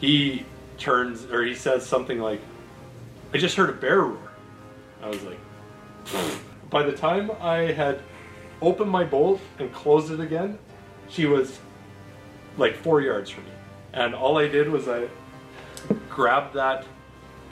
he turns or he says something like, "I just heard a bear roar." I was like, by the time I had opened my bolt and closed it again, she was like four yards from me, and all I did was I grabbed that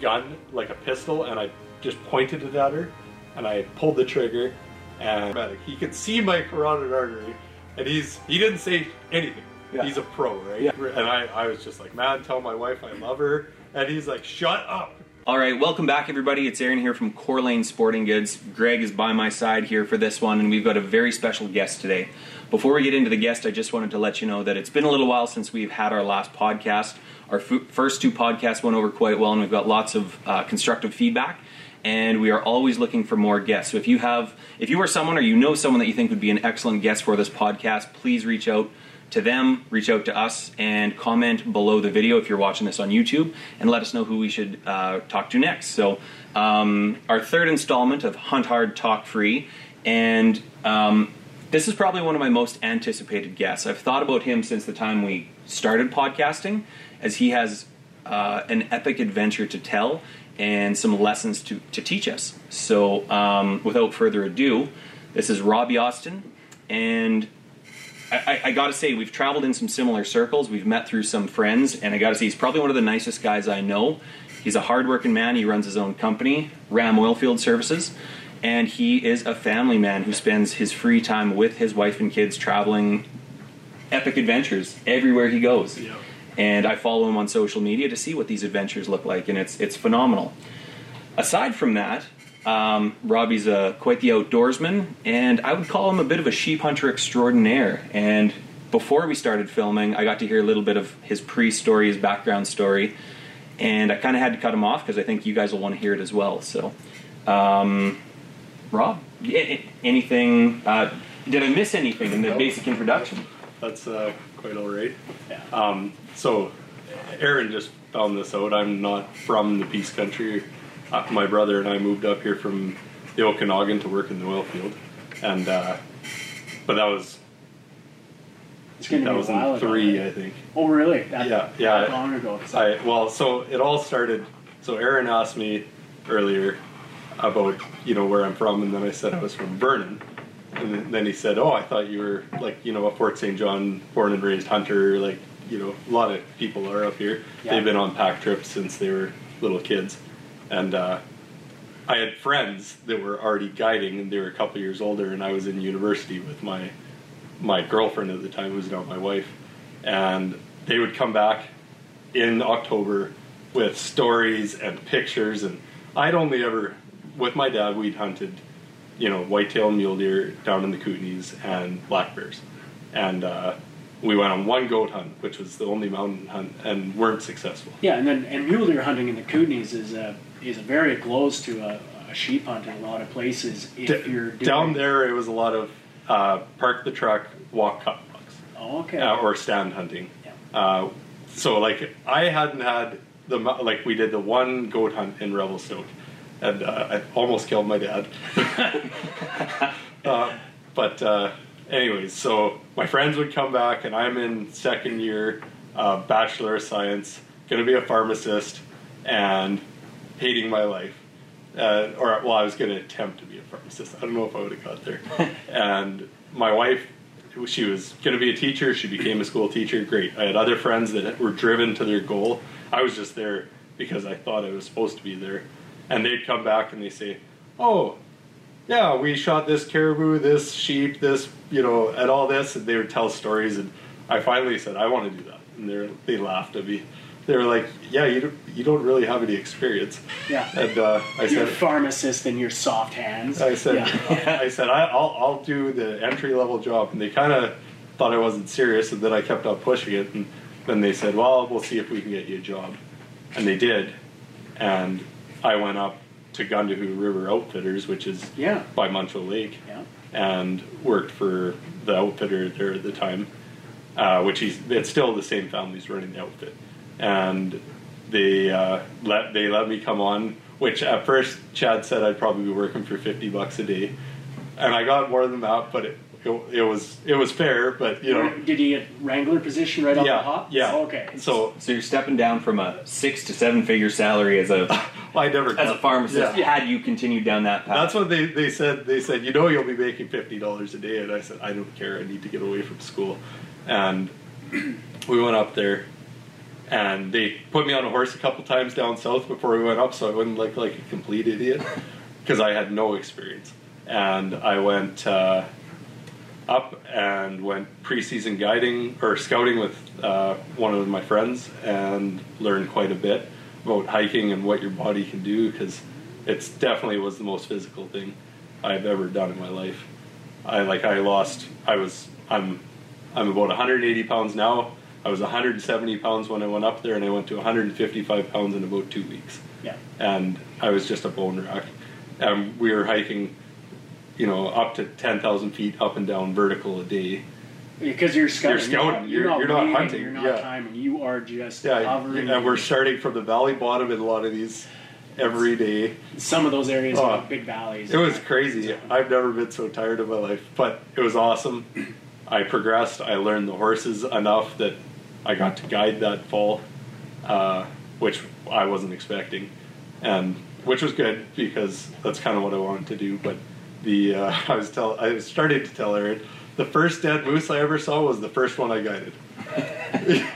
gun like a pistol and I just pointed it at her, and I pulled the trigger, and he could see my carotid artery, and he's he didn't say anything. Yeah. He's a pro, right? Yeah. And I, I was just like, man, tell my wife I love her. And he's like, shut up. All right, welcome back, everybody. It's Aaron here from Core Lane Sporting Goods. Greg is by my side here for this one, and we've got a very special guest today. Before we get into the guest, I just wanted to let you know that it's been a little while since we've had our last podcast. Our f- first two podcasts went over quite well, and we've got lots of uh, constructive feedback. And we are always looking for more guests. So if you have, if you are someone or you know someone that you think would be an excellent guest for this podcast, please reach out to them, reach out to us, and comment below the video if you're watching this on YouTube, and let us know who we should uh, talk to next. So, um, our third installment of Hunt Hard Talk Free, and um, this is probably one of my most anticipated guests. I've thought about him since the time we started podcasting, as he has uh, an epic adventure to tell and some lessons to, to teach us. So, um, without further ado, this is Robbie Austin, and I, I, I got to say, we've traveled in some similar circles. We've met through some friends, and I got to say, he's probably one of the nicest guys I know. He's a hardworking man. He runs his own company, Ram Oilfield Services, and he is a family man who spends his free time with his wife and kids traveling epic adventures everywhere he goes. Yeah. And I follow him on social media to see what these adventures look like, and it's it's phenomenal. Aside from that, um, Robbie's a, quite the outdoorsman, and I would call him a bit of a sheep hunter extraordinaire. And before we started filming, I got to hear a little bit of his pre-story, his background story, and I kind of had to cut him off because I think you guys will want to hear it as well. So, um, Rob, anything? Uh, did I miss anything in the basic introduction? That's uh, quite all right. Um, so, Aaron just found this out. I'm not from the Peace Country. My brother and I moved up here from the Okanagan to work in the oil field, and uh, but that was It's going to be a while ago. 2003, I think. Oh, really? That, Yeah, yeah. That long ago. I well, so it all started. So Aaron asked me earlier about you know where I'm from, and then I said I was from Vernon, and then- then he said, "Oh, I thought you were like you know a Fort St. John born and raised hunter. Like you know a lot of people are up here. Yeah. They've been on pack trips since they were little kids, and uh, I had friends that were already guiding, and they were a couple years older, and I was in university with my my girlfriend at the time, who's now my wife, and they would come back in October with stories and pictures. And I'd only ever, with my dad, we'd hunted, you know, whitetail mule deer down in the Kootenays and black bears. And uh, we went on one goat hunt, which was the only mountain hunt, and weren't successful. yeah, and then and mule deer hunting in the Kootenays is uh, is very close to a, a sheep hunt in a lot of places. If D- you're doing, down there, it was a lot of uh, park the truck, walk cut blocks. Oh, okay. uh, or stand hunting. Yeah. Uh, so like I hadn't had the like we did the one goat hunt in Revelstoke, and uh, I almost killed my dad. uh, but uh, anyways, so my friends would come back, and I'm in second year, uh, bachelor of science, going to be a pharmacist, and hating my life. Uh, or well, I was going to attempt to be a pharmacist. I don't know if I would have got there. and my wife, she was going to be a teacher. She became a school teacher. Great. I had other friends that were driven to their goal. I was just there because I thought I was supposed to be there. And they'd come back and they say, "Oh, yeah, we shot this caribou, this sheep, this, you know, and all this." And they would tell stories. And I finally said, "I want to do that." And they they laughed at me. They were like, "Yeah, you don't, you don't really have any experience." Yeah. And uh, I You're a said, pharmacist in your soft hands. I said, Yeah. I said, I, I'll, I'll do the entry level job, and they kind of thought I wasn't serious, and then I kept on pushing it, and then they said, well, we'll see if we can get you a job, and they did, and I went up to Gundahoo River Outfitters, which is Yeah. by Muncho Lake, Yeah. and worked for the outfitter there at the time, uh, which he's it's still the same family's running the outfit, and they uh, let they let me come on. Which at first Chad said I'd probably be working for fifty bucks a day, and I got more than that, but it, it, it was it was fair, but you know, Did you get Wrangler position right off yeah, the hop? yeah. Okay. So So you're stepping down from a six to seven figure salary as a I never as a pharmacist. Yeah. Had you continued down that path, That's what they, they said. They said, you know, you'll be making fifty dollars a day, and I said, I don't care. I need to get away from school, and we went up there, and they put me on a horse a couple times down south before we went up, so I wouldn't look like a complete idiot because I had no experience, and I went uh, up and went preseason guiding or scouting with uh, one of my friends and learned quite a bit about hiking and what your body can do because it's definitely was the most physical thing I've ever done in my life. I like I lost I was I'm I'm about 180 pounds now. I was 170 pounds when I went up there and I went to 155 pounds in about two weeks yeah. and I was just a bone rack. And we were hiking, you know, up to 10,000 feet up and down vertical a day. Because you're scouting. You're scouting. not, You're- you're not waiting, hunting. You're not Yeah. timing. You are just Yeah, hovering. and we're starting from the valley bottom in a lot of these every day. Some of those areas Oh. big valleys. It was crazy. I've never been so tired in my life, but it was awesome. I progressed. I learned the horses enough that I got to guide that fall, uh, which I wasn't expecting, and which was good because that's kind of what I wanted to do. But the uh, I was tell I was starting to tell Aaron the first dead moose I ever saw was the first one I guided.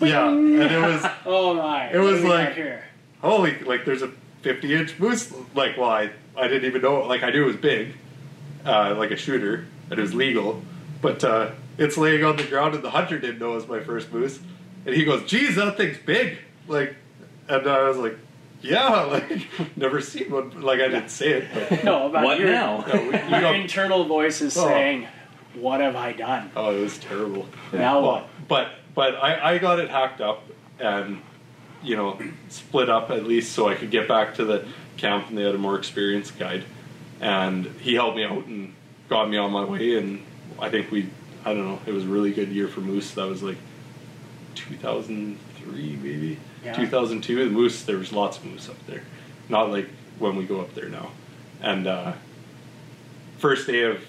yeah, and it was Oh my! It was What do we got like- holy like there's a 50 inch moose like well I, I didn't even know like i knew it was big uh, like a shooter and it was legal but uh, it's laying on the ground and the hunter didn't know it was my first moose and he goes geez that thing's big like and i was like yeah like never seen one like i didn't say it but No, about what your, now? no, we, we Your internal voice is Oh. saying, "What have I done?" oh it was terrible Now Well, what? but but I, I got it hacked up and you know split up at least so I could get back to the camp and they had a more experienced guide and he helped me out and got me on my way and I think we I don't know it was a really good year for moose that was like 2003 maybe Yeah. 2002 the moose there was lots of moose up there not like when we go up there now and uh, first day of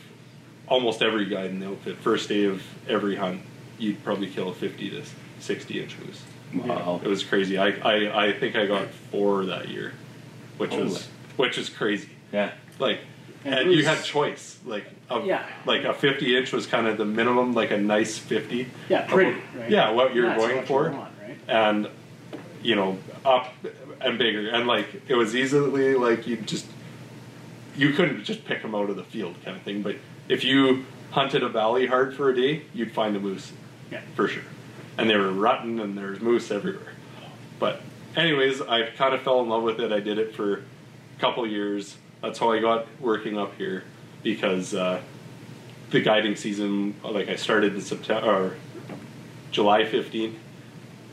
almost every guide in the outfit first day of every hunt you'd probably kill a 50 to 60 inch moose Wow. it was crazy I, I, I think I got four that year which Holy. was which is crazy Yeah. like And you had choice like a, Yeah. like a 50 inch was kind of the minimum like a nice 50 Yeah, pretty. Right? yeah what you're going what you for want, right? and you know up and bigger and like it was easily like you just you couldn't just pick them out of the field kind of thing but if you hunted a valley hard for a day you'd find a moose Yeah. for sure and they were rutting and there's moose everywhere but anyways i kind of fell in love with it i did it for a couple years that's how i got working up here because uh, the guiding season like i started in september or july 15th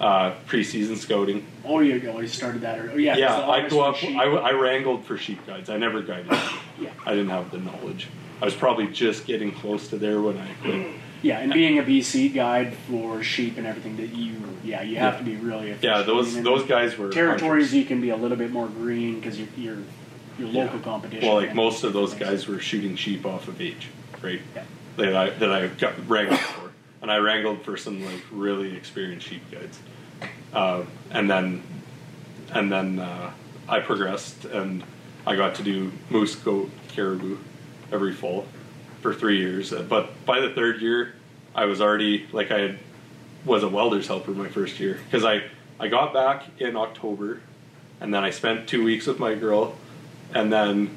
uh, preseason scouting Oh, you go. You started that early. Yeah. 'cause yeah, I go up. I, I wrangled for sheep guides. I never guided. Yeah. I didn't have the knowledge. I was probably just getting close to there when I quit. Yeah, and being a BC guide for sheep and everything that you, yeah, you have Yeah. to be really. Yeah, those those guys were territories hunters. you can be a little bit more green because you're, you're your local competition. Well, like and- most of those guys were shooting sheep off of age, right? Yeah. That I that I got wrangled for, and I wrangled for some like really experienced sheep guides, uh, and then and then uh, I progressed and I got to do moose, goat, caribou every fall for three years. Uh, But by the third year, I was already like I had, was a welder's helper my first year because I I got back in October, and then I spent two weeks with my girl, and then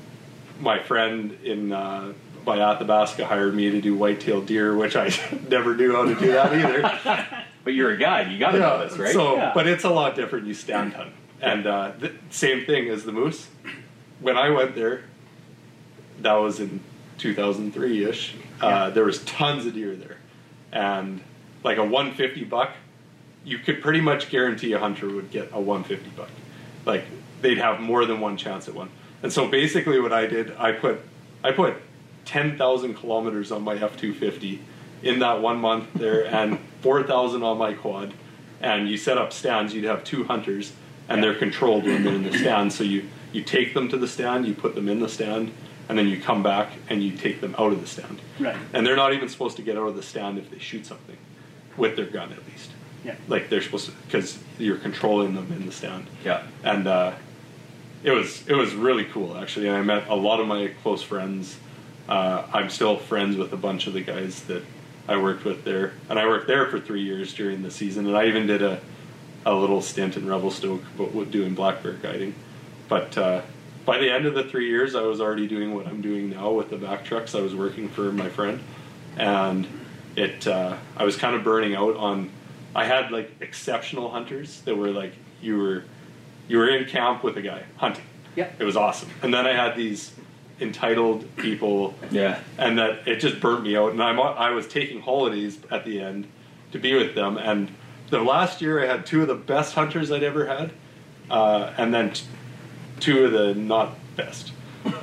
my friend in uh, by Athabasca hired me to do whitetail deer, which I never knew how to do that either. But you're a guide. You got to know this, right? So, Yeah. but it's a lot different. You stand hunt, and uh, the same thing as the moose. When I went there, that was in 2003 ish. Yeah. Uh, there was tons of deer there, and like a 150 buck, you could pretty much guarantee a hunter would get a 150 buck. Like they'd have more than one chance at one. And so basically, what I did, I put I put 10,000 kilometers on my F250 in that one month there, and 4,000 on my quad. And you set up stands. You'd have two hunters, and they're controlled when they're in the stand. So you you take them to the stand, you put them in the stand, and then you come back and you take them out of the stand. Right. And they're not even supposed to get out of the stand if they shoot something, with their gun at least. Yeah. Like they're supposed to, because you're controlling them in the stand. Yeah. And uh, it was it was really cool actually. And I met a lot of my close friends. Uh, I'm still friends with a bunch of the guys that I worked with there, and I worked there for three years during the season. And I even did a a little stint in Revelstoke, but doing black bear guiding. But uh, by the end of the three years, I was already doing what I'm doing now with the vac trucks. I was working for my friend, and it uh, I was kind of burning out on. I had like exceptional hunters that were like you were you were in camp with a guy hunting. Yeah. It was awesome. And then I had these entitled people Yeah. and that it just burnt me out. And I'm, I was taking holidays at the end to be with them. And the last year, I had two of the best hunters I'd ever had, uh, and then t- two of the not best.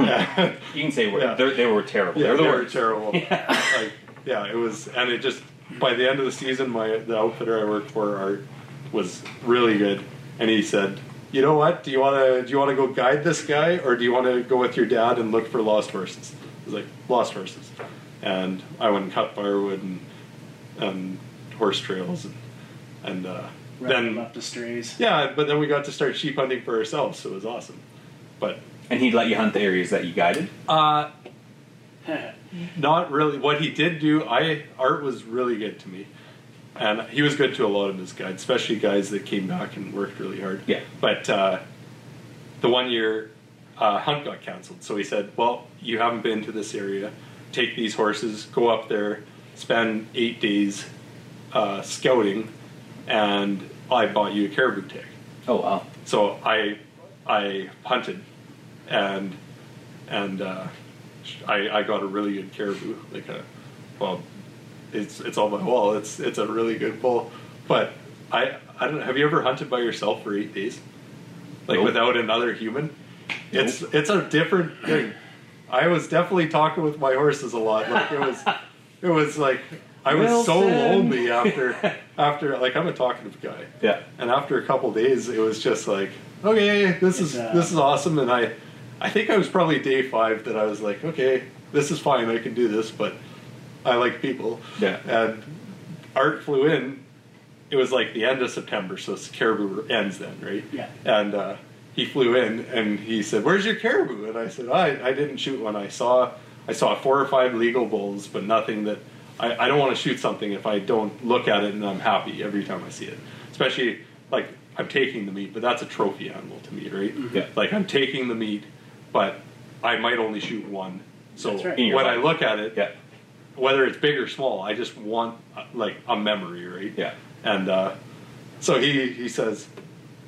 yeah, You can say Yeah. they're were terrible. they They're the were worst. terrible. Like, yeah, it was, and it just by the end of the season, my the outfitter I worked for, Art, was really good, and he said. You know what? Do you want to do you want to go guide this guy, or do you want to go with your dad and look for lost horses? I was like lost horses, and I went and cut firewood and and horse trails and and uh, Right, then left the strays. yeah, but then we got to start sheep hunting for ourselves, so it was awesome. But And he'd let you hunt the areas that you guided. uh, not really. What he did do, I Art was really good to me, and he was good to a lot of his guys, especially guys that came back and worked really hard. Yeah. But uh, the one year, uh, hunt got canceled, so he said, "Well, you haven't been to this area. Take these horses, go up there, spend eight days uh, scouting, and I bought you a caribou tag." Oh wow. So I I hunted and and uh, I I got a really good caribou like a well it's it's on my wall. It's it's a really good bull but I I don't have you ever hunted by yourself for eight days? Like Nope. without another human? It's it's a different thing. I was definitely talking with my horses a lot. Like it was it was like I was so lonely after after like I'm a talkative guy. Yeah. and after a couple days, it was just like, okay, this is It's, uh, this is awesome. And I, I think I was probably day five that I was like, okay, this is fine. I can do this, but I like people. Yeah. And Art flew in. It was like the end of September, so caribou ends then, right? Yeah. And uh, he flew in and he said, "Where's your caribou?" And I said, "I I didn't shoot one. I saw I saw four or five legal bulls, but nothing that." I, I don't want to shoot something if I don't look at it and I'm happy every time I see it. Especially like I'm taking the meat, but that's a trophy animal to me, right? Yeah. Like I'm taking the meat, but I might only shoot one. So right. In your when I look at it, Yeah. Whether it's big or small, I just want uh, like a memory, right? Yeah. And uh, so he he says,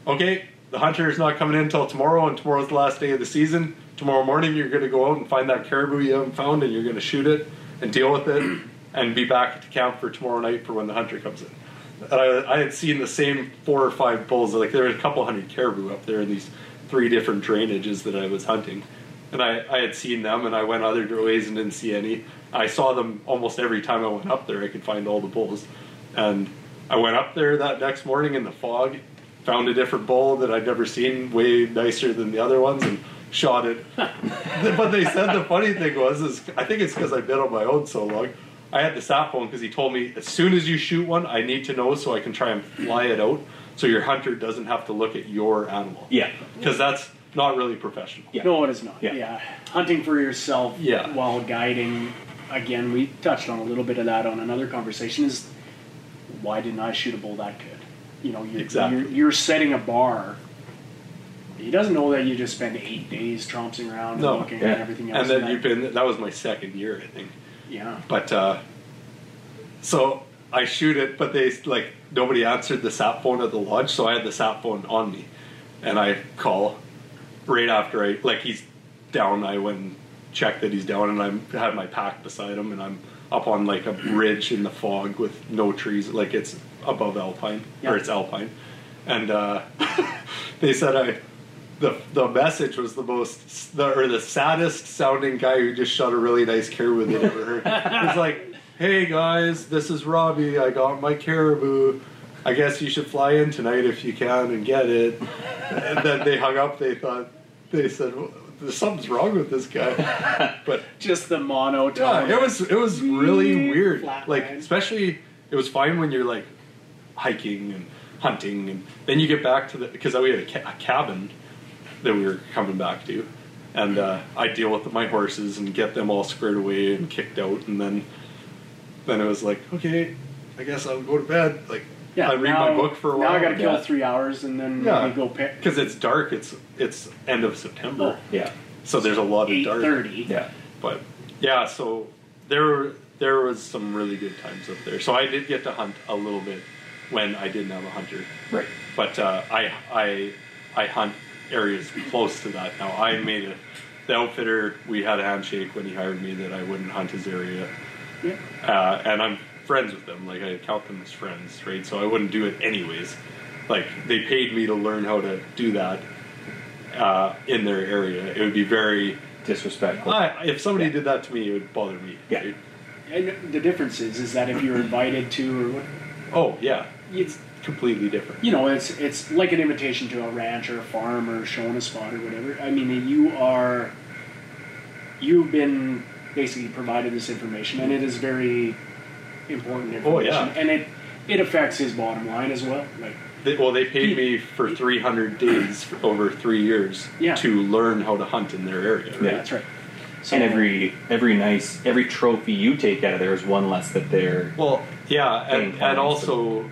"Okay, the hunter is not coming in until tomorrow, and tomorrow's the last day of the season. Tomorrow morning, you're going to go out and find that caribou you haven't found, and you're going to shoot it and deal with it, and be back at the camp for tomorrow night for when the hunter comes in." And I, I had seen the same four or five bulls. Like there were a couple hundred caribou up there in these three different drainages that I was hunting. And I, I had seen them, and I went other ways and didn't see any. I saw them almost every time I went up there. I could find all the bulls. And I went up there that next morning in the fog, found a different bull that I'd never seen, way nicer than the other ones, and shot it. but they said the funny thing was, is I think it's because I've been on my own so long. I had the sat phone because he told me as soon as you shoot one, I need to know so I can try and fly it out, so your hunter doesn't have to look at your animal. Yeah. because that's not really professional. Yeah. No, it is not. Yeah. Yeah. Hunting for yourself Yeah. while guiding, again, we touched on a little bit of that on another conversation, is why didn't I shoot a bull that good? You know, you're, Exactly. you're, you're setting a bar. He doesn't know that you just spend eight days tromping around No. and looking Yeah. and everything else. And then that- you've been that was my second year, I think. yeah. But uh, so I shoot it, but they like nobody answered the sat phone at the lodge, so I had the sat phone on me, and I call right after I like he's down. I went and checked that he's down, and I had my pack beside him, and I'm up on like a ridge in the fog with no trees, like it's above alpine Yeah. or it's alpine, and uh, they said I. The, the message was the most the, or the saddest sounding guy who just shot a really nice caribou they'd ever heard. He's like, "Hey guys, this is Robbie. I got my caribou. I guess you should fly in tonight if you can and get it." And then they hung up. They thought they said something's wrong with this guy. but Just the monotone. yeah, it was it was really weird. Flat Like line. especially it was fine when you're like hiking and hunting, and then you get back to the because we had a, ca- a cabin that we were coming back to, and uh, I deal with my horses and get them all squared away and kicked out, and then then it was like okay, I guess I'll go to bed. Like Yeah, I read now, my book for a while. Now I got to kill Yeah. three hours and then Yeah. we go pick. because it's dark. It's it's end of September, Oh. Yeah. so there's a lot of Eight dark. thirty. Yeah. But yeah, so there there was some really good times up there. So I did get to hunt a little bit when I didn't have a hunter. Right. But uh, I I I hunt areas close to that now. I made a the outfitter. We had a handshake when he hired me that I wouldn't hunt his area, Yeah. uh, and I'm friends with them. Like I count them as friends, right? So I wouldn't do it anyways. Like they paid me to learn how to do that uh, in their area. It would be very Disrespectful. I, if somebody Yeah. did that to me, it would bother me. Yeah. right? And the difference is, is that if you're invited to, or what, Oh yeah, it's completely different. you know, it's it's like an invitation to a ranch or a farm or showing a spot or whatever. I mean, you are you've been basically provided this information, and it is very important information, Oh, yeah. and it it affects his bottom line as well. Like They, well, they paid me for 300 days for over three years Yeah. to learn how to hunt in their area. Right? Yeah. that's right. So, and every every nice every trophy you take out of there is one less that they're Well, yeah, and, and clients also,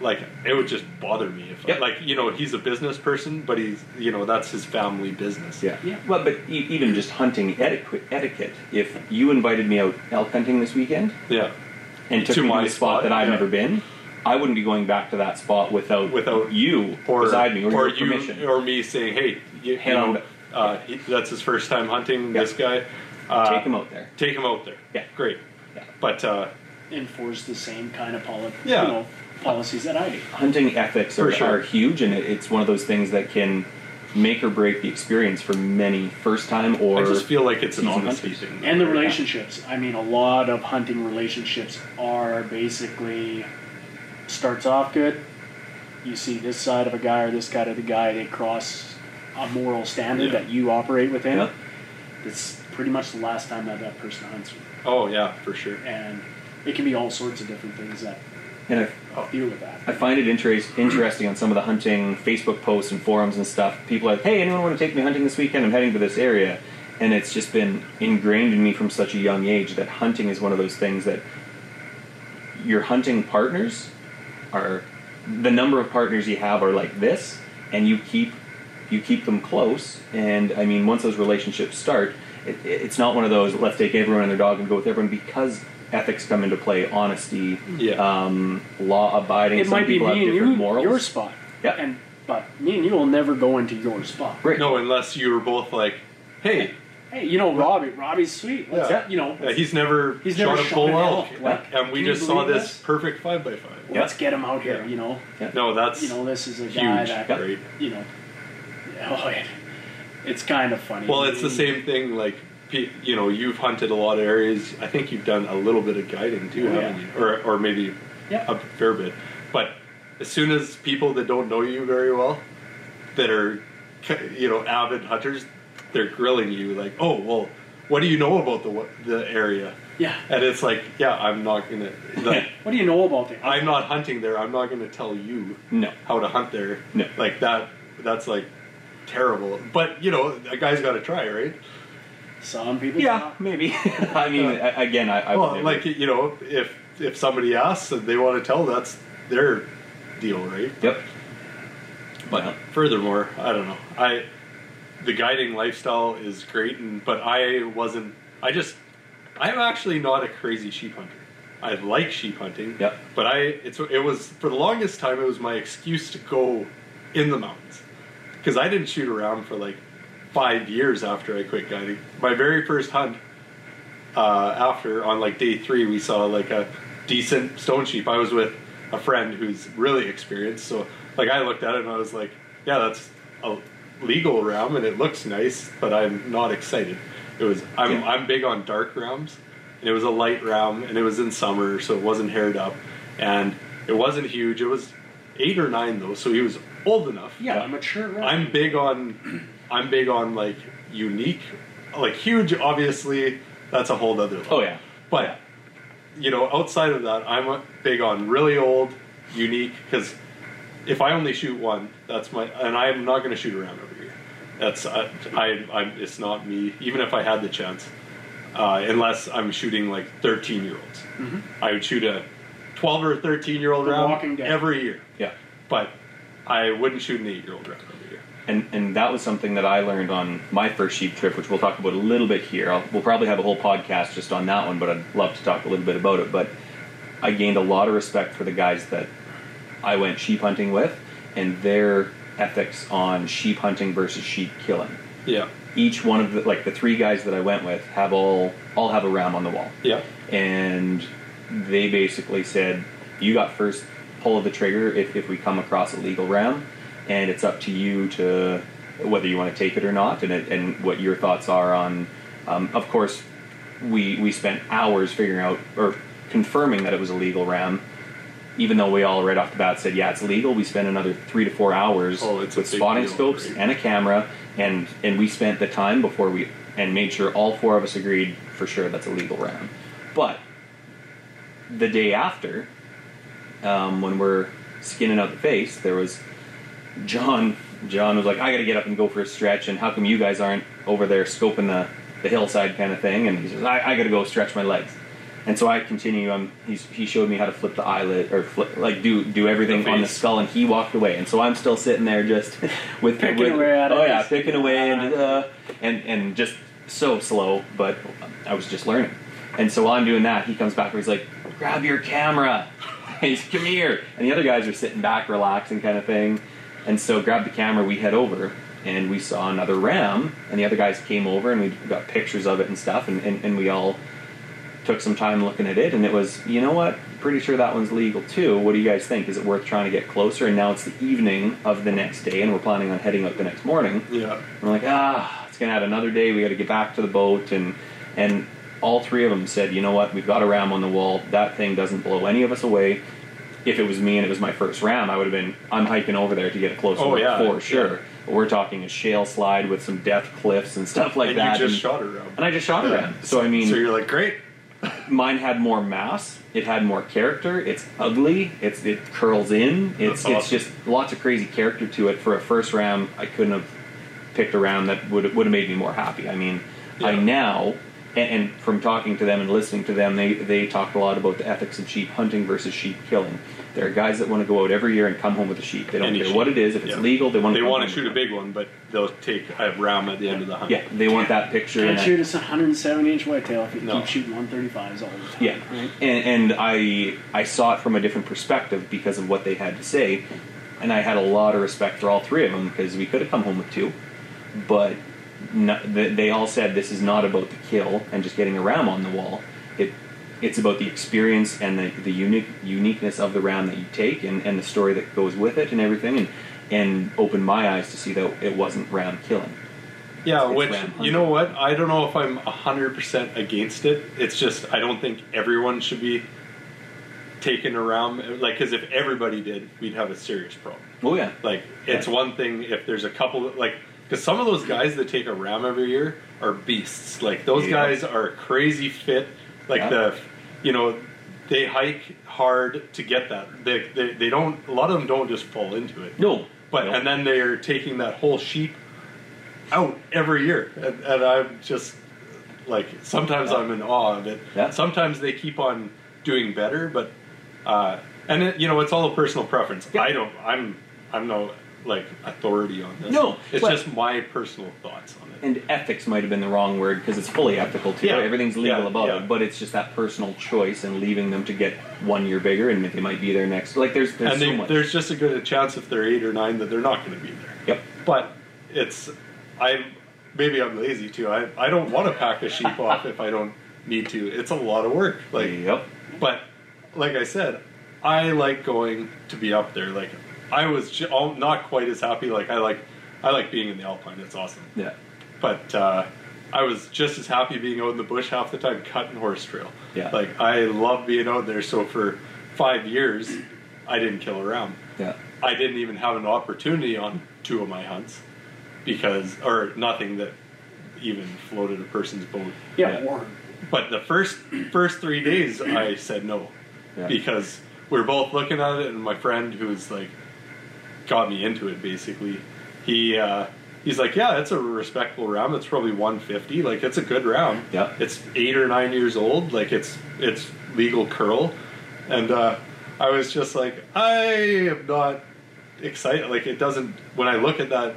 like, it would just bother me if, Yep. like, you know, he's a business person, but he's, you know, that's his family business. Yeah. Yeah. Well, but e- even just hunting etiquette, etiquette. If you invited me out elk hunting this weekend Yeah. And took To me to a spot spot, that I've yeah. never been, I wouldn't be going back to that spot without Without- you Or, beside me or, or your you, permission. or me saying, hey, you, you know, on. uh, he, that's his first time hunting. Yeah. This guy, uh, Take him out there. Take him out there. Yeah. great. Yeah. But uh, enforce the same kind of poli- Yeah. you know, policies that I do. Hunting ethics are, sure. are huge, and it, it's one of those things that can make or break the experience for many first time or I just feel like it's an seasoned honesty hunters. thing. And the relationships. I mean, a lot of hunting relationships are basically starts off good. You see this side of a guy or this side of the guy, they cross a moral standard Yeah. that you operate within. Yeah. It's pretty much the last time that that person hunts you. Oh yeah, for sure. And it can be all sorts of different things that And I, deal with that. I find it interest, interesting on some of the hunting Facebook posts and forums and stuff. People are like, "Hey, anyone want to take me hunting this weekend? I'm heading to this area," and it's just been ingrained in me from such a young age that hunting is one of those things that your hunting partners are the number of partners you have are like this, and you keep you keep them close. And I mean, once those relationships start, it, it's not one of those let's take everyone and their dog and go with everyone because ethics come into play, honesty, Yeah. um, law abiding. It Some might be me and you, morals. your spot. Yeah. And but me and you will never go into your spot. Right. No, unless you were both like, hey, Hey, you know Robbie. Robbie's sweet. Let's, Yeah. You know, yeah, he's never He's shot never a shot bull an elk, elk. Like, and we just saw this this? perfect five by five. let's get him out here. Yeah. You know. No, that's you know, this is a huge, guy that right? you know. Oh, it, it's kind of funny. Well, it's the same thing. Like, pe- you know, you've hunted a lot of areas. I think you've done a little bit of guiding too, Oh, haven't yeah. you? Or, or maybe Yeah. a fair bit. But as soon as people that don't know you very well, that are, you know, avid hunters, they're grilling you like, "Oh, well, what do you know about the the area?" Yeah. And it's like, "Yeah, I'm not gonna like." What do you know about it? I'm not hunting there. I'm not going to tell you No. how to hunt there. No. Like that. That's like terrible. But you know, a guy's got to try, right? Some people. Yeah, maybe. I mean, Yeah. a- again, I, I well, never- like you know, if if somebody asks and they want to tell, that's their deal, right? Yep. But Yeah. furthermore, I don't know. I the guiding lifestyle is great, and but I wasn't. I just I'm actually not a crazy sheep hunter. I like sheep hunting. Yep. But I it's it was for the longest time it was my excuse to go in the mountains because I didn't shoot around for like five years after I quit guiding. My very first hunt uh, after on like day three we saw like a decent stone sheep. I was with a friend who's really experienced, so like I looked at it and I was like, yeah, that's a legal ram and it looks nice, but I'm not excited. It was I'm Yeah. I'm big on dark rams, and it was a light ram and it was in summer, so it wasn't haired up, and it wasn't huge. It was eight or nine though, so he was old enough. Yeah, mature ram. I'm big on, I'm big on like unique, like huge. Obviously, that's a whole other. Level. Oh yeah. But you know, outside of that, I'm big on really old, unique. Because if I only shoot one, that's my, and I'm not going to shoot around every year. That's I, I, I'm. It's not me. Even if I had the chance, uh, unless I'm shooting like 13 year olds, I would shoot a 12 or 13 year old The round every year. Yeah. But I wouldn't shoot an eight year old round every year. And and that was something that I learned on my first sheep trip, which we'll talk about a little bit here. I'll, we'll probably have a whole podcast just on that one, but I'd love to talk a little bit about it. But I gained a lot of respect for the guys that I went sheep hunting with, and their ethics on sheep hunting versus sheep killing. Yeah. Each one of the like the three guys that I went with have all all have a ram on the wall. Yeah. and they basically said you got first pull of the trigger if, if we come across a legal ram and it's up to you to whether you want to take it or not and, it, and what your thoughts are on um, of course we we spent hours figuring out or confirming that it was a legal ram even though we all right off the bat said yeah it's legal we spent another three to four hours Oh, with spotting deal, scopes right? and a camera and and we spent the time before we and made sure all four of us agreed for sure that's a legal ram but the day after, um, when we're skinning out the face, there was John. John was like, "I got to get up and go for a stretch." And how come you guys aren't over there scoping the, the hillside kind of thing? And he says, "I, I got to go stretch my legs." And so I continue. Um, he's, he showed me how to flip the eyelid or flip, like do do everything The on the skull, and he walked away. And so I'm still sitting there just with Picking with, away at it. Oh yeah, picking away and uh, and and just so slow, but I was just learning. And so while I'm doing that, he comes back and he's like, "Grab your camera." He's come here, and the other guys are sitting back, relaxing, kind of thing. And so grab the camera. We head over, and we saw another ram, and the other guys came over, and we got pictures of it and stuff, and, and, and we all took some time looking at it, and it was, you know what? Pretty sure that one's legal too. What do you guys think? Is it worth trying to get closer? And now it's the evening of the next day, and we're planning on heading out the next morning. Yeah. We're like, ah, it's gonna add another day. We got to get back to the boat, and and all three of them said, you know what? We've got a ram on the wall. That thing doesn't blow any of us away. If it was me and it was my first ram, I would have been. I'm hiking over there to get a closer Oh, look yeah, for yeah. sure. But we're talking a shale slide with some death cliffs and stuff like and that. you just and, shot a round. and I just shot a ram. So I mean, so you're like, great. mine had more mass. It had more character. It's ugly. It's it curls in. It's That's it's just lots of crazy character to it. For a first ram, I couldn't have picked a ram that would would have made me more happy. I mean, I now. And, and from talking to them and listening to them, they, they talked a lot about the ethics of sheep hunting versus sheep killing. There are guys that want to go out every year and come home with a sheep. They don't Any care sheep. what it is. If it's Yeah. legal, they want to. They come want home to shoot a big one, but they'll take a ram at the end of the hunt. Yeah, they want that picture. Can't and shoot a 170 inch whitetail if you No. keep shooting 135s all the time. Yeah, Right? and, and I I saw it from a different perspective because of what they had to say, and I had a lot of respect for all three of them because we could have come home with two, but no, they, all said this is not about the kill and just getting a ram on the wall. It it's about the experience and the, the unique uniqueness of the ram that you take and, and the story that goes with it and everything and and opened my eyes to see that it wasn't ram killing. Yeah, It's which you know what? I don't know if I'm hundred percent against it. It's just I don't think everyone should be taken around. Like, because if everybody did, we'd have a serious problem. Oh yeah, Like, it's one thing if there's a couple like because some of those guys that take a ram every year are beasts. Like those Yeah. guys are crazy fit. Like Yeah. the, you know, they hike hard to get that. They, they they don't. A lot of them don't just fall into it. no, But no. and then they're taking that whole sheep out every year, and, and I'm just like sometimes Yeah. I'm in awe of it. Yeah. Sometimes they keep on doing better, but uh, and it, you know it's all a personal preference. Yeah. I don't. I'm I'm no like authority on this. No, it's but- just my personal thoughts on it. and ethics might have been the wrong word because it's fully ethical too. Yeah. Everything's legal Yeah, about yeah. it, but it's just that personal choice and leaving them to get one year bigger and they might be there next. Like there's there's and so they, there's just a good chance if they're eight or nine that they're not going to be there. Yep. But it's I maybe I'm lazy too. I I don't want to pack a sheep off if I don't need to. It's a lot of work. Like yep. but like I said, I like going to be up there. Like I was j- all, not quite as happy. Like I like I like being in the alpine. It's awesome. Yeah. But uh, I was just as happy being out in the bush half the time cutting horse trail. Yeah. Like I love being out there. So for five years, I didn't kill a ram. Yeah. I didn't even have an opportunity on two of my hunts because, or nothing that even floated a person's boat. Yeah, Yeah. or But the first first three days, I said no Yeah. because we were both looking at it, and my friend who was like got me into it basically. He uh, he's like, yeah, it's a respectable round. It's probably 150. Like it's a good round. Yeah. It's eight or nine years old. Like it's it's legal curl, and uh, I was just like, I am not excited. Like it doesn't. When I look at that.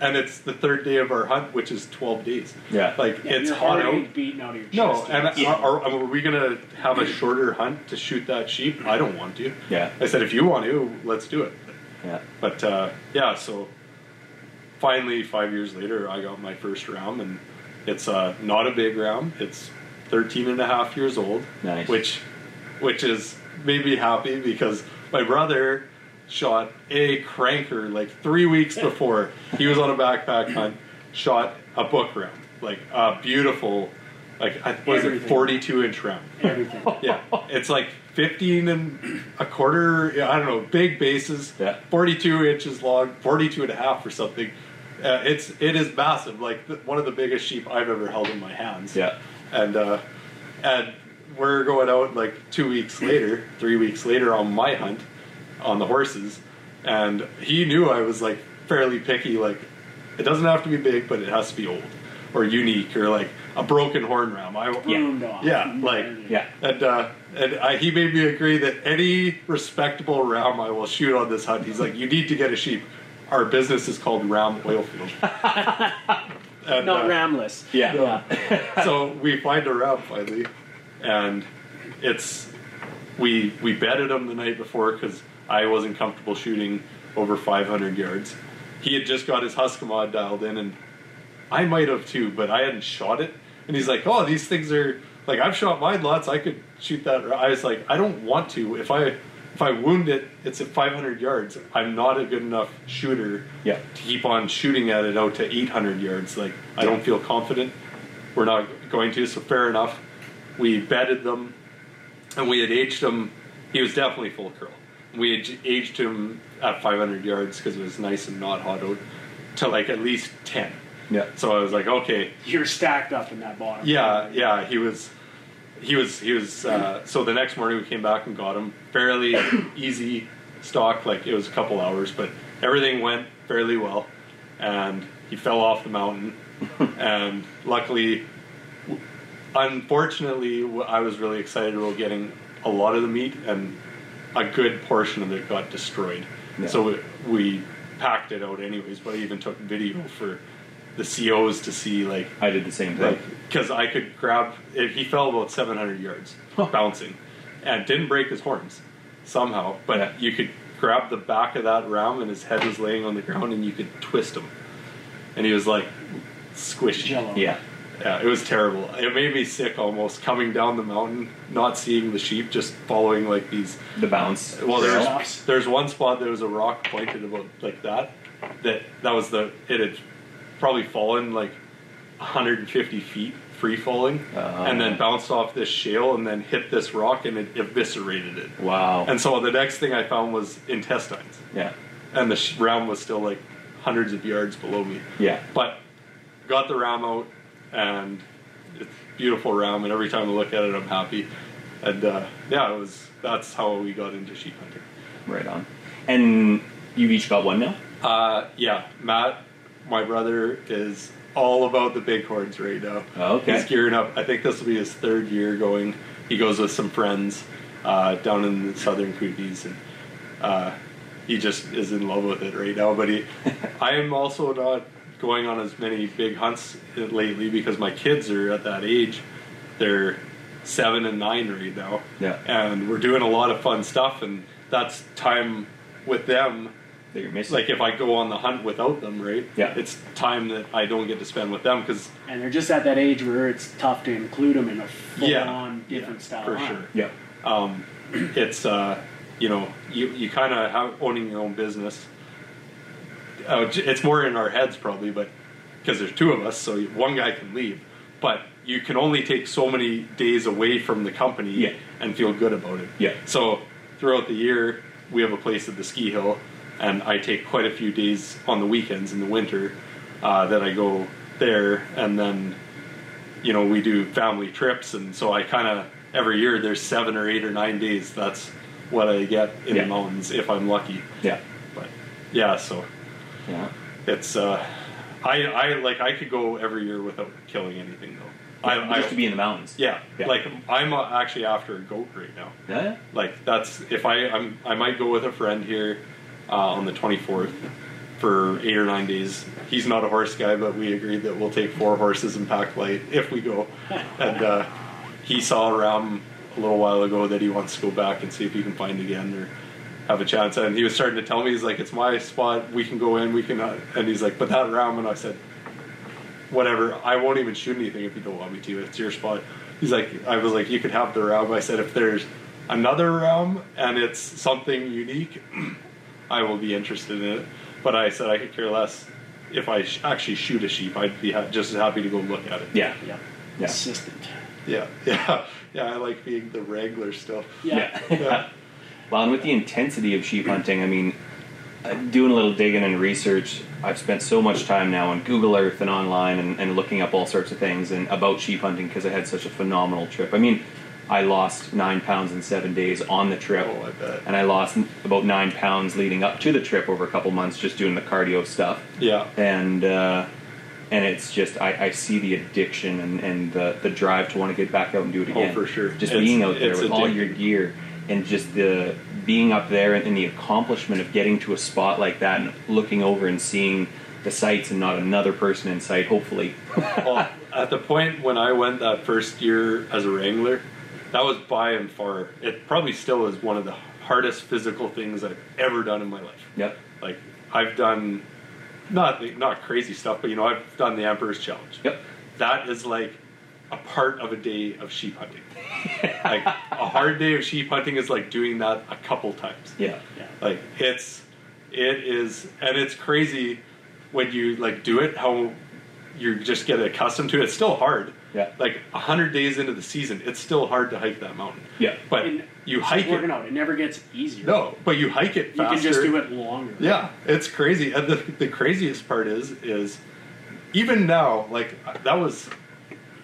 And it's the third day of our hunt, which is twelve days. Yeah. like yeah, it's your hot out. rate beating out of your No, chest. and Yeah. are, are, are we going to have a shorter hunt to shoot that sheep? I don't want to. Yeah. I said, if you want to, let's do it. Yeah. But uh, yeah, so finally, five years later, I got my first ram, and it's uh, not a big ram. It's 13 and a half years old. Nice. Which, which is made me happy because my brother shot a cranker like three weeks before he was on a backpack hunt. Shot a book ram, like a beautiful, like I was it Everything. 42 inch ram everything. yeah, it's like 15 and a quarter, I don't know, big bases, Yeah. 42 inches long, 42 and a half or something. Uh, it's it is massive, like the, one of the biggest sheep I've ever held in my hands. Yeah. and uh, and we're going out like two weeks later, three weeks later on my hunt on the horses, and he knew I was like fairly picky. Like it doesn't have to be big, but it has to be old or unique or like a broken horn ram. I Pruned off. yeah, like Yeah. and uh, and I, he made me agree that any respectable ram I will shoot on this hunt. He's like, you need to get a sheep. Our business is called Ram Oilfield. and, Not uh, ramless. Yeah. so we find a ram finally, and it's we we bedded him the night before because I wasn't comfortable shooting over 500 yards. He had just got his Huskemaw dialed in, and I might have too, but I hadn't shot it. And he's like, "Oh, these things are like I've shot mine lots. I could shoot that." I was like, "I don't want to. If I if I wound it, it's at 500 yards. I'm not a good enough shooter Yeah. to keep on shooting at it out to 800 yards. Like I don't feel confident. We're not going to. So fair enough. We bedded them, and we had aged him. He was definitely full curl. We had aged him at 500 yards because it was nice and not hot out to like at least 10. Yeah. So I was like, okay, You're stacked up in that bottom. yeah, yeah. He was, he was, he was. Uh, so the next morning we came back and got him. Fairly easy stock. Like it was a couple hours, but everything went fairly well. And he fell off the mountain, and luckily, unfortunately, I was really excited about getting a lot of the meat, and a good portion of it got destroyed. Yeah. So we, we packed it out anyways. But I even took video for the COs to see like I did the same thing. like because I could grab it, he fell about 700 yards bouncing and didn't break his horns somehow but Yeah. you could grab the back of that ram and his head was laying on the ground and you could twist him and he was like squishy Jello. yeah. yeah it was terrible it made me sick almost coming down the mountain not seeing the sheep just following like these The bounce. well, there's there's one spot there was a rock pointed about like that. That that was the it had probably fallen like 150 feet free falling, Uh-huh. and then bounced off this shale and then hit this rock and it eviscerated it. Wow. And so the next thing I found was intestines, yeah. and the sh- ram was still like hundreds of yards below me. Yeah. But got the ram out, and it's beautiful ram, and every time I look at it, I'm happy. And uh, yeah, it was that's how we got into sheep hunting. Right on. And you've each got one now? Uh, yeah, Matt, my brother, is all about the bighorns right now. Oh, okay. He's gearing up. I think this will be his third year going. He goes with some friends uh, down in the southern Kootenays, and uh, he just is in love with it right now. But he, I am also not going on as many big hunts lately because my kids are at that age. They're seven and nine right now. Yeah. And we're doing a lot of fun stuff, and that's time with them That you're missing? like if I go on the hunt without them, right? Yeah. It's time that I don't get to spend with them because And they're just at that age where it's tough to include them in a full Yeah. on different Yeah, style. for hunt. sure. yeah. um, it's uh, you know you you kind of have owning your own business. Uh, it's more in our heads probably, but because there's two of us, so one guy can leave, but you can only take so many days away from the company Yeah. and feel good about it. Yeah. So throughout the year, we have a place at the ski hill, and I take quite a few days on the weekends in the winter uh, that I go there, and then you know we do family trips, and so I kind of every year there's seven or eight or nine days. That's what I get in Yeah. the mountains if I'm lucky. Yeah. But yeah, so Yeah. it's uh, I I like I could go every year without killing anything though. I, I just to be in the mountains. yeah, Yeah. like I'm uh, actually after a goat right now. Yeah. yeah. Like that's if I I'm, I might go with a friend here uh, on the 24th for eight or nine days. He's not a horse guy, but we agreed that we'll take four horses and pack light if we go. and uh, he saw a ram a little while ago that he wants to go back and see if he can find again or have a chance. And he was starting to tell me he's like, "It's my spot. We can go in. We can." Uh, and he's like, "But that ram," and I said, whatever. I won't even shoot anything if you don't want me to. It's your spot. He's like, I was like, you could have the realm. I said, if there's another realm and it's something unique, I will be interested in it. But I said I could care less if I sh- actually shoot a sheep. I'd be ha- just as happy to go look at it. Yeah. Yeah. Yeah. Assistant. yeah, yeah, yeah. I like being the wrangler still. Yeah. Yeah. Well, and with the intensity of sheep hunting, I mean, uh, doing a little digging and research, I've spent so much time now on Google Earth and online and, and looking up all sorts of things and about sheep hunting because I had such a phenomenal trip. I mean, I lost nine pounds in seven days on the trip, Oh, I bet. and I lost about nine pounds leading up to the trip over a couple months just doing the cardio stuff. Yeah. and uh, and it's just I, I see the addiction and, and the, the drive to want to get back out and do it Oh, again. for sure. Just It's- being out there with all your gear and just the being up there and, and the accomplishment of getting to a spot like that and looking over and seeing the sights and not another person in sight. Hopefully, well, at the point when I went that first year as a wrangler, that was by and far. It probably still is one of the hardest physical things I've ever done in my life. yep, Like I've done not not crazy stuff, but you know I've done the Emperor's Challenge. yep, That is like a part of a day of sheep hunting. like a hard day of sheep hunting is like doing that a couple times. yeah, Yeah. Like it's it is and it's crazy when you like do it how you just get accustomed to it. It's still hard. Yeah. Like a hundred days into the season, it's still hard to hike that mountain. yeah. But And you it's hike working it. out. It never gets easier. No, but you hike it You can just do it longer. Yeah, it's crazy. And the, the craziest part is, is even now, like that was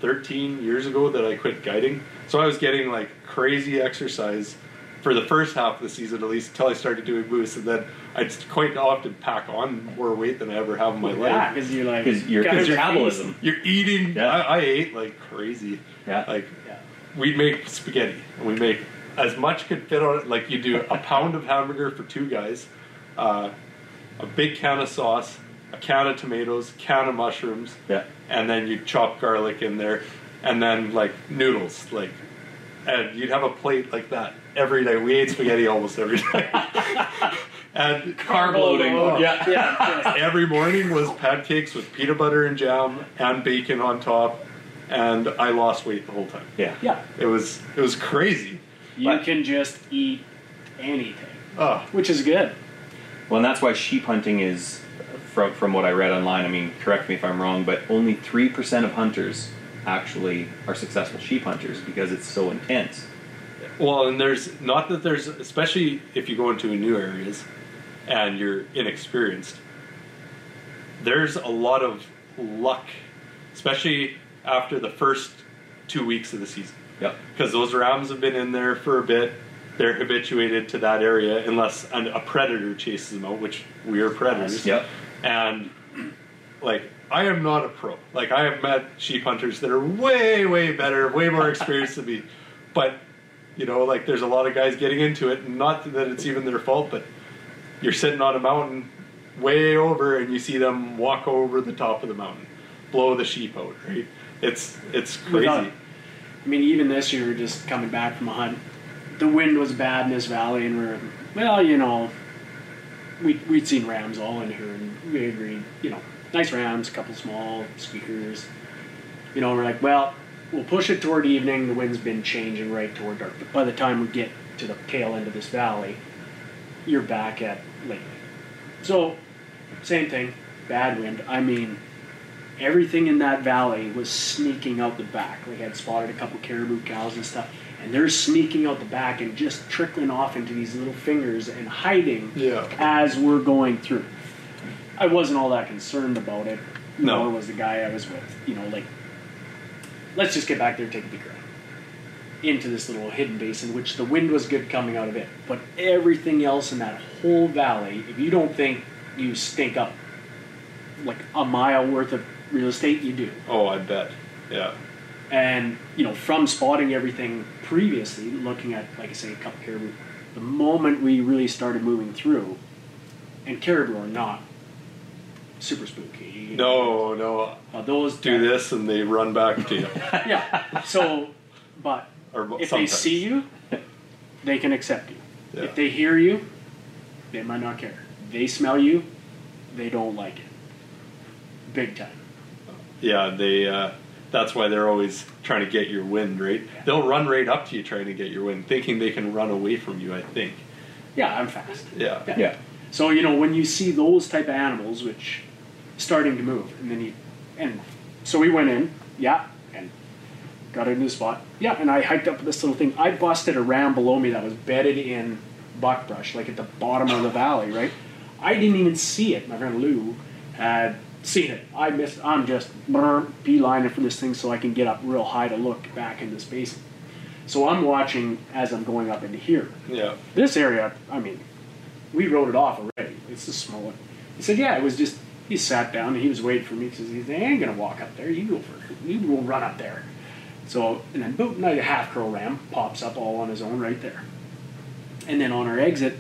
13 years ago that I quit guiding. So I was getting like crazy exercise for the first half of the season, at least until I started doing moose, and then I'd quite often pack on more weight than I ever have in my Yeah, life. because you're like Because your got your metabolism. You're eating. Yeah. I, I ate like crazy. Yeah. Like. Yeah. we'd make spaghetti and we make as much could fit on it like you do a pound of hamburger for two guys uh, a big can of sauce a can of tomatoes can of mushrooms Yeah. and then you chop garlic in there and then like noodles like and you'd have a plate like that every day we ate spaghetti almost every day and Carb loading. Oh. Yeah. Yeah. every morning was pancakes with peanut butter and jam and bacon on top and i lost weight the whole time Yeah. yeah. it was it was crazy You But- can just eat anything, oh which is good. Well, and that's why sheep hunting is, from, from what I read online, I mean, correct me if I'm wrong, but only 3% of hunters actually are successful sheep hunters because it's so intense. Well, and there's not that there's, especially if you go into new areas and you're inexperienced, there's a lot of luck, especially after the first two weeks of the season. Yep. Because those rams have been in there for a bit. They're habituated to that area unless an, a predator chases them out, which we are predators. Yep. And like I am not a pro. Like I have met sheep hunters that are way, way better, way more experienced than me. But you know, like there's a lot of guys getting into it, and not that it's even their fault, but you're sitting on a mountain way over, and you see them walk over the top of the mountain, blow the sheep out. Right? It's it's crazy. Without- I mean, even this year, just coming back from a hunt, the wind was bad in this valley, and we're well, you know, we we'd seen rams all in here, and we agreed, you know, nice rams, a couple small squeakers. You know, we're like, well, we'll push it toward evening. The wind's been changing right toward dark. But by the time we get to the tail end of this valley, you're back at late. So, same thing, bad wind. I mean, everything in that valley was sneaking out the back. We had spotted a couple caribou cows and stuff, and they're sneaking out the back and just trickling off into these little fingers and hiding Yeah. as we're going through. I wasn't all that concerned about it. No. Nor was the guy I was with. You know, like, let's just get back there and take a peek around. Into this little hidden basin, which the wind was good coming out of it. But everything else in that whole valley, if you don't think you stink up like a mile worth of real estate, you do. Oh, I bet. Yeah. And you know, from spotting everything previously, looking at like I say, a couple caribou, the moment we really started moving through, and caribou are not super spooky. No, no. Those Do this and they run back to you. Yeah. So, but Or if sometimes. they see you, they can accept you. Yeah. If they hear you, they might not care. They smell you, they don't like it. Big time. Yeah, they. Uh, that's why they're always trying to get your wind, right? They'll run right up to you trying to get your wind, thinking they can run away from you. I think. Yeah, I'm fast. Yeah. Yeah. So you know when you see those type of animals, which starting to move, and then he, and so we went in, yeah, and got into the spot, yeah, and I hiked up this little thing. I busted a ram below me that was bedded in buckbrush, like at the bottom of the valley, right? I didn't even see it. My friend Lou had seen it. I missed. I'm just beelining for this thing so I can get up real high to look back in this basin. So I'm watching as I'm going up into here Yeah. this area, I mean, we wrote it off already. It's a small one. He said, yeah, it was just, he sat down and he was waiting for me because he said, I ain't going to walk up there. You go for. You will run up there. So, and then boom, now a half curl ram pops up all on his own right there. And then on our exit,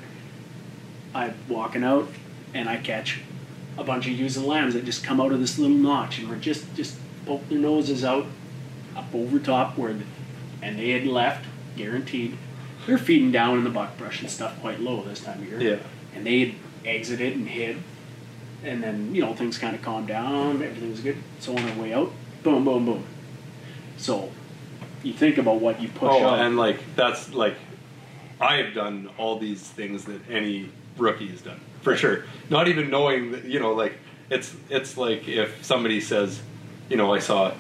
I'm walking out and I catch a bunch of ewes and lambs that just come out of this little notch and we're just, just poke their noses out up over top where, the, and they had left, guaranteed. They're feeding down in the buckbrush and stuff quite low this time of year. Yeah. And they had exited and hid. And then, you know, things kind of calmed down, everything was good. So on our way out, boom, boom, boom. So you think about what you push Oh, out. and like that's like I have done all these things that any rookie has done for sure. Not even knowing that you know, like it's it's like if somebody says, you know, I saw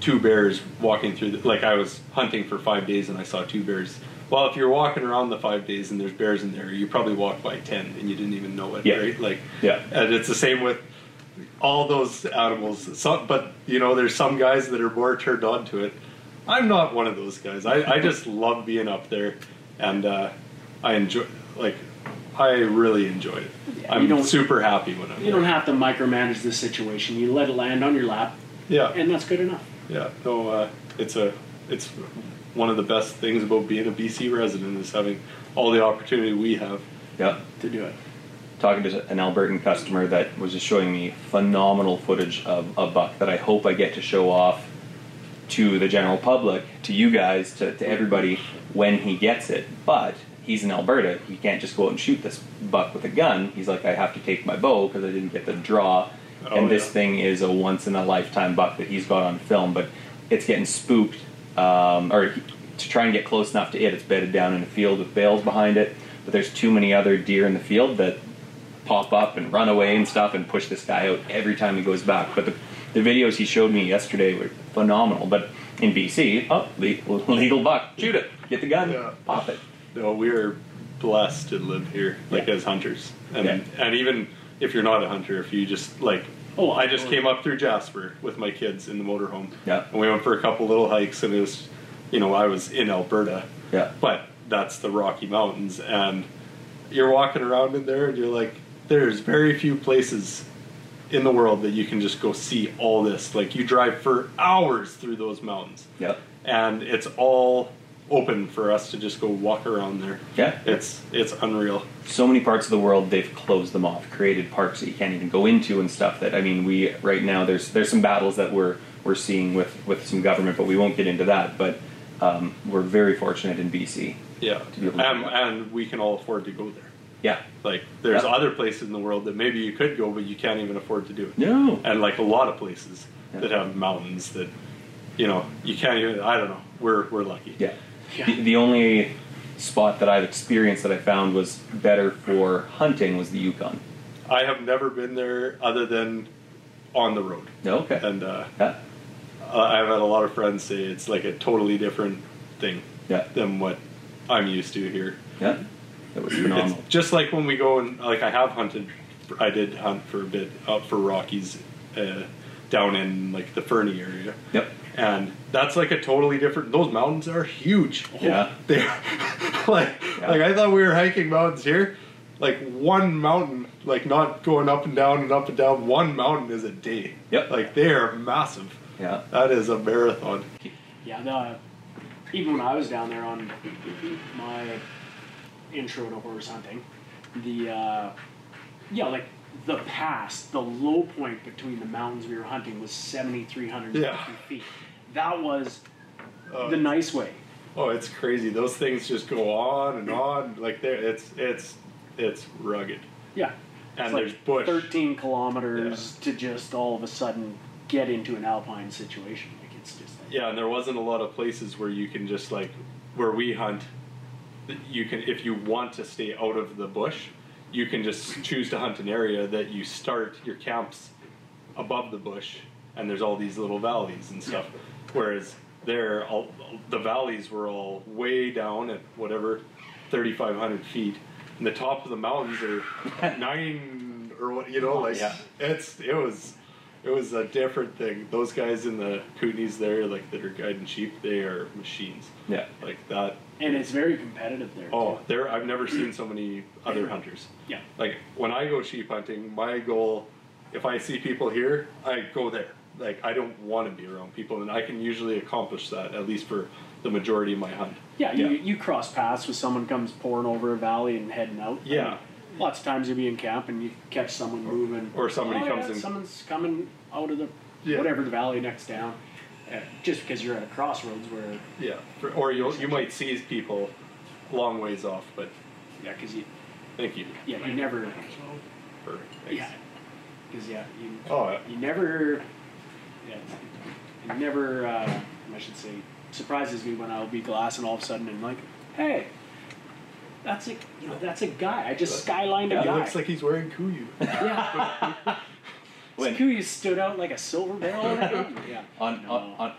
two bears walking through. The, like I was hunting for five days and I saw two bears. Well, if you're walking around the five days and there's bears in there, you probably walked by ten and you didn't even know it, Yeah. right? Like, Yeah. and it's the same with all those animals. Some, but you know, there's some guys that are more turned on to it. I'm not one of those guys. I, I just love being up there, and uh, I enjoy. Like, I really enjoy it. Yeah, I'm don't- super happy when I'm. you don't have to micromanage the situation. You let it land on your lap, Yeah, and that's good enough. yeah. No, uh, it's a it's one of the best things about being a BC resident is having all the opportunity we have. Yeah. to do it. talking to an Albertan customer that was just showing me phenomenal footage of a buck that I hope I get to show off to the general public, to you guys, to, to everybody when he gets it. But he's in Alberta. He can't just go out and shoot this buck with a gun. He's like, I have to take my bow because I didn't get the draw. Oh, and this yeah. thing is a once in a lifetime buck that he's got on film, but it's getting spooked. Um, or to try and get close enough to it, it's bedded down in a field with bales behind it. But there's too many other deer in the field that pop up and run away and stuff and push this guy out every time he goes back. But the, the videos he showed me yesterday were phenomenal. But in BC, oh, le- legal buck, shoot it, get the gun, Yeah. pop it. No, we're blessed to live here, like Yeah. as hunters, and Yeah. and even if you're not a hunter, if you just like, Oh, I just came up through Jasper with my kids in the motorhome, Yeah. and we went for a couple little hikes, and it was, you know, I was in Alberta, Yeah. but that's the Rocky Mountains, and you're walking around in there, and you're like, there's very few places in the world that you can just go see all this. Like you drive for hours through those mountains Yep. and it's all open for us to just go walk around there. Yeah. It's it's unreal. so many parts of the world they've closed them off created parks that you can't even go into and stuff that i mean we right now there's there's some battles that we're we're seeing with with some government but we won't get into that but um, we're very fortunate in bc Yeah. To be able to And, and we can all afford to go there. yeah Like there's Yeah. other places in the world that maybe you could go but you can't even afford to do it. no And like a lot of places Yeah. that have mountains that you know, you can't even I don't know. We're we're lucky. yeah, Yeah. The, the only spot that i've experienced that i found was better for hunting was the yukon I have never been there other than on the road. okay And uh yeah I've had a lot of friends say it's like a totally different thing. Yeah. than what I'm used to here. Yeah. That was phenomenal. It's just like when we go and like I have hunted. I did hunt for a bit up for Rockies, uh, down in like the Fernie area, Yep. And that's like a totally different. Those mountains are huge. Yeah. They like Yeah. like I thought we were hiking mountains here. Like one mountain, like not going up and down and up and down. One mountain is a day. Yep. Like they are massive. Yeah. That is a marathon. Yeah, the, even when I was down there on my intro to horse hunting, the uh, yeah, like the pass, the low point between the mountains we were hunting was seventy three hundred Yeah. feet. That was Uh, the nice way. Oh, it's crazy. Those things just go on and on. Like there, it's it's it's rugged. Yeah, And It's there's like bush. Thirteen kilometers to just all of a sudden get into an alpine situation. Like it's just Yeah, and there wasn't a lot of places where you can just like where we hunt. You can if you want to stay out of the bush, you can just choose to hunt an area that you start your camps above the bush, and there's all these little valleys and stuff. Whereas there, all, the valleys were all way down at whatever, 3,500 feet, and the top of the mountains are nine or what you know, like Yeah. it's it was. It was a different thing. Those guys in the Kootenays there, like that are guiding sheep, they are machines. Yeah. Like that. and it's very competitive there. Oh, too. there! I've never seen so many other hunters. yeah. Like when I go sheep hunting, my goal, if I see people here, I go there. Like I don't want to be around people, and I can usually accomplish that at least for the majority of my hunt. Yeah, you, Yeah. you cross paths with someone comes pouring over a valley and heading out. I Yeah. mean, lots of times you'll be in camp and you catch someone moving. or somebody Oh, comes yeah, in- Someone's coming out of the Yeah. whatever the valley next down. Uh, just because you're at a crossroads where Yeah. For, or you you might see people long ways off, but yeah, because you thank you. yeah you never For, yeah because yeah you Oh, yeah. you never yeah it never uh, I should say surprises me when I'll be glassing all of a sudden and like hey that's a you know that's a guy I just skylined a It guy looks like he's wearing KUIU. yeah. When- KUIU stood out like a silver barrel. on yeah. on, No. on, on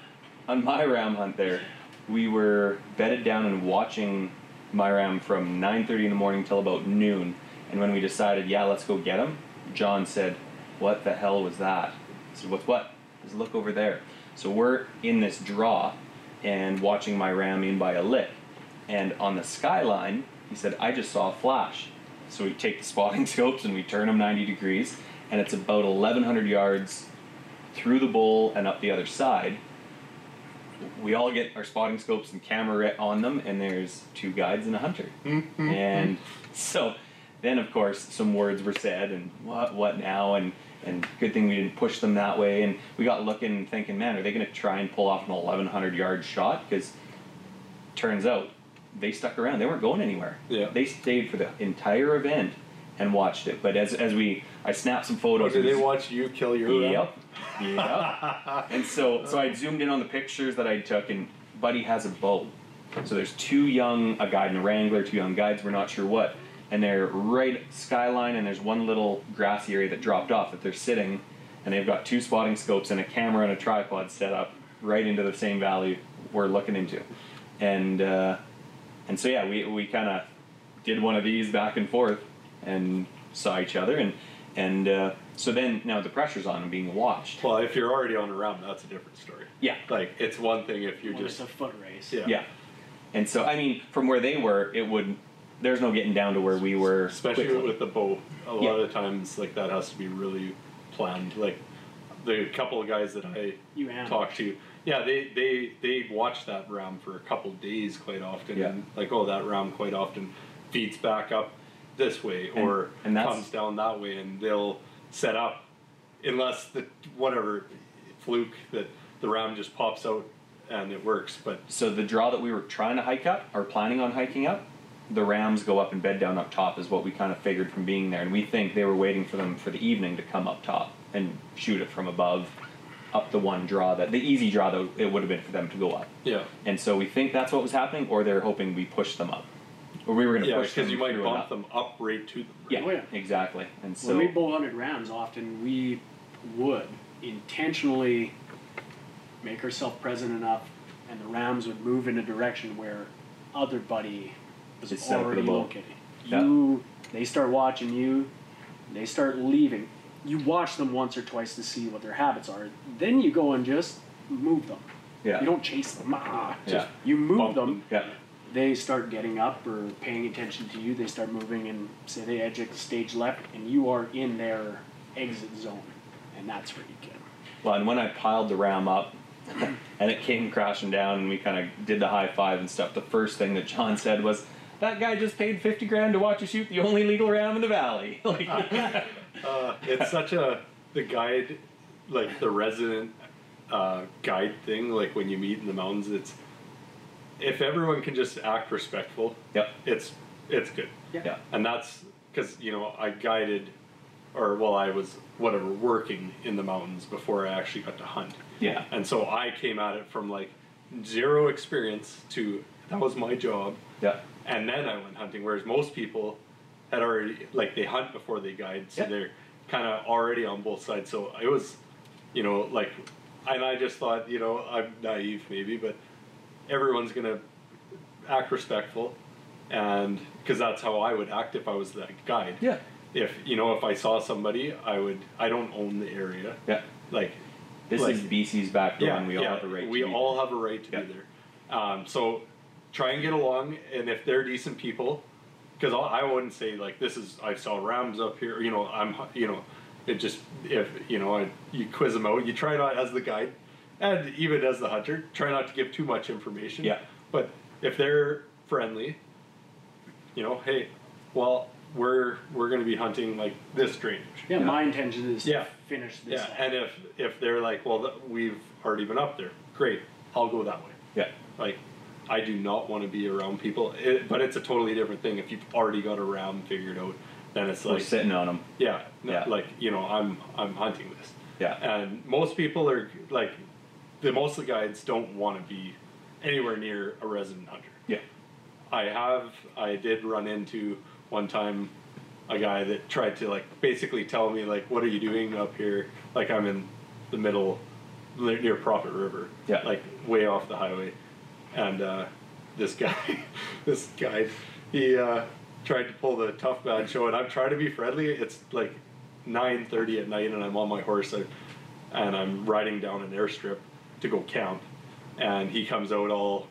on my ram hunt there, we were bedded down and watching my ram from 9:30 in the morning till about noon. And when we decided, yeah, let's go get him, John said, "What the hell was that?" I said, "What's what?" Said, "Look over there." So we're in this draw and watching my ram in by a lick. And on the skyline, he said, "I just saw a flash." So we take the spotting scopes and we turn them 90 degrees, and it's about 1,100 yards through the bowl and up the other side. We all get our spotting scopes and camera on them, and there's two guides and a hunter. Mm-hmm. and so then, of course, some words were said, and what, what now? And and good thing we didn't push them that way. And we got looking and thinking, man, are they going to try and pull off an 1,100 yard shot? Because turns out they stuck around. They weren't going anywhere. Yeah. They stayed for the entire event and watched it. But as as we, I snapped some Oh, photos. did they watch you kill your? Yep. Yep. and so so I zoomed in on the pictures that I took, and Buddy has a bow. So there's two young, a guide and a wrangler, two young guides. We're not sure what, and they're right skyline, and there's one little grassy area that dropped off that they're sitting, and they've got two spotting scopes and a camera and a tripod set up right into the same valley we're looking into, and uh, and so yeah, we we kind of did one of these back and forth and saw each other and and uh, so then now the pressure's on and being watched. Well, if you're already on a ram, that's a different story. Yeah. Like it's one thing if you're Well, just it's a foot race. yeah. Yeah. And so I mean, from where they were, it would there's no getting down to where we were. especially quickly. with the bow. A lot Yeah. of times, like that has to be really planned. Like the couple of guys that I You am. talked to, yeah, they they they watch that ram for a couple days quite often, Yeah. and like oh that ram quite often feeds back up this way or and that's- comes down that way, and they'll set up unless the whatever fluke that the ram just pops out and it works, but So the draw that we were trying to hike up, or planning on hiking up, the rams go up and bed down up top is what we kind of figured from being there, and we think they were waiting for them for the evening to come up top and shoot it from above, up the one draw that the easy draw that it would have been for them to go up. yeah, And so we think that's what was happening, or they're hoping we push them up, or we were going to yeah, push them because you might through bump up. them up right to them. Yeah, Oh, yeah. exactly. And so when we bull hunted rams, often we would intentionally make ourselves present enough, and the rams would move in a direction where other buddy was up already with a bow. located. Yeah. You, they start watching you. They start leaving. You watch them once or twice to see what their habits are. Then you go and just move them. Yeah. You don't chase them. Ah, just Yeah. you move Bump them. Yeah. They start getting up or paying attention to you. They start moving and say they exit stage left, and you are in their exit zone, and that's where you get 'em. Well, and when I piled the ram up and it came crashing down and we kind of did the high five and stuff, the first thing that John said was, that guy just paid 50 grand to watch you shoot the only legal ram in the valley. like, Uh, it's such a the guide, like the resident uh, guide thing. Like when you meet in the mountains, it's if everyone can just act respectful, yep. it's it's good. Yeah. And that's because you know I guided, or well I was whatever working in the mountains before I actually got to hunt. Yeah. And so I came at it from like zero experience to that was my job, Yeah. And then I went hunting. Whereas most people had already like they hunt before they guide, so Yeah. they're kind of already on both sides. So it was, you know, like, and I just thought, you know, I'm naive maybe, but everyone's gonna act respectful, and because that's how I would act if I was that guide. Yeah. If you know, if I saw somebody, I would. I don't own the area. Yeah. Like This Like- is BC's back door, yeah, and we all have a right We to be- all have a right to Yeah. be there. Um, so try and get along, and if they're decent people, because I wouldn't say like this is I saw rams up here. You know, I'm you know, it just if you know I, you quiz them out. You try not as the guide, and even as the hunter, try not to give too much information. Yeah. But if they're friendly, you know, hey, well, we're we're going to be hunting like this drainage. Yeah, Yeah. my intention is Yeah. to finish this. Yeah, up. and if if they're like, well, th- we've already been up there, great, I'll go that way. Yeah. Like, I do not want to be around people, it, but it's a totally different thing. If you've already got a round figured out, then it's We're like, sitting on them. yeah, Yeah. like you know, I'm I'm hunting this, Yeah. and most people are like, the most of the guides don't want to be anywhere near a resident hunter. Yeah. I have I did run into one time a guy that tried to like basically tell me like what are you doing up here like I'm in the middle near near Prophet River Yeah. like way off the highway and uh, this guy this guy he uh, tried to pull the tough man show and I'm trying to be friendly it's like 9:30 at night and I'm on my horse and and I'm riding down an airstrip to go camp and he comes out all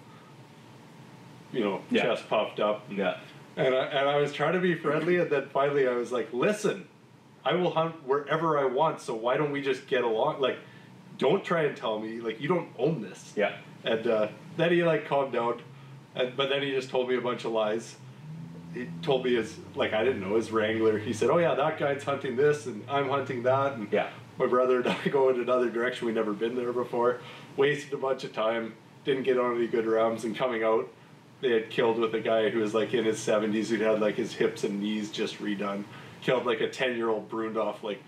you know Yeah. chest puffed up and, Yeah. and I, and I was trying to be friendly and then finally I was like listen I will hunt wherever I want so why don't we just get along like don't try and tell me like you don't own this Yeah. and uh, then he like calmed down and, but then he just told me a bunch of lies he told me his like I didn't know his wrangler he said oh yeah that guy's hunting this and I'm hunting that and Yeah. my brother and I go in another direction. We never been there before. Wasted a bunch of time. Didn't get on any good rounds. And coming out, they had killed with a guy who was like in his seventies who'd had like his hips and knees just redone. Killed like a ten year old broomed off like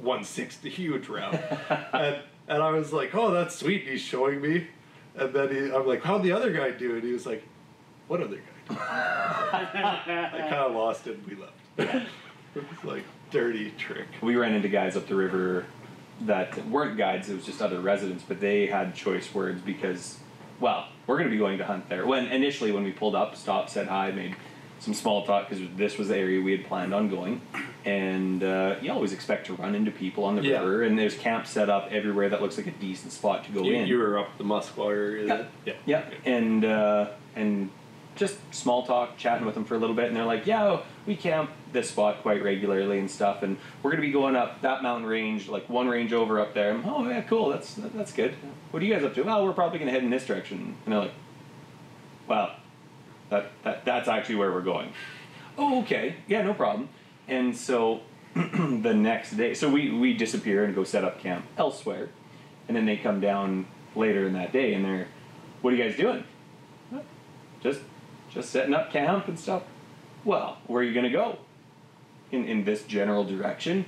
one sixty huge round. and and I was like, oh, that's sweet. He's showing me. And then he, I'm like, how'd the other guy do? And he was like, what other guy? do?" I kind of lost it. and We left. it was like dirty trick. we ran into guys up the river that weren't guides, it was just other residents, but they had choice words because, well, we're going to be going to hunt there. When initially, when we pulled up, stopped, said hi, made some small talk because this was the area we had planned on going. And uh, you always expect to run into people on the Yeah. river, and there's camps set up everywhere that looks like a decent spot to go You, in. you were up the Muskwa area. Yeah. then? Yeah. Yeah, and uh, and just small talk, chatting with them for a little bit, and they're like, "Yeah, we camp this spot quite regularly and stuff, and we're gonna be going up that mountain range, like one range over up there." I'm, oh yeah, cool. That's that's good. What are you guys up to? Well, we're probably gonna head in this direction. And they're like, "Well, that, that that's actually where we're going." Oh, okay. Yeah, no problem. And so the next day, so we we disappear and go set up camp elsewhere, and then they come down later in that day, and they're, "What are you guys doing?" just just setting up camp and stuff. Well, where are you gonna go? In in this general direction?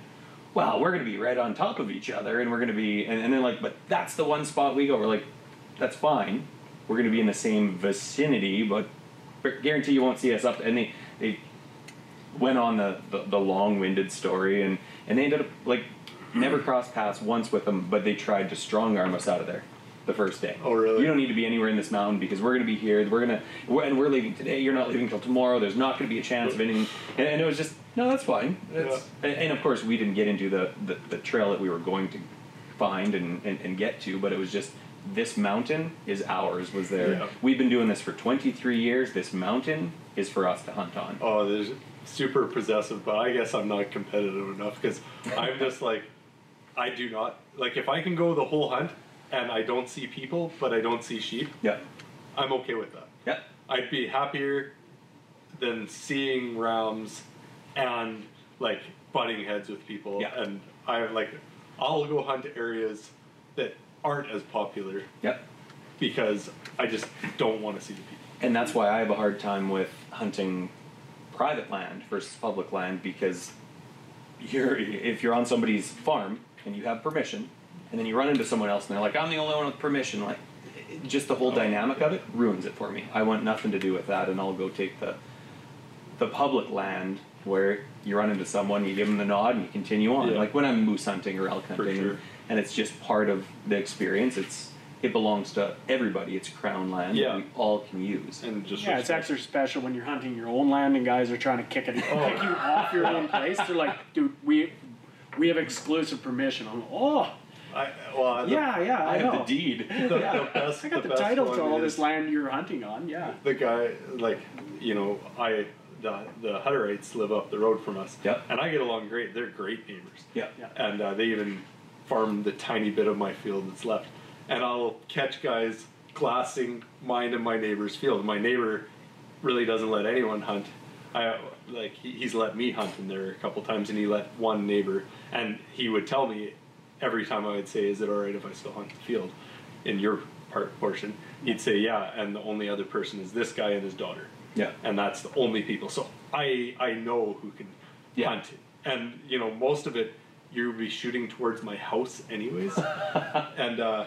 Well, we're gonna be right on top of each other, and we're gonna be, and, and then like, but that's the one spot we go. We're like, that's fine. We're gonna be in the same vicinity, but but guarantee you won't see us up. And they they went on the, the, the long-winded story, and and they ended up like never crossed paths once with them, but they tried to strong arm us out of there. the first day. Oh, really? You don't need to be anywhere in this mountain because we're going to be here. We're going to, and we're leaving today. You're not leaving till tomorrow. There's not going to be a chance of anything. And, and it was just, no, that's fine. That's, and, and of course, we didn't get into the, the, the trail that we were going to find and, and, and get to, but it was just, this mountain is ours, was there. Yeah. We've been doing this for 23 years. This mountain is for us to hunt on. Oh, there's super possessive, but I guess I'm not competitive enough because I'm just like, I do not like if I can go the whole hunt and I don't see people, but I don't see sheep. Yeah. I'm okay with that. Yeah. I'd be happier than seeing rams and like butting heads with people. Yeah. And I like, I'll go hunt areas aren't as popular Yeah. because I just don't want to see the people. And that's why I have a hard time with hunting private land versus public land because you're if you're on somebody's farm and you have permission and then you run into someone else and they're like I'm the only one with permission like just the whole dynamic of it ruins it for me. I want nothing to do with that and I'll go take the the public land where you run into someone, you give them the nod, and you continue on. Yeah. Like when I'm moose hunting or elk hunting, sure. And it's just part of the experience. It's it belongs to everybody. It's crown land Yeah. that we all can use. And just Yeah, it's extra special when you're hunting your own land and guys are trying to kick it, Oh. kick you off your own place. They're like, dude, we we have exclusive permission. I'm like, oh, I, well, the- yeah, yeah, I, I have know. the deed. The, the best, I got the, best title to all this land you're hunting on. Yeah. The guy, like, you know, I the the Hutterites live up the road from us. Yep. And I get along great. They're great neighbors. Yeah. Yeah. And uh, they even farm the tiny bit of my field that's left. And I'll catch guys glassing mine and my neighbor's field. My neighbor really doesn't let anyone hunt. I like he, he's let me hunt in there a couple times, and he let one neighbor, and he would tell me every time I would say, "Is it all right if I still hunt the field in your part portion?" He'd say, "Yeah," and the only other person is this guy and his daughter Yeah. and that's the only people. So I I know who can Yeah. hunt, and you know most of it you'll be shooting towards my house anyways, and uh,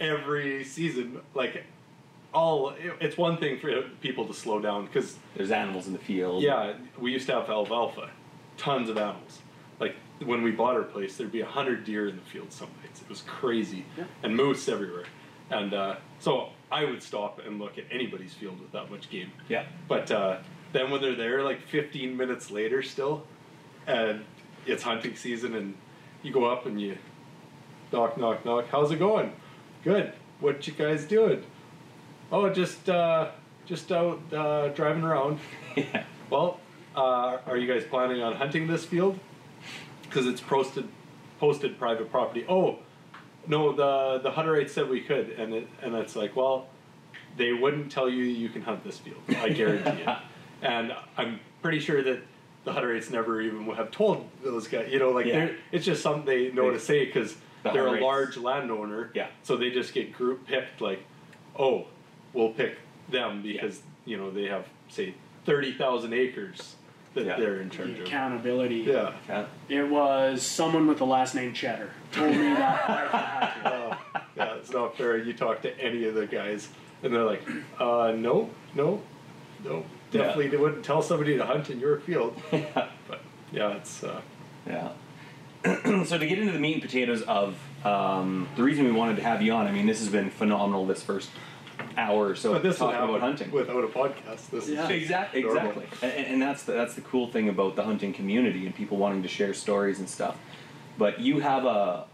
every season like all it's one thing for people to slow down because There's animals in the field. yeah we used to have alfalfa, tons of animals. Like when we bought our place, there'd be a hundred deer in the field some nights. It was crazy, Yeah. and moose everywhere. And uh, so I would stop and look at anybody's field with that much game. Yeah. But uh, then when they're there, like 15 minutes later, still, and it's hunting season, and you go up and you knock, knock, knock. How's it going? Good. What you guys doing? Oh, just uh, just out uh, driving around. Yeah. Well, uh, are you guys planning on hunting this field? Because it's posted posted private property. Oh, no, the the Hutterites said we could, and it, and it's like, well, they wouldn't tell you you can hunt this field. I guarantee it. And I'm pretty sure that the Hutterites never even would have told those guys. You know, like Yeah. it's just something they know to say because The they're a large landowner. Yeah. So they just get group picked. Like, oh, we'll pick them because you know they have say thirty thousand acres that Yeah. they're in charge The of. accountability. Yeah. Yeah. It was someone with the last name Cheddar told me that. I had to. Uh, yeah, it's not fair. You talk to any of the guys, and they're like, uh, no, no, no. Yeah. Definitely, they wouldn't tell somebody to hunt in your field. Yeah. But yeah, it's uh, Yeah. so to get into the meat and potatoes of um, the reason we wanted to have you on, I mean, this has been phenomenal this first hour or so but this talking about hunting. without a podcast. This Yeah. is Exactly, exactly, and, and that's the, that's the cool thing about the hunting community and people wanting to share stories and stuff. But you have a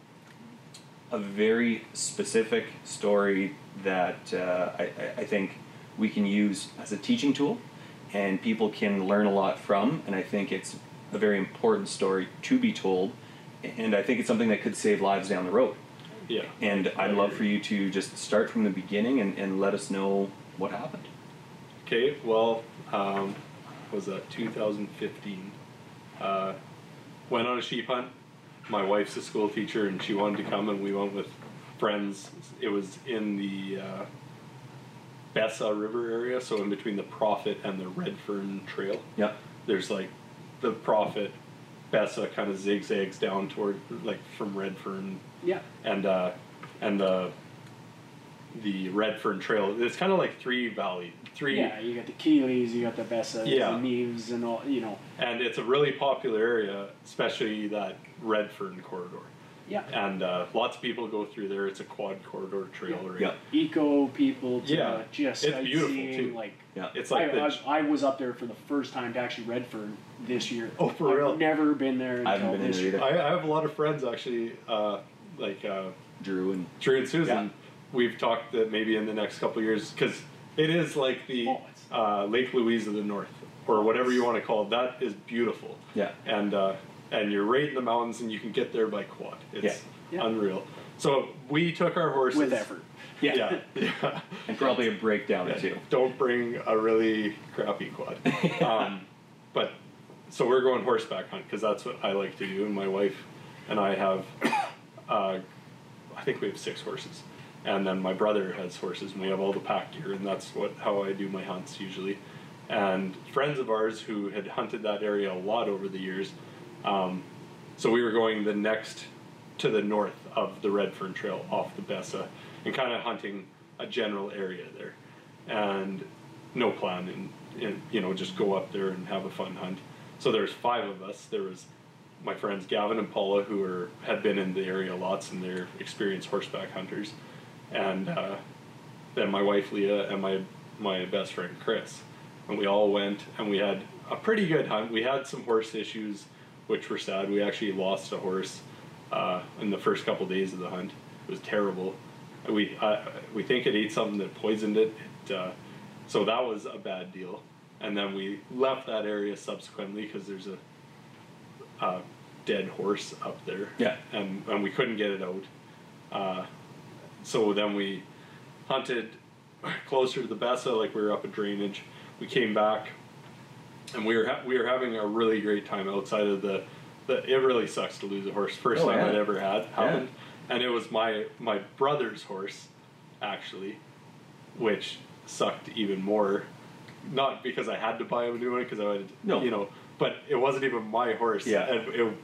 a very specific story that uh, I- I think we can use as a teaching tool, and people can learn a lot from. And I think it's a very important story to be told, and I think it's something that could save lives down the road. Yeah. And I'd love for you to just start from the beginning and, and let us know what happened. Okay, well, um, was that 2015? Uh, went on a sheep hunt. My wife's a school teacher, and she wanted to come, and we went with friends. It was in the uh, Besa River area, so in between the Prophet and the Redfern Trail. Yep. There's like the Prophet, Besa kind of zigzags down toward like from Redfern Yeah. and uh, and the the Redfern Trail. It's kind of like three valley, three, Yeah, you got the Keeleys, you got the Besas, Yeah. the Neves, and all, you know. and it's a really popular area, especially that Redfern corridor. Yeah. and uh, lots of people go through there. It's a quad corridor trail, right? Yeah. Eco people to Yeah. just It's beautiful, too. like Yeah. It's like I, the, I, I was up there for the first time to actually Redfern this year. Oh, for I've real? Never been there until I haven't been this there year. either. I, I have a lot of friends actually, uh, like uh, Drew and Drew and Susan. Yeah. We've talked that maybe in the next couple of years because it is like the Oh, uh, Lake Louise of the North or whatever you want to call it. That is beautiful. Yeah. and uh, and you're right in the mountains and you can get there by quad. It's Yeah. Yeah. unreal. So we took our horses with effort. yeah, Yeah, yeah. and probably a breakdown or two. Don't bring a really crappy quad. um, but so we're going horseback hunt because that's what I like to do, and my wife and I have, uh, I think we have six horses, and then my brother has horses, and we have all the pack gear, and that's what how I do my hunts usually. And friends of ours who had hunted that area a lot over the years, um, so we were going the next to the north of the Redfern Trail off the Besa, and kind of hunting a general area there, and no plan, and, and you know just go up there and have a fun hunt. So there's five of us. There was my friends Gavin and Paula who are had been in the area lots and they're experienced horseback hunters, and uh, then my wife Leah and my my best friend Chris, and we all went and we had a pretty good hunt. We had some horse issues, which were sad. We actually lost a horse uh, in the first couple days of the hunt. It was terrible. We uh, we think it ate something that poisoned it. it uh, so that was a bad deal. And then we left that area subsequently because there's a, a dead horse up there. Yeah. And and we couldn't get it out. Uh, so then we hunted closer to the Besa, like we were up at drainage. We came back, and we were ha- we were having a really great time outside of the. the it really sucks to lose a horse. First Oh, time yeah. I'd ever had happened, and it was my my brother's horse, actually, which sucked even more. Not because I had to buy him a new one, because I would, No. you know, but it wasn't even my horse. Yeah. And it,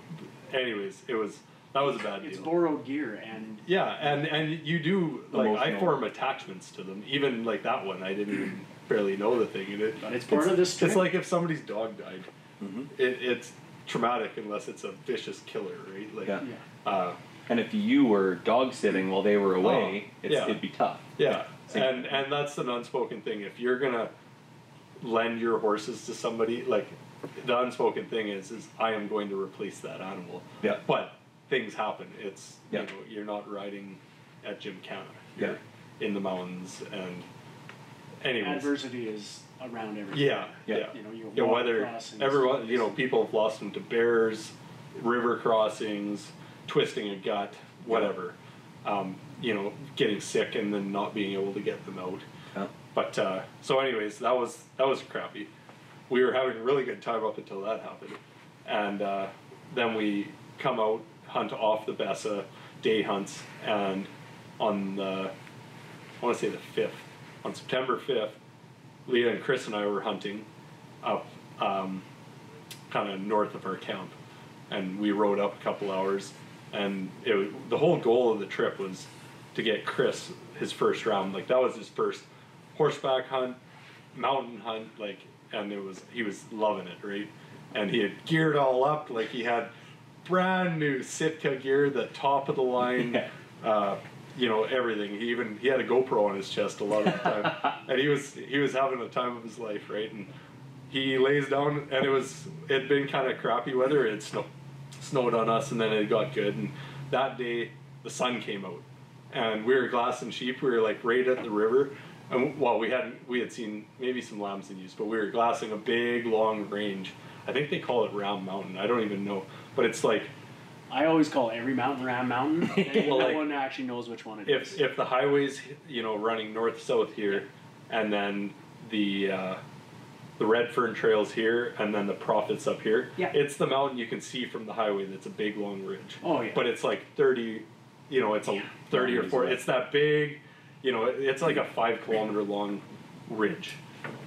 anyways, it was that was a bad deal. It's borrowed gear, and Yeah, and and you do like I form attachments to them. Even like that one, I didn't even barely know the thing, and it, it's part of this. It's like if somebody's dog died, Mm-hmm. it, it's traumatic unless it's a vicious killer, right? Like, Yeah. yeah. uh, And if you were dog sitting while they were away, Oh, it's, yeah. it'd be tough. yeah, Same. and and that's an unspoken thing. If you're gonna lend your horses to somebody, like the unspoken thing is, is I am going to replace that animal. Yeah. But things happen. It's Yeah. you know you're not riding at Gymkhana. You're Yeah. in the mountains and anyways. adversity is around everything. Yeah, Yeah. yeah. You know, you Yeah, whether across everyone, you know, people have lost them to bears, river crossings, twisting a gut, whatever. Um, you know, getting sick and then not being able to get them out. Yeah. But uh, so, anyways, that was that was crappy. We were having a really good time up until that happened, and uh, then we come out hunt off the Besa day hunts, and on the I want to say the fifth, on September fifth, Leah and Chris and I were hunting up um, kind of north of our camp, and we rode up a couple hours, and it was, the whole goal of the trip was to get Chris his first round. Like that was his first horseback hunt, mountain hunt, like, and it was he was loving it, right? And he had geared all up, like he had brand new Sitka gear, the top of the line, Yeah. uh, you know everything. He even he had a GoPro on his chest a lot of the time, and he was he was having the time of his life, right? And he lays down, and it was it had been kind of crappy weather. It snow, snowed on us, and then it got good. And that day, the sun came out, and we were glassing sheep. We were like right at the river, and well, we had we had seen maybe some lambs in ewes, but we were glassing a big long range. I think they call it Round Mountain. I don't even know, but it's like I always call every mountain Ram Mountain, and Well, no like, one actually knows which one it is. if if the highway's you know running north south here, and then the uh, the Redfern trails here, and then the Prophet's up here. Yeah. it's the mountain you can see from the highway. That's a big long ridge. Oh, yeah. but it's like thirty, you know, it's a Yeah. thirty or Long four. It's that big, you know, it- it's like a five kilometer long ridge.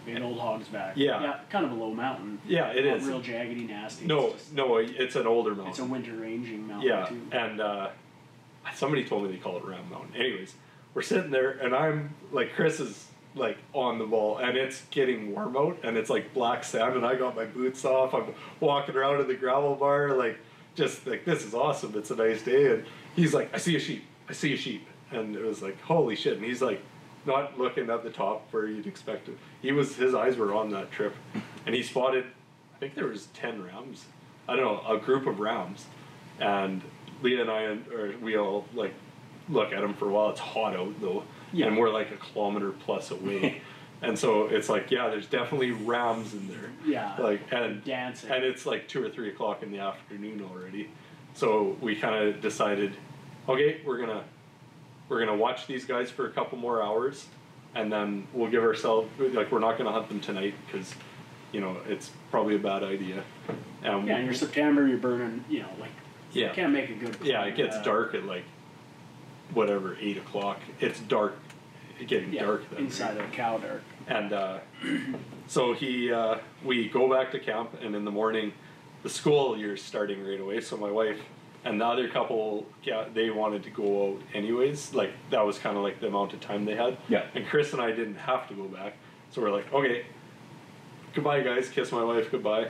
Big old hog's back. Yeah. yeah, kind of a low mountain. Yeah, it Not is. real jaggedy, nasty. No, it's, just- no, it's an older mountain. it's a winter ranging mountain Yeah, too. and uh, somebody told me they call it Round Mountain. Anyways, we're sitting there, and I'm like, Chris is like on the ball, and it's getting warm out, and it's like black sand, and I got my boots off. I'm walking around in the gravel bar, like just like this is awesome. It's a nice day, and he's like, I see a sheep. I see a sheep, and it was like, holy shit. And he's like, not looking at the top where you'd expect it. He was his eyes were on that trip, and he spotted. I think there was ten rams. I don't know a group of rams, and Leah and I or we all like look at them for a while. It's hot out though, Yeah. and we're like a kilometer plus away. And so it's like, yeah, there's definitely rams in there. Yeah. Like and Dancing. and it's like two or three o'clock in the afternoon already. So we kind of decided, okay, we're gonna we're gonna watch these guys for a couple more hours, and then we'll give ourselves like we're not gonna hunt them tonight because, you know, it's probably a bad idea. Um, Yeah, in your September, you're burning. You know, like yeah, you can't make a good. yeah, it gets uh, dark at like whatever eight o'clock. It's dark, getting Yeah, dark then. inside of a cow dark. And uh, so he, uh, we go back to camp, and in the morning, the school year's starting right away. So my wife and the other couple, yeah, they wanted to go out anyways. Like that was kind of like the amount of time they had. Yeah. And Chris and I didn't have to go back, so we're like, okay, goodbye, guys. Kiss my wife goodbye,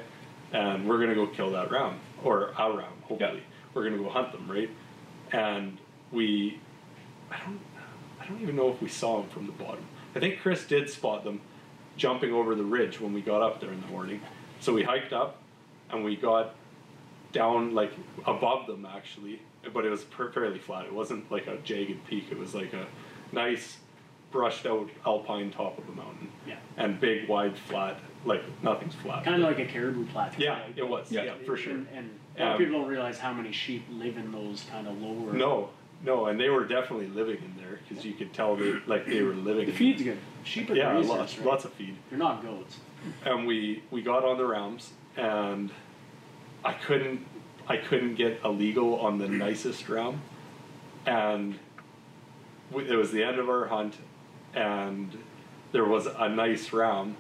and we're gonna go kill that ram or a ram. Hopefully, Yeah. we're gonna go hunt them, right? And we, I don't, I don't even know if we saw them from the bottom. I think Chris did spot them jumping over the ridge when we got up there in the morning. So we hiked up, and we got down like above them actually, but it was per- fairly flat. It wasn't like a jagged peak. It was like a nice brushed out alpine top of a mountain. Yeah. And big, wide, flat. Like nothing's flat. Kind of like a caribou plateau. Yeah, right? it was. Yeah. Yeah, for sure. And, and a lot of Um, people don't realize how many sheep live in those kind of lower. No, no, and they were definitely living in there because you could tell they like they were living. The in feed's good. Sheep are Yeah, grazers, lots, right? lots of feed. They're not goats. and we we got on the rams and I couldn't I couldn't get a legal on the nicest ram and we, it was the end of our hunt and there was a nice ram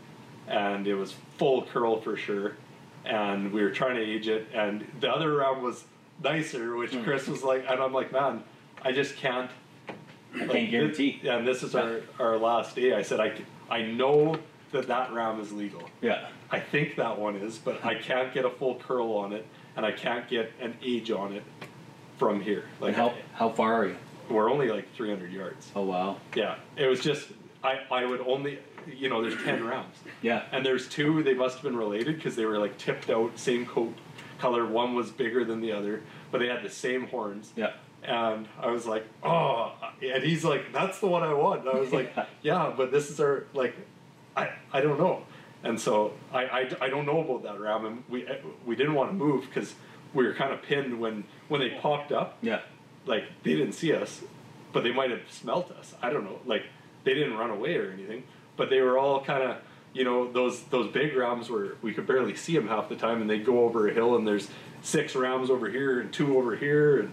and it was full curl for sure and we were trying to age it and the other ram was nicer which hmm. Chris was like and I'm like man I just can't I like, can't guarantee. this- and this is our, our last day. I said, I, I know that that ram is legal. Yeah. I think that one is, but I can't get a full curl on it, and I can't get an age on it from here. And Like, how how far are you? we're only like 300 yards. Oh wow. Yeah, it was just, I, I would only, you know, there's 10 rounds. Yeah. And there's two, they must have been related because they were like tipped out, same coat color. One was bigger than the other, but they had the same horns. Yeah. And I was like, oh, and he's like, that's the one I want. And I was like, yeah, but this is our, like, I, I don't know. And so I, I, I don't know about that ram. And we, we didn't want to move because we were kind of pinned when, when they popped up. Yeah. Like, they didn't see us, but they might have smelt us. I don't know. Like, they didn't run away or anything, but they were all kind of, you know, those, those big rams where we could barely see them half the time and they'd go over a hill and there's six rams over here and two over here. And,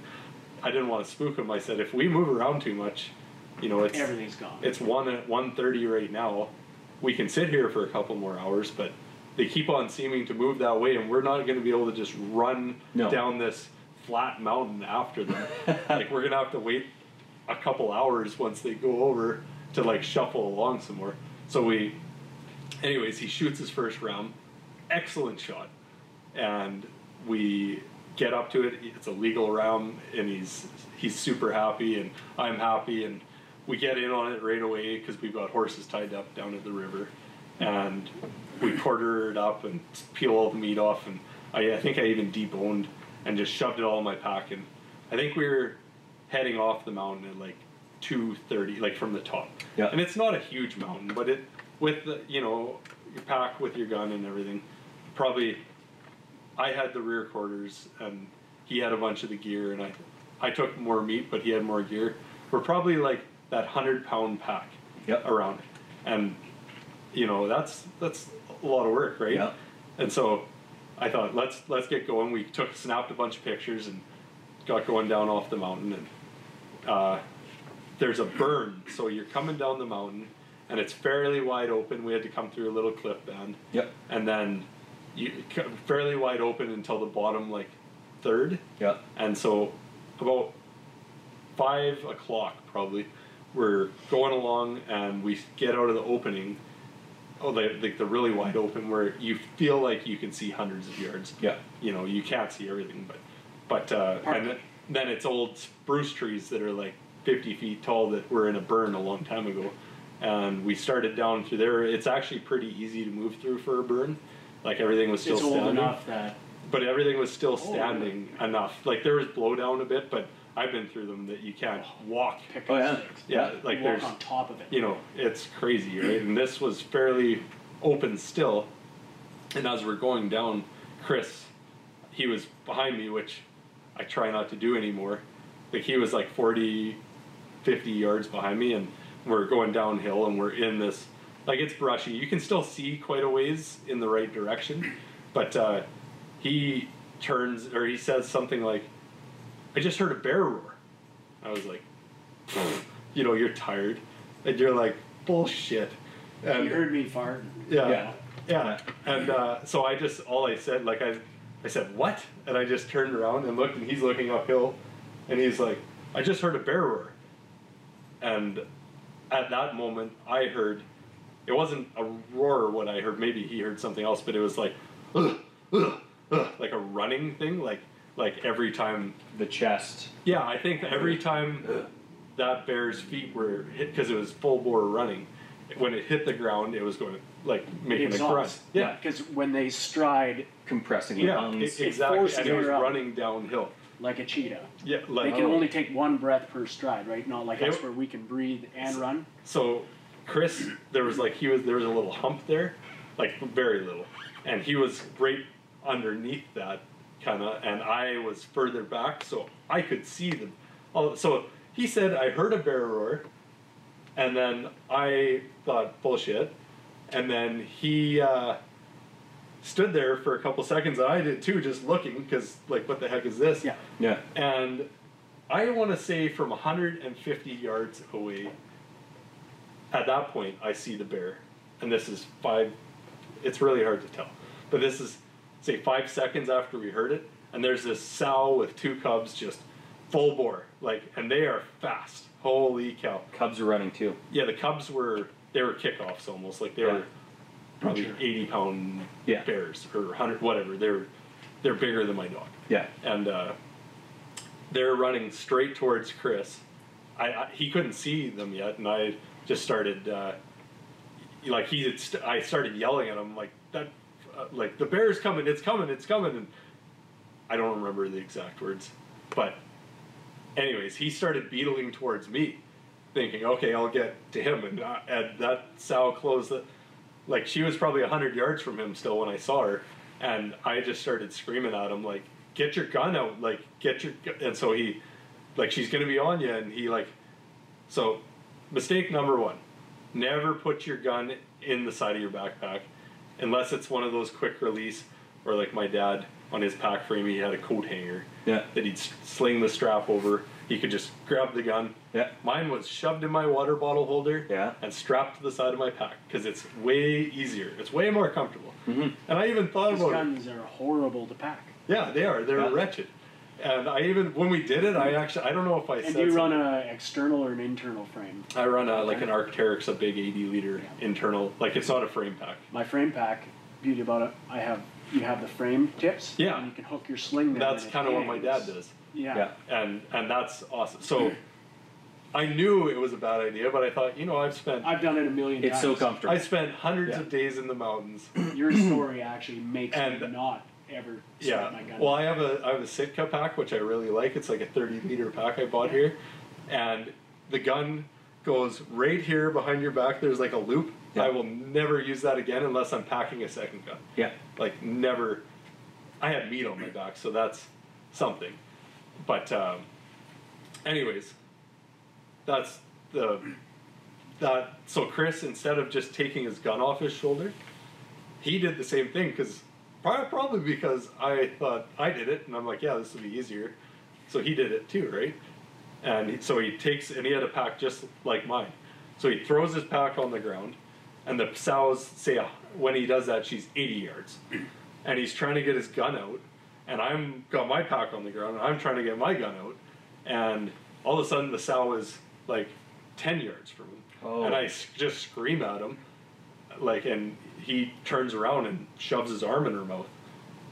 I didn't want to spook them. I said, if we move around too much, you know, it's Everything's gone. it's one at one thirty right now. We can sit here for a couple more hours, but they keep on seeming to move that way, and we're not going to be able to just run No. down this flat mountain after them. like we're going to have to wait a couple hours once they go over to like shuffle along some more. So we, anyways, he shoots his first round, excellent shot, and we get up to it. It's a legal round, and he's he's super happy, and I'm happy, and we get in on it right away because we've got horses tied up down at the river, and we quarter it up and peel all the meat off, and I, I think I even deboned and just shoved it all in my pack, and I think we were heading off the mountain at like two thirty, like from the top. Yeah. And it's not a huge mountain, but it with the you know your pack with your gun and everything, probably I had the rear quarters and he had a bunch of the gear and I I took more meat but he had more gear. We're probably like that hundred pound pack Yep. around. And you know, that's that's a lot of work, right? Yep. And so I thought let's let's get going. We took snapped a bunch of pictures and got going down off the mountain and uh, there's a burn. So you're coming down the mountain and it's fairly wide open. We had to come through a little cliff bend. Yep. and then you fairly wide open until the bottom like third Yeah. and so about five o'clock probably we're going along and we get out of the opening oh the, the, the really wide open where you feel like you can see hundreds of yards Yeah. you know you can't see everything but But uh, and then- then it's old spruce trees that are like 50 feet tall that were in a burn a long time ago. And we started down through there. It's actually pretty easy to move through for a burn. Like everything was still It's old standing, enough that but everything was still Oh, standing enough. Like there was blowdown a bit, but I've been through them that you can't walk. pick Oh, up yeah. sticks. Yeah, like walk there's on top of it. you know, it's crazy, right? And this was fairly open still. And as we're going down, Chris, he was behind me, which I try not to do anymore. Like he was like 40, 50 yards behind me, and we're going downhill, and we're in this, like it's brushy. You can still see quite a ways in the right direction, but uh, he turns or he says something like, I just heard a bear roar. I was like, you know, you're tired, and you're like, bullshit. And you heard me fart. yeah, Yeah. yeah, And uh, so I just all I said, like I, I said what, and I just turned around and looked, and he's looking uphill, and he's like, I just heard a bear roar. And at that moment, I heard, it wasn't a roar what I heard. Maybe he heard something else, but it was like, "Ugh, ugh, ugh," like a running thing, like like every time The chest. yeah, I think every time that bear's feet were hit because it was full bore running, when it hit the ground, it was going like making a crunch. Exhaust. Yeah, Because when they stride Compressing yeah, lungs. e- exactly. forces And it was up. running downhill. like a cheetah, Yeah, like, they can Oh. only take one breath per stride, right? Not like us where we can breathe and run. so. Chris, there was like he was there was a little hump there, like very little, and he was right underneath that kind of, and I was further back, so I could see them. Oh, so he said I heard a bear roar, and then I thought bullshit, and then he uh, stood there for a couple seconds, and I did too, just looking because like what the heck is this? Yeah. Yeah. And I want to say from 150 yards away, at that point, I see the bear. And this is five, it's really hard to tell. But this is, say, five seconds after we heard it. And there's this sow with two cubs just full bore. Like, and they are fast. Holy cow. Cubs are running too. Yeah, the cubs were, they were kickoffs almost. Like they Yeah. were probably Sure. 80 pound Yeah. bears or 100, whatever. They're, they're bigger than my dog Yeah. and uh, they're running straight towards Chris. I, I he couldn't see them yet, and I just started uh, like he st- I started yelling at him like that, uh, like the bear's coming, it's coming, it's coming, and I don't remember the exact words, but anyways, he started beetling towards me, thinking, okay, I'll get to him, and, uh, and that sow closed the, like she was probably hundred yards from him still when I saw her, and I just started screaming at him like, get your gun out, like get your, gu-" and so he, like she's gonna be on you, and he like, so mistake number one, never put your gun in the side of your backpack, unless it's one of those quick release, or like my dad on his pack frame, he had a coat hanger Yeah. that he'd sling the strap over. He could just grab the gun. Yeah. Mine was shoved in my water bottle holder Yeah. and strapped to the side of my pack because it's way easier. It's way more comfortable. Mm-hmm. And I even thought These about it. guns are horrible to pack. Yeah, they are. They're Yeah. wretched. And I even when we did it, I actually I don't know if I And said do you run something. an external or an internal frame? I run a, like an Arc'teryx, a big 80 liter internal. Like it's not a frame pack. My frame pack, beauty about it, I have you have the frame tips. Yeah. And you can hook your sling down. That's kind of what my dad does. Yeah. Yeah. And and that's awesome. So I knew it was a bad idea, but I thought, you know, I've spent I've done it a million It's times. It's so comfortable. I spent hundreds Yeah. of days in the mountains. Your story actually makes me not ever Yeah. my gun. Well, I have a I have a Sitka pack which I really like. It's like a 30 liter pack I bought here, and the gun goes right here behind your back. There's like a loop. Yeah. I will never use that again unless I'm packing a second gun. Yeah. Like never. I have meat on my back, so that's something. But um, anyways, that's the that. So Chris, instead of just taking his gun off his shoulder, he did the same thing because probably because I thought I did it, and I'm like, yeah, this will be easier. So he did it too, right? And so he takes and he had a pack just like mine. So he throws his pack on the ground, and the sow's say uh, when he does that, she's 80 yards, and he's trying to get his gun out, and I'm got my pack on the ground, and I'm trying to get my gun out, and all of a sudden the sow is like 10 yards from him, Oh. and I just scream at him, like, and he turns around and shoves his arm in her mouth,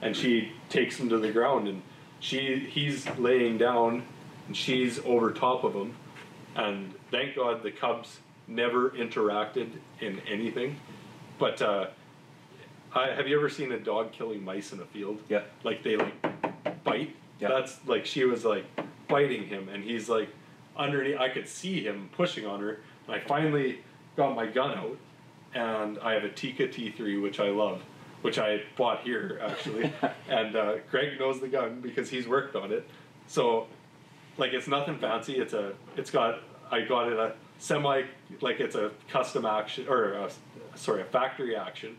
and she takes him to the ground, and she he's laying down and she's over top of him and thank god the cubs never interacted in anything but uh, I, have you ever seen a dog killing mice in a field Yeah. like they like bite Yeah. that's like she was like biting him and he's like underneath i could see him pushing on her and i finally got my gun out and i have a Tikka T3 which i love which i bought here actually. And uh, greg knows the gun because he's worked on it. So like it's nothing fancy. It's a it's got i got it a semi like it's a custom action or a, sorry a factory action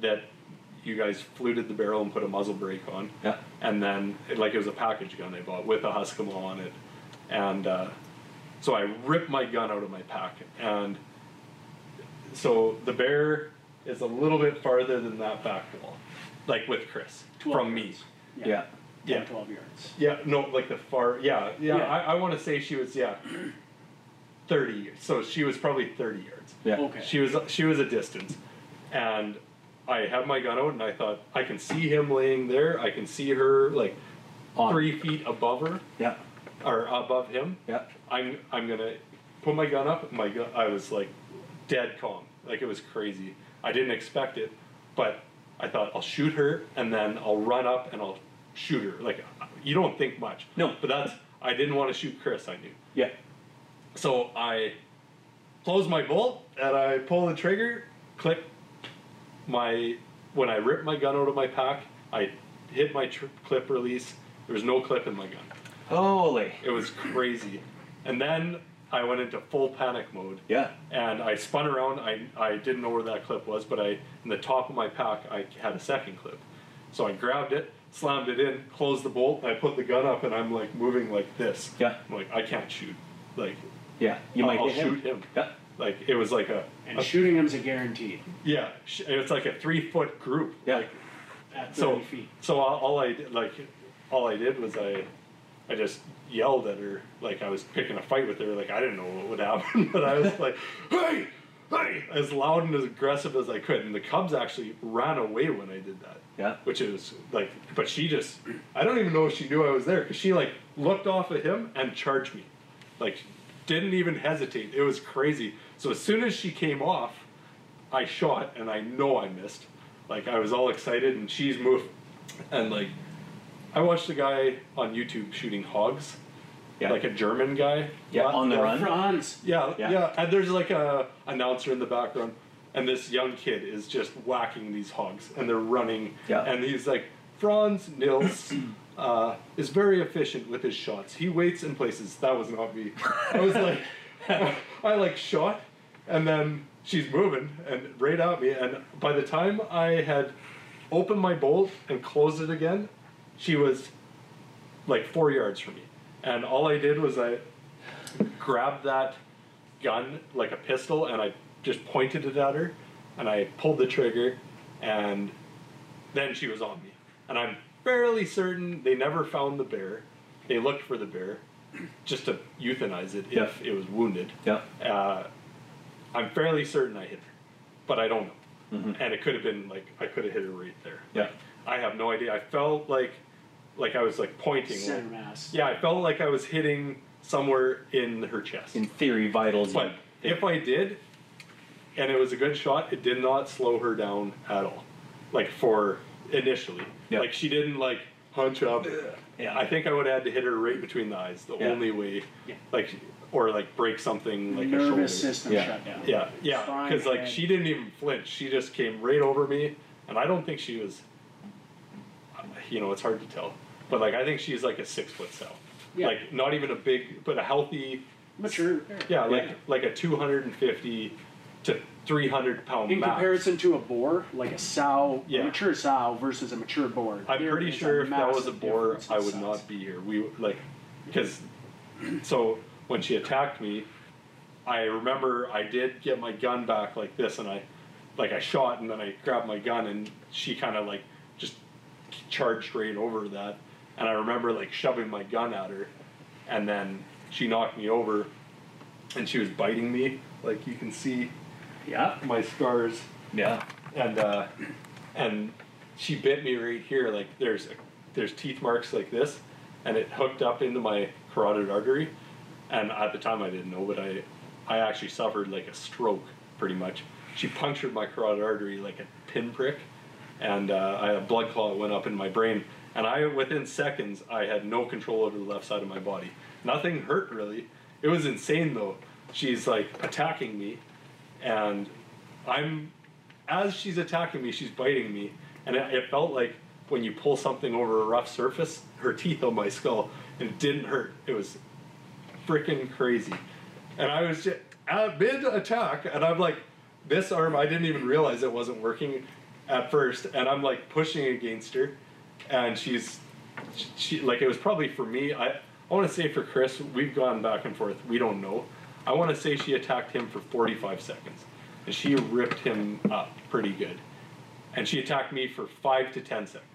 that you guys fluted the barrel and put a muzzle brake on. Yeah. and then it, like it was a package gun I bought with a Huskemaw on it, and uh, so I ripped my gun out of my pack, and so the bear is a little bit farther than that back wall, like with Chris 12 from me. Yeah. Yeah. 10, Yeah. 12 yards. Yeah, no, like the far. Yeah, yeah. Yeah. I, I want to say she was yeah, thirty. So she was probably thirty yards. Yeah. Okay. She was she was a distance, and I had my gun out, and I thought I can see him laying there. I can see her like On. three feet above her Yeah. or above him. Yeah. I'm I'm gonna put my gun up. My gun, I was like dead calm, like it was crazy. I didn't expect it, but I thought I'll shoot her and then I'll run up and I'll shoot her. Like you don't think much. No. but that's I didn't want to shoot Chris. I knew. Yeah. So I close my bolt and I pull the trigger. Click. My when I ripped my gun out of my pack, I hit my tr- clip release. There was no clip in my gun. Holy. It was crazy. And then I went into full panic mode. Yeah. And I spun around. I, I didn't know where that clip was, but I in the top of my pack I had a second clip. So I grabbed it, slammed it in, closed the bolt, and I put the gun up and I'm like moving like this. Yeah. I'm like, I can't shoot. Like Yeah. You might I'll hit him. shoot him. Yeah. Like it was like a, And a- shooting him's a guarantee. yeah, sh- it's like a three foot group. Yeah. Like, at 30 so feet. so all, all I did, like all I did was I I just yelled at her like I was picking a fight with her like I didn't know what would happen but I was like hey hey as loud and as aggressive as I could and the cubs actually ran away when I did that Yeah. which is like but she just I don't even know if she knew I was there because she like looked off at him and charged me like didn't even hesitate it was crazy so as soon as she came off I shot and I know I missed. Like I was all excited and she's moved and like I watched a guy on YouTube shooting hogs. Yeah. Like a German guy. Yeah, on the Yeah, run. Franz. Yeah, Yeah. yeah, And there's like a announcer in the background and this young kid is just whacking these hogs and they're running Yeah. and he's like Franz Nils uh, is very efficient with his shots. He waits in places. That was not me. I was like, I like shot, and then she's moving and right at me. And by the time I had opened my bolt and closed it again, she was like four yards from me. And all I did was I grabbed that gun like a pistol and I just pointed it at her and I pulled the trigger and then she was on me. And I'm fairly certain they never found the bear. They looked for the bear just to euthanize it if it was wounded. Yeah. Uh, I'm fairly certain I hit her, but I don't know. Mhm. And it could have been like I could have hit her right there. Yeah. Like, I have no idea. I felt like like I was like pointing. Center mass. Yeah, I felt like I was hitting somewhere in her chest. In theory, vitals. But if I did, and it was a good shot, it did not slow her down at all. Like for initially, Yeah. like she didn't like hunch up. Yeah. I think I would have had to hit her right between the eyes. The Yeah. only way, Yeah. like, or like break something like a shoulder. Nervous system Yeah. shut down. Yeah, yeah, Spine, because like she didn't even flinch. She just came right over me, and I don't think she was. You know, it's hard to tell, but like I think she's like a six foot sow. Yeah. Like not even a big, but a healthy. Mature. Yeah, like Yeah. like a two hundred and fifty to three hundred pound. In max. comparison to a boar, like a sow, Yeah. a mature sow versus a mature boar. I'm there pretty sure if that was a boar, I would size. not be here. We like because so when she attacked me, I remember I did get my gun back like this, and I like I shot, and then I grabbed my gun, and she kind of like just charged right over that, and I remember like shoving my gun at her, and then she knocked me over, and she was biting me, like you can see Yeah. my scars yeah. and uh, and she bit me right here. Like there's there's teeth marks like this, and it hooked up into my carotid artery. And at the time, I didn't know, but I, I actually suffered like a stroke, pretty much. She punctured my carotid artery like a pinprick, and uh, I a blood clot went up in my brain. And I, within seconds, I had no control over the left side of my body. Nothing hurt really. It was insane though. She's like attacking me, and I'm, as she's attacking me, she's biting me, and it, it felt like when you pull something over a rough surface, her teeth on my skull, and it didn't hurt. It was freaking crazy. And I was just at mid attack, and I'm like, this arm, I didn't even realize it wasn't working at first, and I'm like pushing against her, and she's, she like it was probably for me. I I want to say for Chris, we've gone back and forth. We don't know. I want to say she attacked him for 45 seconds, and she ripped him up pretty good, and she attacked me for five to 10 seconds,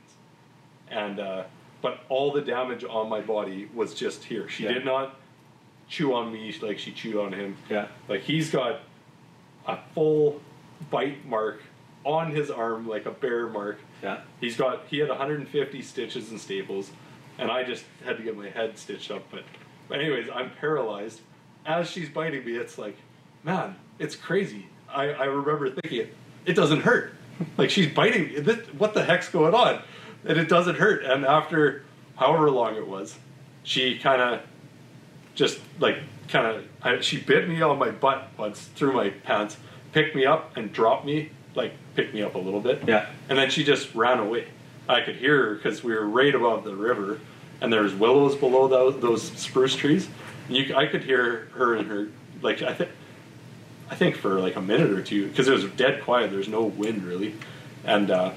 and uh, but all the damage on my body was just here. She Yeah. did not chew on me like she chewed on him. Yeah. Like he's got a full bite mark on his arm, like a bear mark. Yeah. He's got he had 150 stitches and staples, and I just had to get my head stitched up. But, but anyways, I'm paralyzed. As she's biting me, it's like, man, it's crazy. I, I remember thinking, it it doesn't hurt. Like she's biting. me. This, what the heck's going on? And it doesn't hurt. And after however long it was, she kind of just like kind of she bit me on my butt once through my pants, picked me up and dropped me, like picked me up a little bit. Yeah. And then she just ran away. I could hear her because we were right above the river, and there's willows below those, those spruce trees. And you, I could hear her and her like I think. I think for like a minute or two because it was dead quiet. There's no wind really, and uh,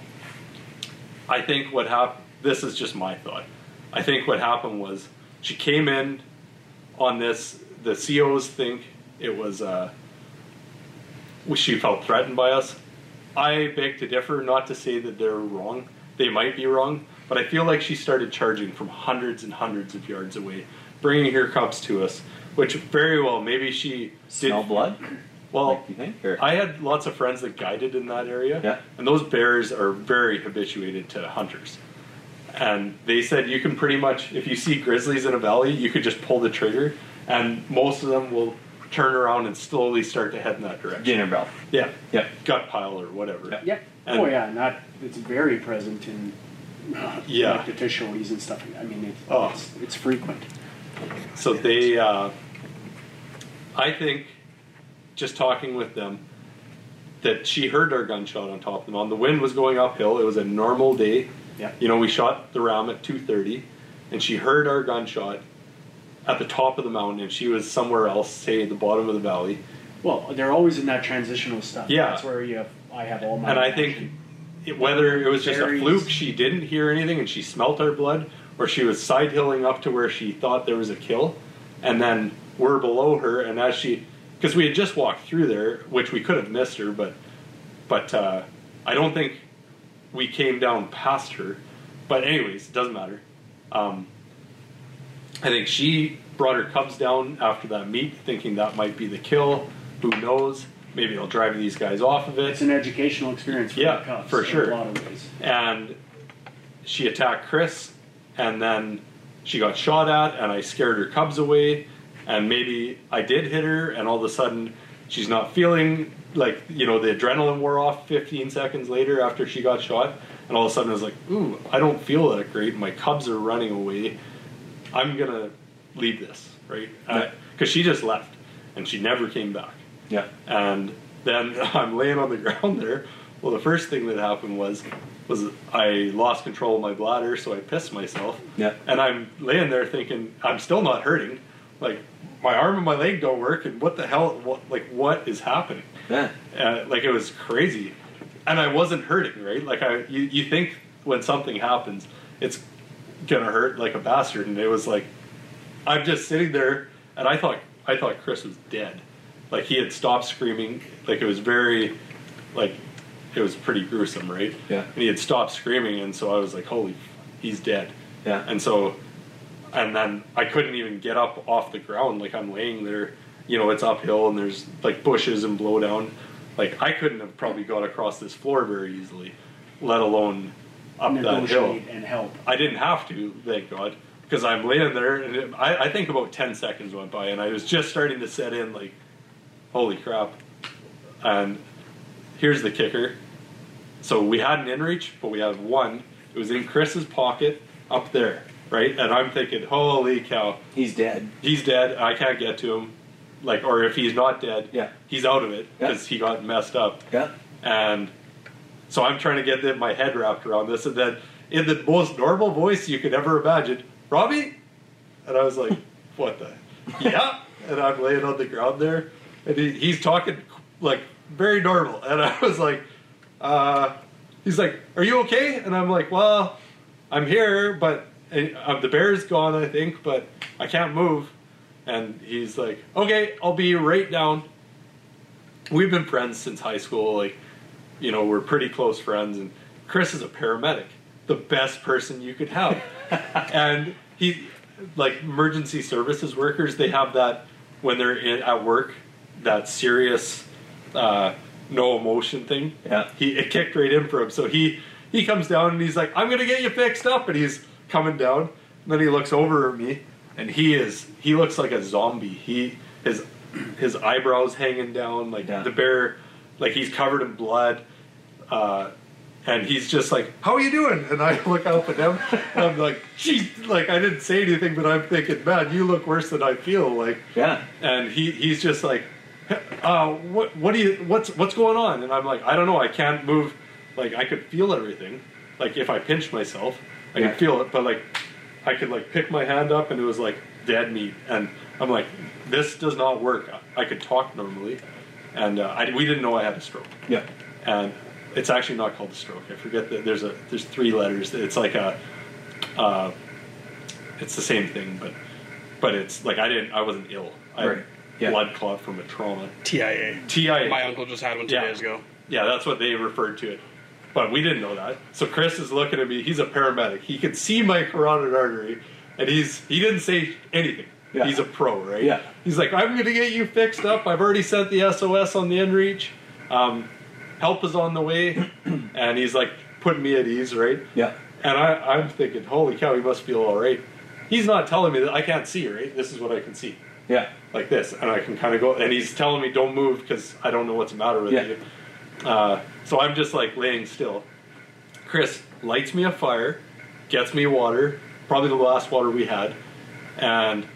I think what happened. This is just my thought. I think what happened was she came in on this. The COs think it was. Uh, she felt threatened by us. I beg to differ. Not to say that they're wrong. They might be wrong, but I feel like she started charging from hundreds and hundreds of yards away, bringing her cubs to us. Which very well, maybe she Smell did. blood? Well, Like, think? I had lots of friends that guided in that area, Yeah. and those bears are very habituated to hunters. And they said you can pretty much, if you see grizzlies in a valley, you could just pull the trigger, and most of them will turn around and slowly start to head in that direction. Dinner bell. Yeah, Yep. gut pile or whatever. Yeah. Yep. And- oh yeah, not it's very present in uh, Yeah. like the and stuff. I mean, it, Oh. it's, it's frequent. So they, uh, I think, just talking with them, that she heard our gunshot on top of them. On the wind was going uphill. It was a normal day. Yeah. You know, we shot the ram at two thirty, and she heard our gunshot at the top of the mountain, and she was somewhere else, say at the bottom of the valley. Well, they're always in that transitional stuff. Yeah. That's where you have, I have all my. And I think it, whether it was just a fluke, she didn't hear anything and she smelt our blood, or she was side hilling up to where she thought there was a kill, and then we're below her, and as she, because we had just walked through there, which we could have missed her, but, but uh, I don't think we came down past her. But anyways, it doesn't matter. Um, I think she brought her cubs down after that meet, thinking that might be the kill. Who knows? Maybe they'll drive these guys off of it it's an educational experience for Yeah, the Cubs for sure. a lot of ways. and she attacked Chris, and then she got shot at, and I scared her cubs away, and maybe I did hit her, and all of a sudden she's not feeling like you know the adrenaline wore off 15 seconds later after she got shot, and all of a sudden I was like, ooh, I don't feel that great. My cubs are running away. I'm gonna leave this right Yeah. because she just left, and she never came back. Yeah. And then I'm laying on the ground there. Well, the first thing that happened was was I lost control of my bladder, so I pissed myself. Yeah. And I'm laying there thinking I'm still not hurting. Like my arm and my leg don't work, and what the hell? What like what is happening? Yeah. Uh, like it was crazy, and I wasn't hurting. Right? Like I you, you think when something happens, it's gonna hurt like a bastard, and it was like I'm just sitting there, and I thought I thought Chris was dead. Like he had stopped screaming. Like it was very, like it was pretty gruesome, right? Yeah. And he had stopped screaming, and so I was like, "Holy, he's dead." Yeah. And so, and then I couldn't even get up off the ground. Like I'm laying there, you know, it's uphill, and there's like bushes and blowdown. Like I couldn't have probably got across this floor very easily, let alone up that hill. Negotiate and help. I didn't have to, thank God. because I'm laying there, and it, I, I think about ten seconds went by, and I was just starting to set in, like, holy crap! And here's the kicker: so we had an inReach, but we had one. It was in Chris's pocket up there, right? And I'm thinking, holy cow, He's dead. he's dead. I can't get to him. Like, or if he's not dead, Yeah. he's out of it Yeah. because he got messed up. Yeah. And so I'm trying to get my head wrapped around this, and then in the most normal voice you could ever imagine, Robbie, and I was like, what the? Yeah. And I'm laying on the ground there, and he, he's talking like very normal, and I was like, uh, he's like, are you okay? And I'm like, well, I'm here, but uh, the bear's gone, I think, but I can't move. And he's like, okay, I'll be right down. We've been friends since high school. Like, you know, we're pretty close friends. And Chris is a paramedic, the best person you could have. and he, like, emergency services workers, they have that when they're in, at work, that serious, uh, no emotion thing. Yeah. He it kicked right in for him. So he he comes down and he's like, "I'm gonna get you fixed up," and he's coming down. And then he looks over at me, and he is he looks like a zombie. He his his eyebrows hanging down like Yeah. the bear, like he's covered in blood. Uh, and he's just like, "How are you doing?" And I look up at him, and I'm like, "Geez," like I didn't say anything, but I'm thinking, "Man, you look worse than I feel." Like, Yeah. and he he's just like, uh, what what do you what's what's going on? And I'm like, I don't know, I can't move. Like I could feel everything. Like if I pinched myself, I Yeah. could feel it. But like I could like pick my hand up and it was like dead meat. And I'm like, this does not work. I could talk normally, and uh, I, we didn't know I had a stroke. Yeah. And it's actually not called a stroke. I forget that there's a there's three letters. It's like a uh, it's the same thing, but but it's like I didn't I wasn't ill. I Right. had Yeah. blood clot from a trauma. TIA. TIA. My uncle just had one two Yeah. days ago. Yeah, that's what they referred to it. But we didn't know that. So Chris is looking at me. He's a paramedic. He can see my carotid artery, and he's he didn't say anything. Yeah. He's a pro, right? Yeah. He's like, I'm going to get you fixed up. I've already sent the SOS on the inReach. Um, help is on the way, and he's like putting me at ease, right? Yeah. And I, I'm thinking, holy cow, he must feel all right. He's not telling me that I can't see, right? This is what I can see Yeah. like this, and I can kind of go. And he's telling me don't move because I don't know what's the matter with Yeah. you. Uh, so I'm just like laying still. Chris lights me a fire, gets me water, probably the last water we had, and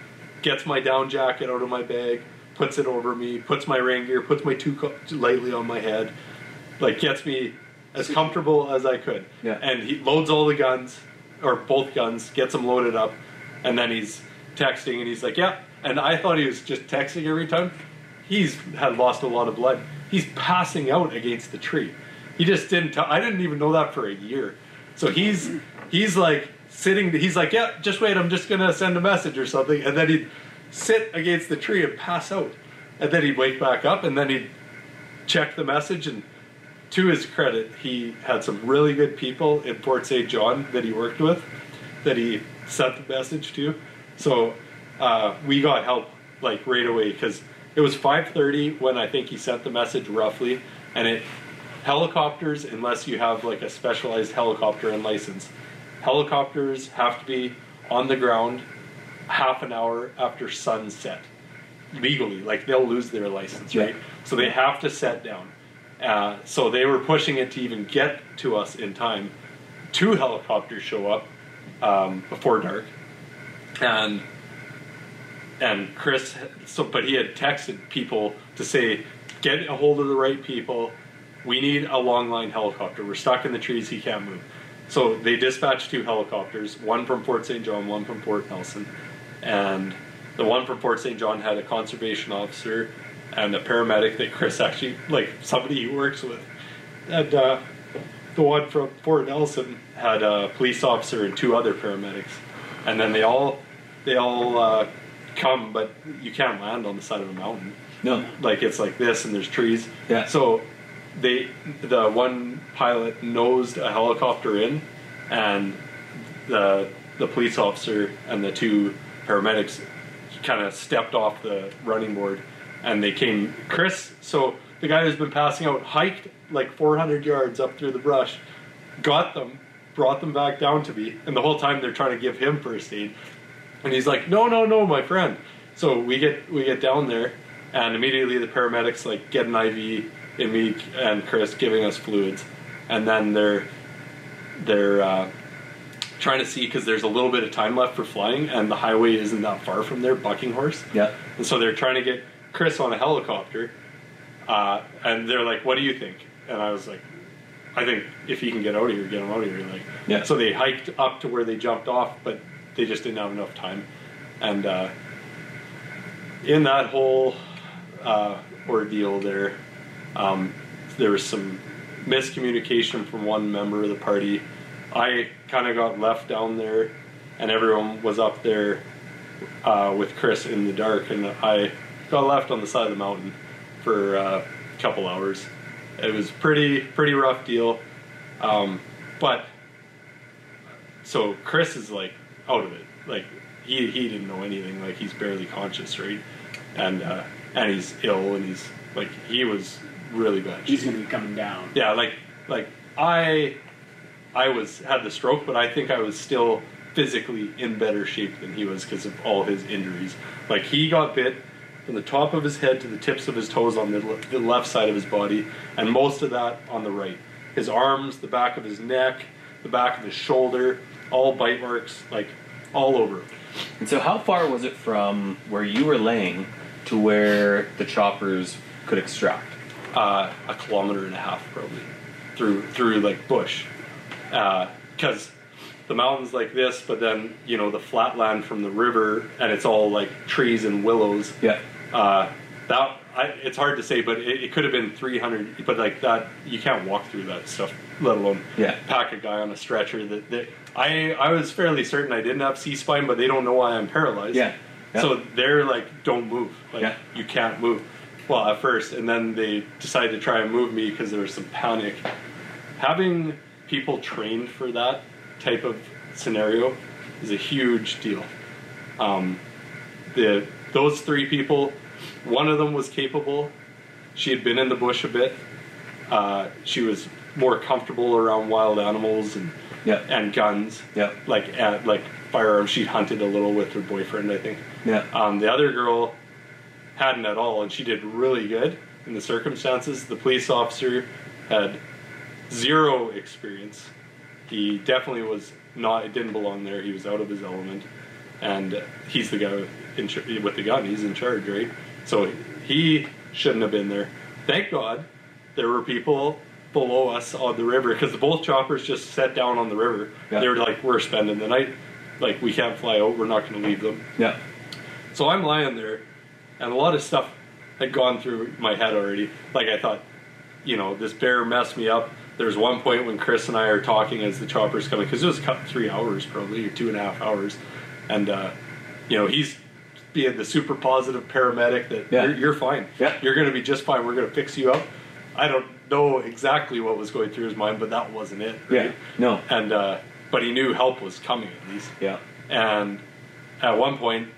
gets my down jacket out of my bag, puts it over me, puts my rain gear, puts my two co- lightly on my head, like gets me as comfortable as I could. Yeah. And he loads all the guns, or both guns, gets them loaded up, and then he's texting and he's like, "Yeah." And I thought he was just texting every time. He's had lost a lot of blood. He's passing out against the tree. He just didn't. Tell, I didn't even know that for a year. So he's he's like sitting. He's like, "Yeah, just wait. I'm just gonna send a message or something," and then he'd sit against the tree and pass out, and then he'd wake back up, and then he'd check the message and to his credit, he had some really good people in Fort St. John that he worked with that he sent the message to. So uh, we got help like right away because it was 5:30 when I think he sent the message roughly, and it helicopters unless you have like a specialized helicopter and license. Helicopters have to be on the ground half an hour after sunset legally. Like they'll lose their license Yeah. right? So they have to set down. Uh, so they were pushing it to even get to us in time two helicopters show up um, before dark. And and chris so but he had texted people to say get a hold of the right people. We need a long line helicopter. We're stuck in the trees. He can't move so they dispatched two helicopters one from fort st john one from fort nelson and the one from Fort St. John had a conservation officer and a paramedic that Chris actually, like somebody he works with. And uh, the one from Fort Nelson had a police officer and two other paramedics. And then they all, they all uh, come, but you can't land on the side of a mountain. No. Like it's like this, and there's trees. Yeah. So they, the one pilot nosed a helicopter in, and the the police officer and the two paramedics kind of stepped off the running board and they came chris so the guy who's been passing out hiked like 400 yards up through the brush got them brought them back down to me and the whole time they're trying to give him first aid And he's like, "No, no, no, my friend." So we get we get down there, and immediately the paramedics like get an IV in me and Chris, giving us fluids, and then they're they're uh, trying to see because there's a little bit of time left for flying, and the highway isn't that far from there, Buckinghorse. Yeah. And so they're trying to get Chris on a helicopter, uh, and they're like, "What do you think?" And I was like, "I think if he can get out of here, get him out of here." Like, Yeah. So they hiked up to where they jumped off, but they just didn't have enough time, and uh, in that whole uh, ordeal there, um, there was some miscommunication from one member of the party. I kind of got left down there, and everyone was up there uh, with Chris in the dark, and I got left on the side of the mountain for uh, a couple hours. It was pretty pretty rough deal, um, but so Chris is like out of it. Like he he didn't know anything. Like he's barely conscious, right? And uh, and he's ill, and he's like he was really bad. He's going to be coming down. Yeah, like like I I was had the stroke, but I think I was still physically in better shape than he was because of all his injuries. Like he got bit from the top of his head to the tips of his toes on the, le- the left side of his body, and most of that on the right. His arms, the back of his neck, the back of his shoulder, all bite marks, like all over. And so, how far was it from where you were laying to where the choppers could extract? Uh, a kilometer and a half probably through through like bush because the mountains like this but then you know the flat land from the river and it's all like trees and willows Yeah. uh, that I, it's hard to say but it, it could have been 300 but like that you can't walk through that stuff let alone Yeah. pack a guy on a stretcher that, that I I was fairly certain I didn't have C spine but they don't know why I'm paralyzed Yeah. Yeah. so they're like don't move like Yeah. you can't move well at first and then they decided to try and move me because there was some panic. Having people trained for that type of scenario is a huge deal. Um, the those three people one of them was capable. She had been in the bush a bit. Uh, she was more comfortable around wild animals and Yeah. and guns. Yeah. like at, like firearms. She hunted a little with her boyfriend i think. Yeah. um, the other girl hadn't at all, and she did really good in the circumstances. The police officer had zero experience. He definitely was not. It didn't belong there. He was out of his element, and he's the guy in, with the gun. He's in charge, right? So he shouldn't have been there. Thank God there were people below us on the river because the both choppers just sat down on the river. Yeah. They were like, "We're spending the night. Like we can't fly out. We're not going to leave them." Yeah. So I'm lying there, and a lot of stuff had gone through my head already. Like I thought, you know, this bear messed me up. There's one point when Chris and I are talking as the chopper's coming because it was cut three hours probably or two and a half hours, and uh, you know he's being the super positive paramedic that Yeah. you're, you're fine. Yeah. You're going to be just fine. We're going to fix you up. I don't know exactly what was going through his mind, but that wasn't it. Yeah. right? No. And uh, but he knew help was coming at least. Yeah. And at one point,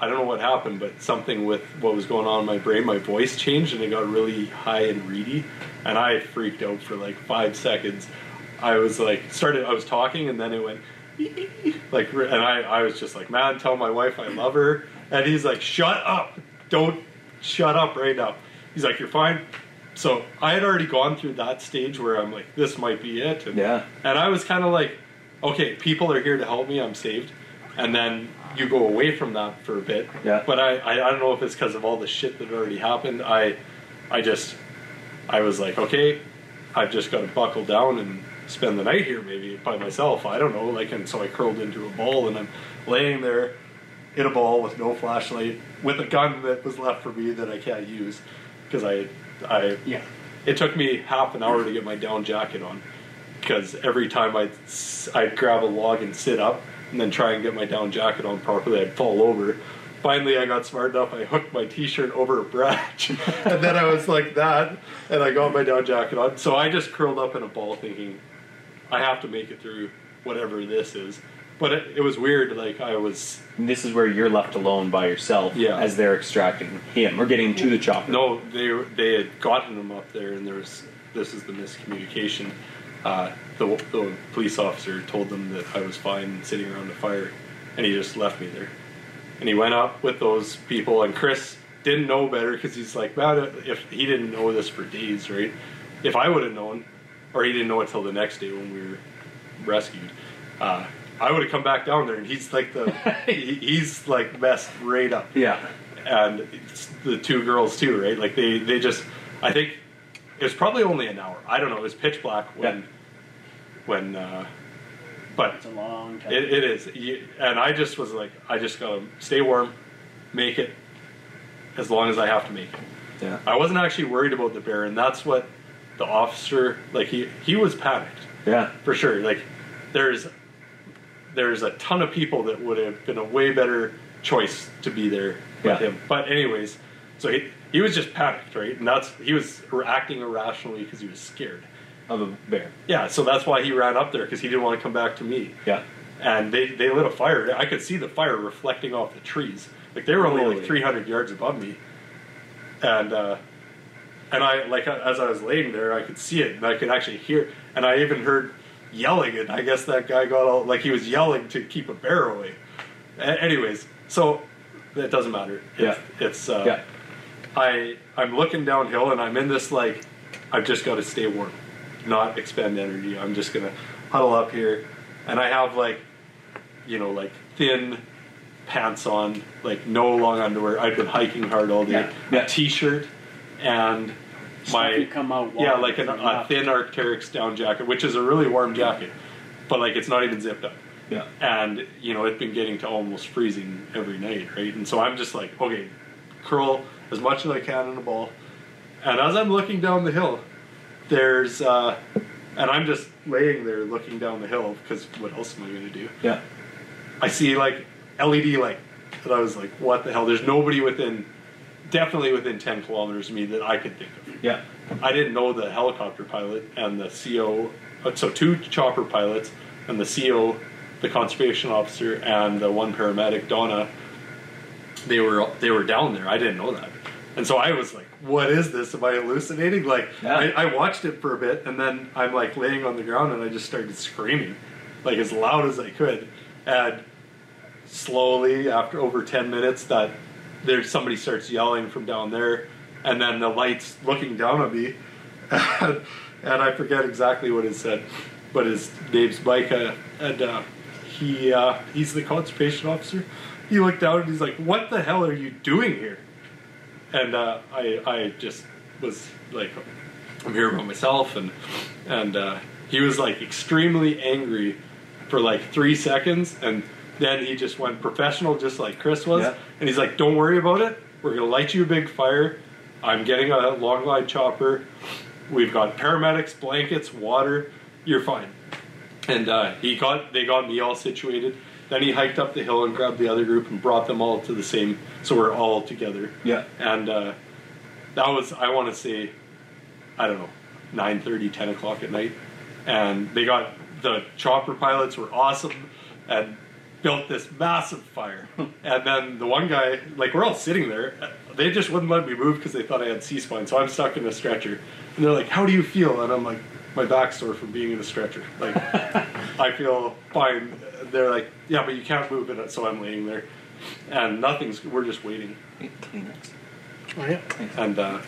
I don't know what happened, but something with what was going on in my brain, my voice changed and it got really high and reedy. And I freaked out for like five seconds. I was like, started, I was talking and then it went, like, and I, I was just like, man, tell my wife I love her. And he's like, shut up. Don't shut up right now. He's like, you're fine. So I had already gone through that stage where I'm like, this might be it. And, Yeah. and I was kind of like, okay, people are here to help me. I'm saved. And then you go away from that for a bit. Yeah. But I, I, I don't know if it's because of all the shit that already happened. I, I just, I was like, okay, I've just got to buckle down and spend the night here maybe by myself. I don't know. Like, and so I curled into a ball and I'm laying there in a ball with no flashlight with a gun that was left for me that I can't use because I, I, Yeah. it took me half an hour to get my down jacket on because every time I'd, I'd grab a log and sit up and then try and get my down jacket on properly, I'd fall over. Finally, I got smart enough. I hooked my t-shirt over a branch, and then I was like that, and I got my down jacket on. So I just curled up in a ball, thinking, I have to make it through whatever this is. But it, it was weird. Like I was And this is where you're left alone by yourself Yeah. as they're extracting him or getting to the chopper. No, they they had gotten him up there, and there was this is the miscommunication. Uh, the, the police officer told them that I was fine sitting around the fire, and he just left me there. and he went up with those people. And Chris didn't know better because he's like, man, if he didn't know this for days, right? If I would have known, or he didn't know it till the next day when we were rescued, uh, I would have come back down there. And he's like the he, he's like messed right up Yeah. and the two girls too, right? Like they they just I think it was probably only an hour. I don't know. It was pitch black when Yeah. when uh, but It's a long time. it, it is. You, and I just was like, I just gotta stay warm, make it as long as I have to make it. Yeah. I wasn't actually worried about the bear, and that's what the officer like. He he was panicked Yeah. for sure. Like there's there's a ton of people that would have been a way better choice to be there with Yeah. him. But anyways, so he he was just panicked, right? And that's he was acting irrationally because he was scared. Of a bear. Yeah, so that's why he ran up there because he didn't want to come back to me. Yeah. And they they lit a fire. I could see the fire reflecting off the trees. Like they were only Holy. like 300 yards above me. And uh, and I like as I was laying there, I could see it and I could actually hear. And I even heard yelling. And I guess that guy got all like he was yelling to keep a bear away. A- anyways, so it doesn't matter. It's, It's uh, Yeah. I I'm looking downhill and I'm in this like I've just got to stay warm, not expend energy. I'm just gonna huddle up here, and I have like you know like thin pants on, like no long underwear. I've been hiking hard all day. Yeah. Yeah. T-shirt and my yeah like an, a thin Arc'teryx down jacket, which is a really warm jacket, but like it's not even zipped up Yeah. and you know it's been getting to almost freezing every night right and so i'm just like okay curl as much as i can in the ball and as i'm looking down the hill there's uh and i'm just laying there looking down the hill because what else am i going to do Yeah. i see like led light and i was like what the hell there's nobody within definitely within 10 kilometers of me that i could think of Yeah. I didn't know the helicopter pilot and the CO. uh, So two chopper pilots and the CO, the conservation officer, and the one paramedic, Donna. They were they were down there. I didn't know that, and so I was like, "What is this? Am I hallucinating?" Like Yeah. I, I watched it for a bit, and then I'm like laying on the ground, and I just started screaming, like as loud as I could, and slowly after over 10 minutes that there's somebody starts yelling from down there and then the lights looking down at me and, and i forget exactly what it said but his name's micah and uh, he uh, he's the conservation officer he looked down and he's like what the hell are you doing here and uh, I, I just was like i'm here by myself and and uh, he was like extremely angry for like three seconds and then he just went professional just like chris was. Yeah. and he's like don't worry about it. We're going to light you a big fire. I'm getting a long line chopper. We've got paramedics blankets water. You're fine. And uh, he got they got me all situated then he hiked up the hill and grabbed the other group and brought them all to the same so we're all together. Yeah. and uh, that was i want to say i don't know 9.30 10 o'clock at night. And they got the chopper pilots were awesome and built this massive fire. And then the one guy like we're all sitting there. They just wouldn't let me move because they thought i had c-spine so i'm stuck in a stretcher. And they're like how do you feel? And i'm like my back's sore from being in a stretcher. Like i feel fine they're like yeah but you can't move it so i'm laying there and nothing's we're just waiting Kleenex. Oh, yeah. and uh,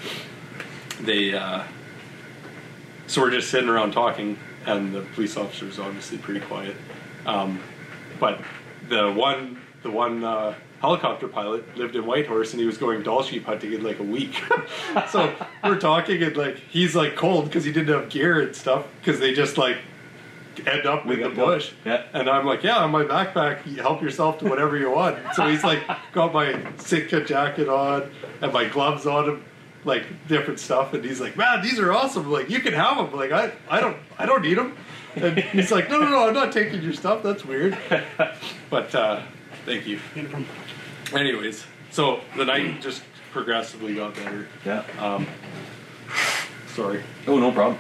they uh, so we're just sitting around talking and the police officer is obviously pretty quiet um, but the one the one uh, helicopter pilot lived in Whitehorse and he was going Dall sheep hunting in like a week so we're talking and like he's like cold because he didn't have gear and stuff because they just like end up with the bush Yeah. and I'm like, yeah, on my backpack, help yourself to whatever you want. So he's like, got my Sitka jacket on and my gloves on him, like different stuff. And he's like, man, these are awesome. Like, you can have them. Like, I, I don't, I don't need them. And he's like, no, no, no, I'm not taking your stuff. That's weird. But uh, thank you. Anyways, so the night just progressively got better. Yeah. Um, sorry Oh, no problem.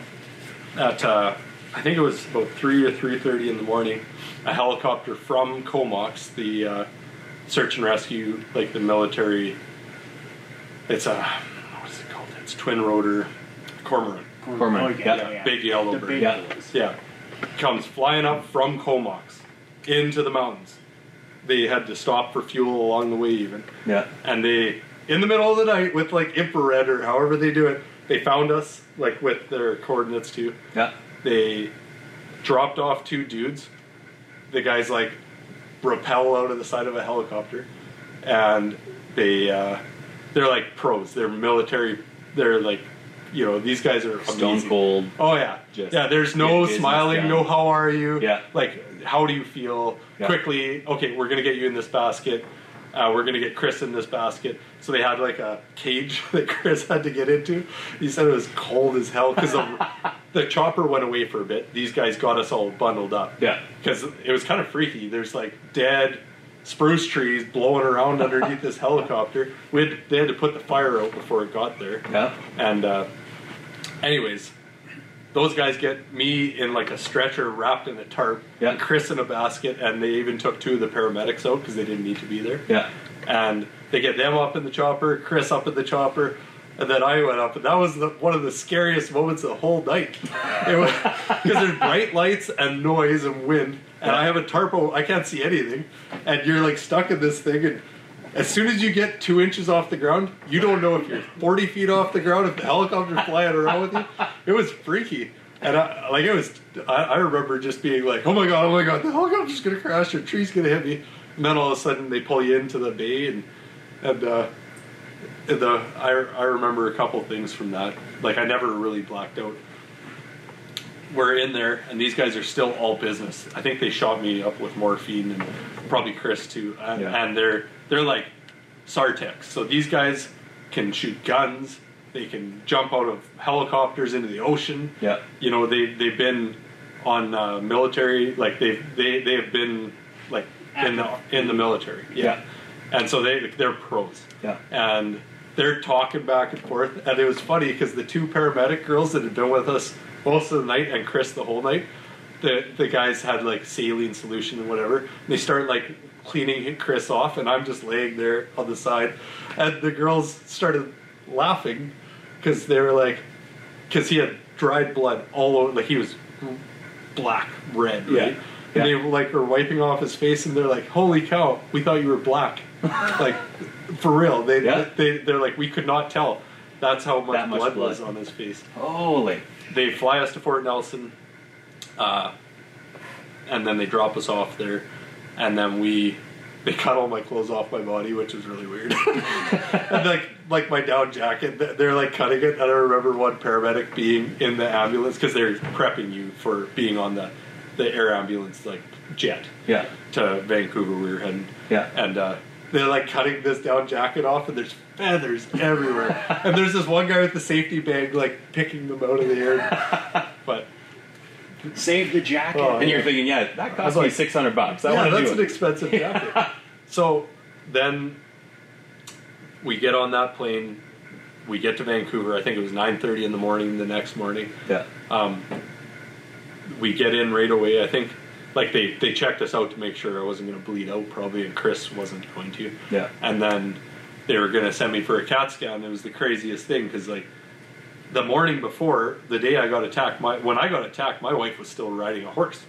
at uh, I think it was about three or three thirty in the morning. A helicopter from Comox, the uh, search and rescue, like the military. It's a what is it called? It's twin rotor cormorant. Cormorant, Oh, yeah. Big yellow The bird. big Yeah. Yeah, comes flying up from Comox into the mountains. they had to stop for fuel along the way even, Yeah. and they in the middle of the night with like infrared or however they do it, they found us like with their coordinates too. Yeah. They dropped off two dudes. The guys like rappel out of the side of a helicopter, and they uh, they're like pros. They're military. They're like you know these guys are Stone cold. Oh yeah, Just yeah. There's no business smiling, no how are you. Yeah. Like how do you feel? Yeah. Quickly, okay, we're gonna get you in this basket. Uh, we're gonna get Chris in this basket. So they had like a cage that Chris had to get into. He said it was cold as hell because the, the chopper went away for a bit. These guys got us all bundled up. Yeah. because it was kind of freaky. There's like dead spruce trees blowing around underneath this helicopter. We had, they had to put the fire out before it got there. Yeah. And uh, anyways, those guys get me in like a stretcher wrapped in a tarp, Yeah. and Chris in a basket, and they even took two of the paramedics out because they didn't need to be there. Yeah. And they get them up in the chopper, Chris up in the chopper, and then I went up, and that was the, one of the scariest moments of the whole night. Because there's bright lights and noise and wind, and I have a tarp. I can't see anything, and you're like stuck in this thing, and as soon as you get two inches off the ground, you don't know if you're 40 feet off the ground, if the helicopter's flying around with you. It was freaky. And I, like it was, I, I remember just being like, "Oh my god, oh my god, the helicopter's gonna crash, or tree's gonna hit me." And then all of a sudden, they pull you into the bay, and and uh, the I, I remember a couple things from that. Like I never really blacked out. We're in there, and these guys are still all business. I think they shot me up with morphine, and probably Chris too. And, Yeah. and they're they're like SAR Techs. So these guys can shoot guns. They can jump out of helicopters into the ocean. Yeah. You know they they've been on uh, military like they they they have been like in the in the military. Yeah. And so they they're pros. Yeah. And they're talking back and forth, and it was funny because the two paramedic girls that had been with us most of the night and Chris the whole night, the the guys had like saline solution and whatever. And they start like cleaning Chris off, and I'm just laying there on the side, and the girls started laughing because they were like, because he had dried blood all over, like he was black red, Yeah. right? Yeah. And they were like were wiping off his face, and they're like, "Holy cow, we thought you were black." like for real, they Yeah. they they're like, we could not tell. That's how much, That much blood, blood. was on his face. Holy. They fly us to Fort Nelson, uh, and then they drop us off there, and then we they cut all my clothes off my body, which was really weird. and like like my down jacket, they're like cutting it. And I remember one paramedic being in the ambulance because they're prepping you for being on the the air ambulance like jet Yeah. to Vancouver. We were heading, Yeah. and uh, they're like cutting this down jacket off, and there's feathers everywhere. and there's this one guy with the safety bag like picking them out of the air. but Save the jacket. Oh, And you're thinking, yeah, that I was cost me like- six hundred bucks. I yeah, want to that's do an it. expensive jacket. so then we get on that plane. We get to Vancouver. I think it was 9:30 in the morning the next morning. yeah. Um, we get in right away. I think like they they checked us out to make sure I wasn't going to bleed out probably, and Chris wasn't going to. Yeah. And then they were going to send me for a CAT scan. It was the craziest thing because like the morning before, the day I got attacked, my when I got attacked, my wife was still riding a horse,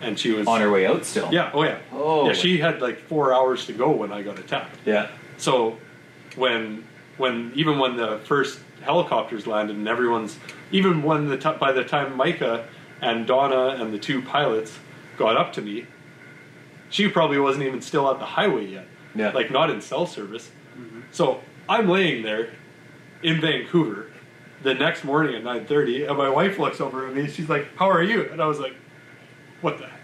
and she was On her way out still. Yeah. Oh yeah. Oh. Yeah. She had like four hours to go when I got attacked. Yeah. So when when even when the first helicopters landed and everyone's even when the t- by the time Micah and Donna and the two pilots got up to me, she probably wasn't even still at the highway yet. Yeah. Like not in cell service. Mm-hmm. So I'm laying there in Vancouver the next morning at 9:30 and my wife looks over at me she's like how are you and I was like what the heck?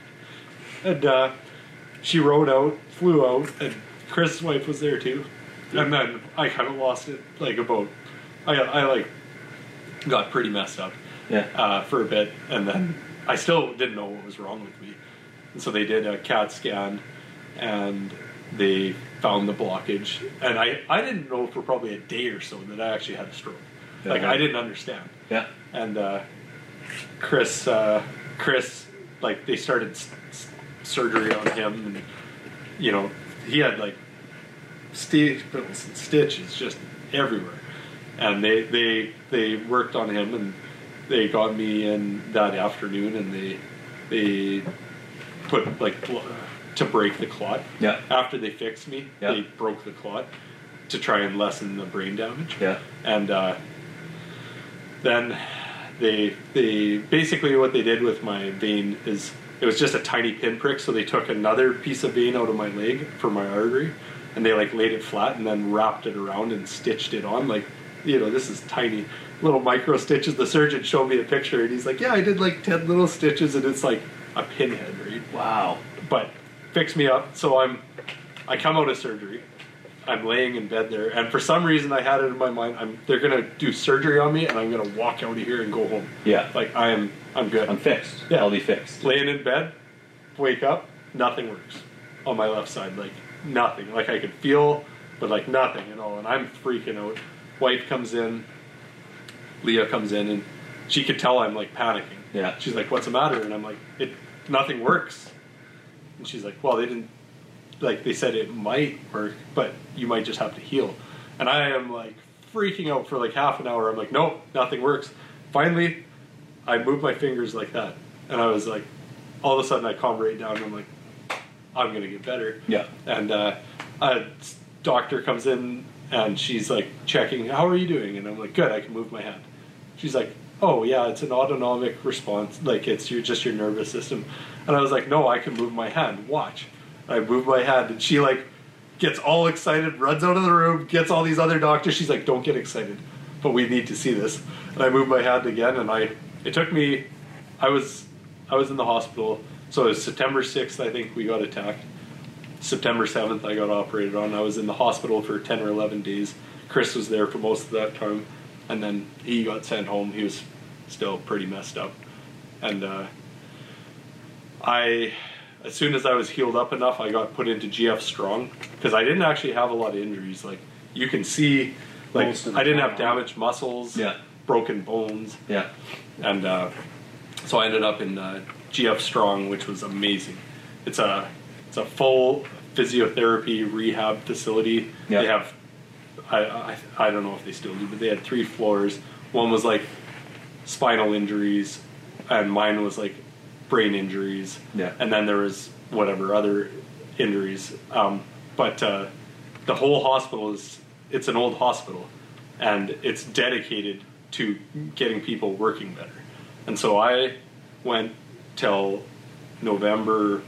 and uh, she rode out flew out and chris's wife was there too and then I kind of lost it like about I, I like got pretty messed up Yeah. uh, for a bit, and then I still didn't know what was wrong with me. And so they did a CAT scan, and they found the blockage. And I, I didn't know for probably a day or so that I actually had a stroke. Like I didn't understand. Yeah. And uh, Chris, uh, Chris, like they started s- s- surgery on him, and you know he had like and stitches just everywhere. And they they they worked on him, and they got me in that afternoon, and they they put like to break the clot. Yeah. After they fixed me, Yeah. they broke the clot to try and lessen the brain damage. Yeah. And uh, then they they basically what they did with my vein is it was just a tiny pinprick. So they took another piece of vein out of my leg for my artery, and they like laid it flat and then wrapped it around and stitched it on. Like you know, this is tiny little micro stitches. The surgeon showed me a picture, and he's like, "Yeah, I did like ten little stitches, and it's like a pinhead, right?" Wow. but fix me up. So I'm, I come out of surgery. I'm laying in bed there, and for some reason I had it in my mind. I'm they're gonna do surgery on me, and I'm gonna walk out of here and go home. Yeah. like I am. I'm good. I'm fixed. Yeah. I'll be fixed. laying in bed, wake up, nothing works on my left side. Like nothing. Like I could feel, but like nothing at all. And I'm freaking out. Wife comes in. Leah comes in, and she could tell I'm like panicking. Yeah. She's like, "What's the matter?" And I'm like, "It, nothing works." And she's like, "Well, they didn't, like they said it might work, but you might just have to heal." And I am like freaking out for like half an hour. I'm like, "Nope, nothing works." Finally, I move my fingers like that, and I was like, all of a sudden I calm right down. And I'm like, "I'm gonna get better." Yeah. And uh, a doctor comes in and she's like checking, "How are you doing?" And I'm like, "Good. I can move my hand." She's like, "Oh yeah, it's an autonomic response. Like it's your just your nervous system." And I was like, "No, I can move my hand. Watch." I move my hand, and she like gets all excited, runs out of the room, gets all these other doctors. She's like, "Don't get excited, but we need to see this." And I move my hand again, and I it took me. I was I was in the hospital, so it was September sixth. I think we got attacked. September 7th, I got operated on. I was in the hospital for 10 or 11 days. Chris was there for most of that time. And then he got sent home. He was still pretty messed up. And uh, I, as soon as I was healed up enough, I got put into GF Strong because I didn't actually have a lot of injuries. Like, you can see, like, Most of the I didn't have damaged muscles, Yeah. broken bones. Yeah. And uh, so I ended up in uh, GF Strong, which was amazing. It's a it's a full physiotherapy rehab facility. Yeah. They have I, I I don't know if they still do, but they had three floors. One was like spinal injuries, and mine was like brain injuries. Yeah. And then there was whatever other injuries. Um, but uh, the whole hospital is it's an old hospital, and it's dedicated to getting people working better. And so I went till November.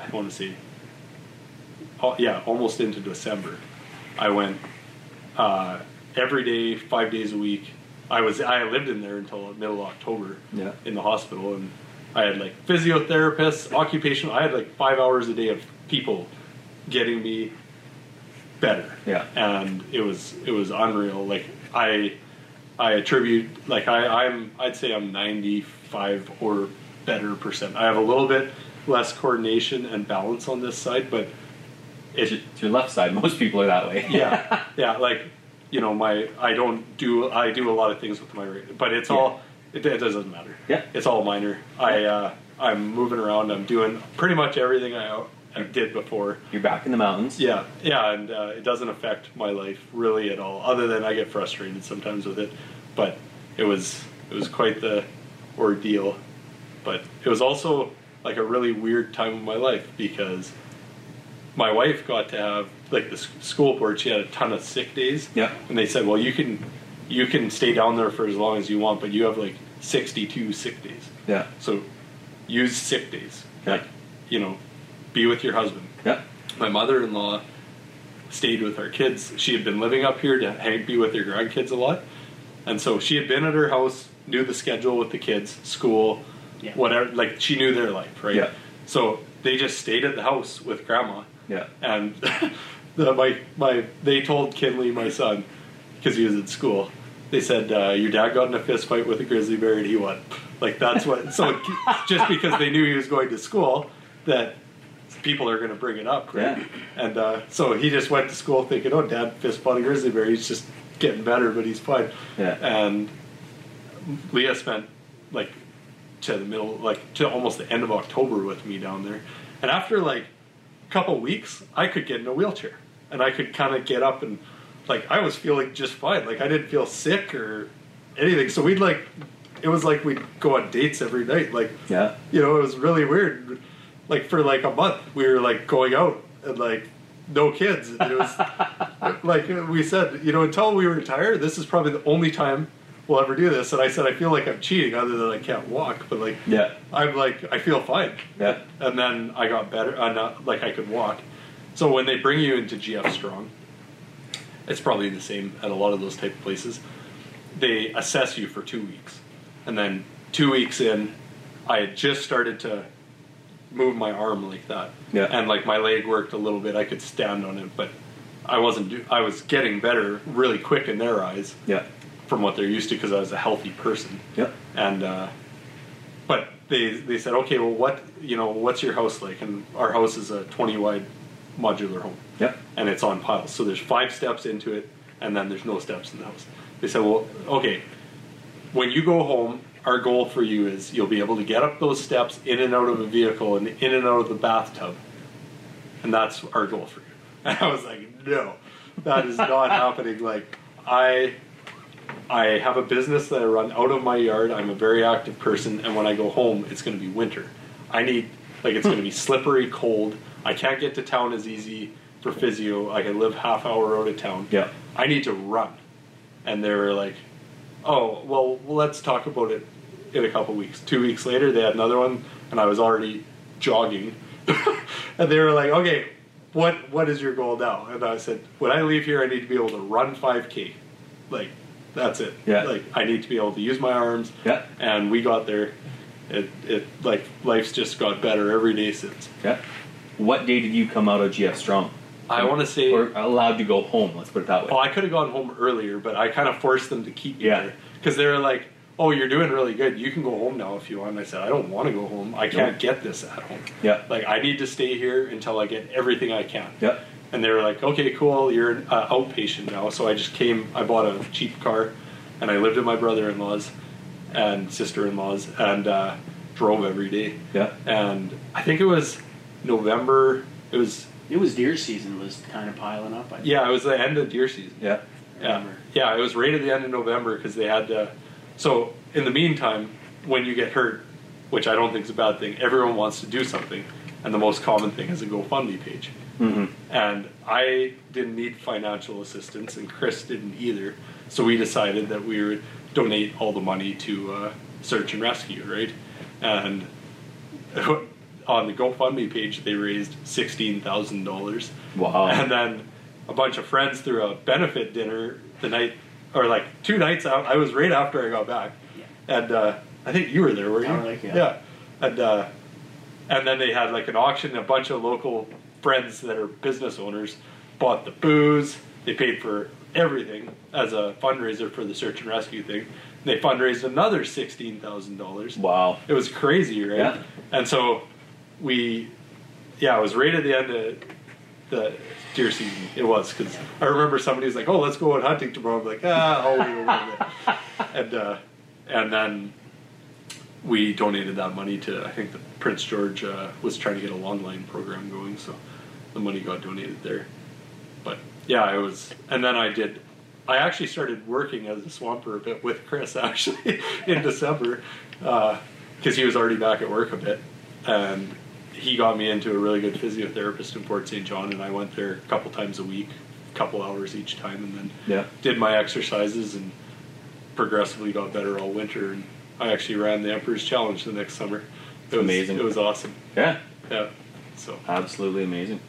I want to see. Oh, yeah, almost into December. I went uh, every day, five days a week. I was I lived in there until middle of October Yeah. in the hospital, and I had like physiotherapists, occupational. I had like five hours a day of people getting me better. Yeah. and it was it was unreal. Like I I attribute like I I'm I'd say I'm 95 or better percent. I have a little bit less coordination and balance on this side, but It's it your left side. Most people are that way. yeah yeah like you know my I don't do I do a lot of things with my right, but it's all it, it doesn't matter. Yeah. it's all minor. I uh, I'm moving around. I'm doing pretty much everything I, I did before. You're back in the mountains. Yeah, yeah, and uh, it doesn't affect my life really at all. Other than I get frustrated sometimes with it, but it was it was quite the ordeal. But it was also like a really weird time of my life because my wife got to have like the school board. She had a ton of sick days. Yeah. and they said, well, you can you can stay down there for as long as you want, but you have like sixty two sick days. Yeah. So use sick days. Yeah. Like you know, be with your husband Yeah. my mother-in-law stayed with our kids. She had been living up here to hang, be with her grandkids a lot, and so she had been at her house, knew the schedule with the kids, school, Yeah. whatever. Like she knew their life, right? Yeah. So they just stayed at the house with grandma, Yeah. and the, my my they told Kinley, my son, because he was at school. They said uh, your dad got in a fist fight with a grizzly bear and he won. Like that's what. So just because they knew he was going to school, that people are going to bring it up, right? Yeah. And uh, so he just went to school thinking, "Oh, Dad fist fought a grizzly bear. He's just getting better, but he's fine." Yeah. And Leah spent like to the middle, like to almost the end of October with me down there. And after like a couple weeks, I could get in a wheelchair and I could kind of get up and like I was feeling just fine. Like I didn't feel sick or anything. So we'd like it was like we'd go on dates every night. Like Yeah. you know, it was really weird. like for like a month we were like going out and like no kids. And it was like we said, you know, until we retire, this is probably the only time we'll ever do this. And I said, I feel like I'm cheating, other than I can't walk. But like, Yeah. I'm like, I feel fine. Yeah. And then I got better, uh, not, like I could walk. So when they bring you into GF Strong, it's probably the same at a lot of those type of places. They assess you for two weeks, and then two weeks in, I had just started to move my arm like that, Yeah. and like my leg worked a little bit. I could stand on it, but I wasn't. Do- I was getting better really quick in their eyes Yeah. from what they're used to because I was a healthy person Yeah. and uh, but they they said okay well what you know what's your house like and our house is a 20 wide modular home Yeah. and it's on piles so there's five steps into it and then there's no steps in the house they said well okay when you go home our goal for you is you'll be able to get up those steps in and out of a vehicle and in and out of the bathtub and that's our goal for you and i was like no that is not happening like i I have a business that I run out of my yard. I'm a very active person, and when I go home, it's going to be winter. I need like it's going to be slippery, cold. I can't get to town as easy for physio. I can live half hour out of town. Yeah. I need to run, and they were like, "Oh, well, let's talk about it in a couple weeks." Two weeks later, they had another one, and I was already jogging, and they were like, "Okay, what what is your goal now?" And I said, "When I leave here, I need to be able to run 5K, like." That's it. Yeah. Like I need to be able to use my arms. Yeah. And we got there. It it like life's just got better every day since. Yeah. What day did you come out of GF Strong? I want to say. Or allowed to go home, let's put it that way. Well, I could have gone home earlier, but I kind of forced them to keep me Yeah. there because they were like, "Oh, you're doing really good. You can go home now if you want." And I said, "I don't want to go home. I can't get this at home. Yeah. Like I need to stay here until I get everything I can." Yeah. And they were like, "Okay, cool. You're an uh, outpatient now." So I just came. I bought a cheap car, and I lived at my brother-in-law's and sister-in-law's, and uh, drove every day. Yeah. And I think it was November. It was It was deer season was kind of piling up. I think. yeah. It was the end of deer season. Yeah. Yeah, yeah, it was right at the end of November because they had to. So in the meantime, when you get hurt, which I don't think is a bad thing, everyone wants to do something, and the most common thing is a GoFundMe page. Mm-hmm. And I didn't need financial assistance, and Chris didn't either. So we decided that we would donate all the money to uh, search and rescue, right? And on the GoFundMe page, they raised sixteen thousand dollars. Wow. And then a bunch of friends threw a benefit dinner the night, or like two nights out. I was right after I got back, Yeah. and uh, I think you were there, were you? Like, yeah. yeah. And uh, and then they had like an auction. A bunch of local friends that are business owners bought the booze. They paid for everything as a fundraiser for the search and rescue thing. They fundraised another sixteen thousand dollars. Wow. It was crazy, right? Yeah. And so we, yeah, it was right at the end of the deer season. It was because I remember somebody was like, "Oh, let's go out hunting tomorrow." I'm like, "Ah, I'll wait a little bit." And uh, and then we donated that money to I think the Prince George uh, was trying to get a long line program going, so the money got donated there. But yeah, I was, and then I did. I actually started working as a swamper a bit with Chris actually in December because he was already back at work a bit, and he got me into a really good physiotherapist in Fort St. John, and I went there a couple times a week, a couple hours each time, and then Yeah. did my exercises and progressively got better all winter. And I actually ran the Emperor's Challenge the next summer. It was, Amazing. It was awesome. Yeah. Yeah. So Absolutely amazing.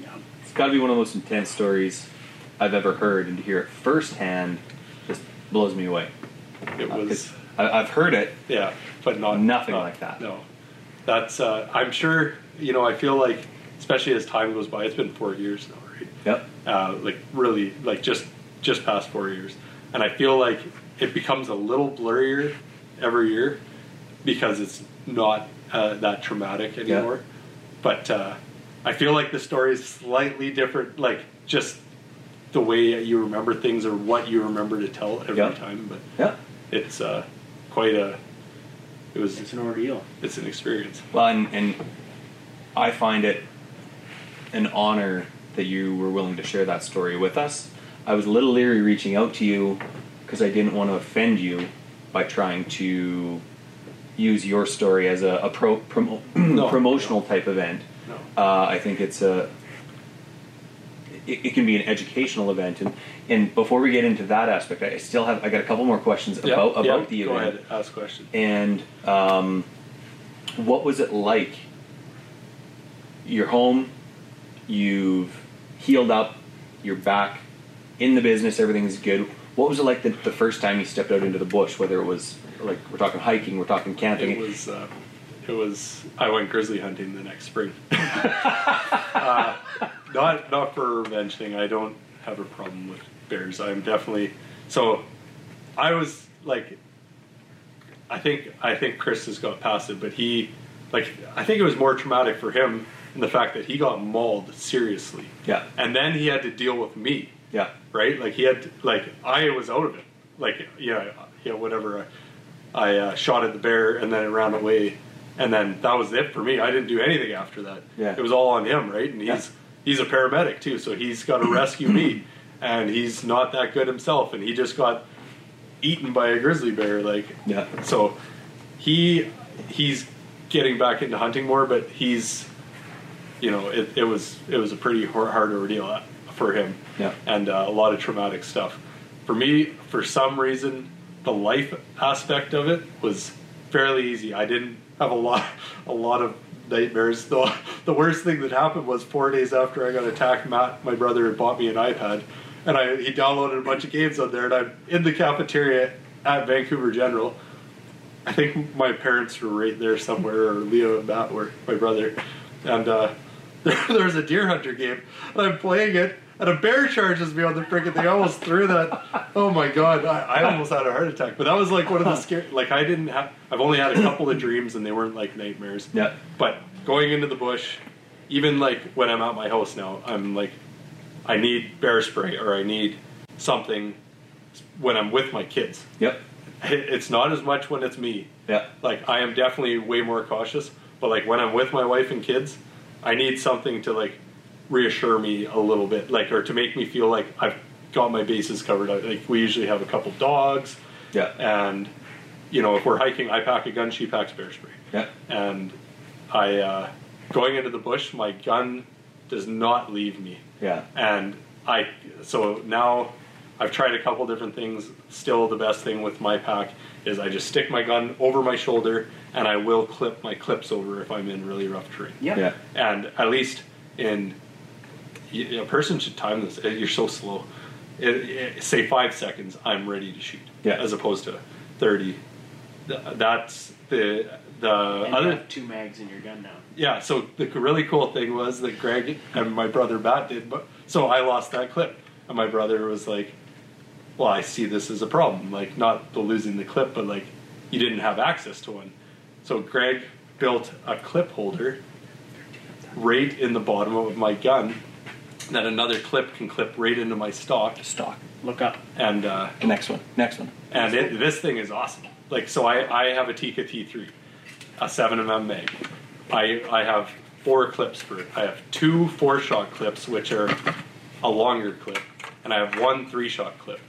Yeah. It's got to be one of the most intense stories I've ever heard, and to hear it firsthand just blows me away. it Uh, 'cause was. I, I've heard it. Yeah, but not Nothing not- like that. No, that's. Uh, I'm sure. You know, I feel like, especially as time goes by, it's been four years now, right? Yep. Uh, like really, like just just past four years, and I feel like it becomes a little blurrier every year because it's not uh, that traumatic anymore. But uh, I feel like the story is slightly different, like just the way you remember things or what you remember to tell every Yeah. time. But Yeah. it's uh, quite a. It was. It's an ordeal. It's an experience. Well, and, and I find it an honor that you were willing to share that story with us. I was a little leery reaching out to you because I didn't want to offend you by trying to use your story as a, a pro, promo, No. promotional type event. No. Uh, I think it's a it, it can be an educational event, and and before we get into that aspect, I still have I got a couple more questions Yeah, about about yeah, the Go event. ahead, ask question. And um, what was it like? You're home, you've healed up, you're back in the business, everything's good. What was it like the, the first time you stepped out into the bush? Whether it was like we're talking hiking, we're talking camping. It was. Uh, it was. I went grizzly hunting the next spring. uh, not not for revenge thing. I don't have a problem with bears. I'm definitely so. I was like. I think I think Chris has got past it, but he, like, I think it was more traumatic for him in the fact that he got mauled seriously, yeah, and then he had to deal with me yeah, right? Like he had, to, like I was out of it. Like yeah, yeah, whatever. I, I uh, shot at the bear and then it ran away, and then that was it for me. I didn't do anything after that. Yeah. it was all on him, right? And he's Yeah. He's a paramedic too, so he's got to rescue me, and he's not that good himself, and he just got eaten by a grizzly bear. Like yeah, so, he he's getting back into hunting more, but he's you know it, it was it was a pretty hard ordeal for him yeah, and uh, a lot of traumatic stuff. For me, for some reason, the life aspect of it was fairly easy. I didn't have a lot, a lot of nightmares. The, the worst thing that happened was four days after I got attacked, Matt, my brother, bought me an iPad, and I he downloaded a bunch of games on there, and I'm in the cafeteria at Vancouver General. I think my parents were right there somewhere, or Leah and Matt were, my brother, and uh, there, there was a deer hunter game, and I'm playing it, and a bear charges me on the freaking thing. I almost threw that. Oh my god, I, I almost had a heart attack. But that was like one of the scary. Like I didn't have. I've only had a couple of dreams, and they weren't like nightmares. yeah, But going into the bush, even like when I'm at my house now, I'm like, I need bear spray or I need something when I'm with my kids. yep, It's not as much when it's me. yeah, Like I am definitely way more cautious. But like when I'm with my wife and kids, I need something to like reassure me a little bit, like or to make me feel like I've got my bases covered. Like we usually have a couple dogs, yeah, and you know if we're hiking, I pack a gun, she packs bear spray yeah, and I uh, going into the bush, my gun does not leave me, yeah, and I so now I've tried a couple different things. Still, the best thing with my pack is I just stick my gun over my shoulder, and I will clip my clips over if I'm in really rough terrain. Yep. yeah, And at least in y- a person should time this. Uh, You're so slow. It, it- say five seconds, I'm ready to shoot. Yeah. As opposed to thirty. Th- That's the the And you other have two mags in your gun now. yeah, so the really cool thing was that Greg and my brother Matt did, but so I lost that clip, and my brother was like, "Well, I see this as a problem, like not the losing the clip, but like you didn't have access to one." So Greg built a clip holder right in the bottom of my gun that another clip can clip right into my stock, stock. Look up. and uh, The next one, next one. and it, this thing is awesome. Like, so I, I have a Tikka T3, a 7mm mag. I, I have four clips for it. I have two four shot clips, which are a longer clip, and I have one three shot clip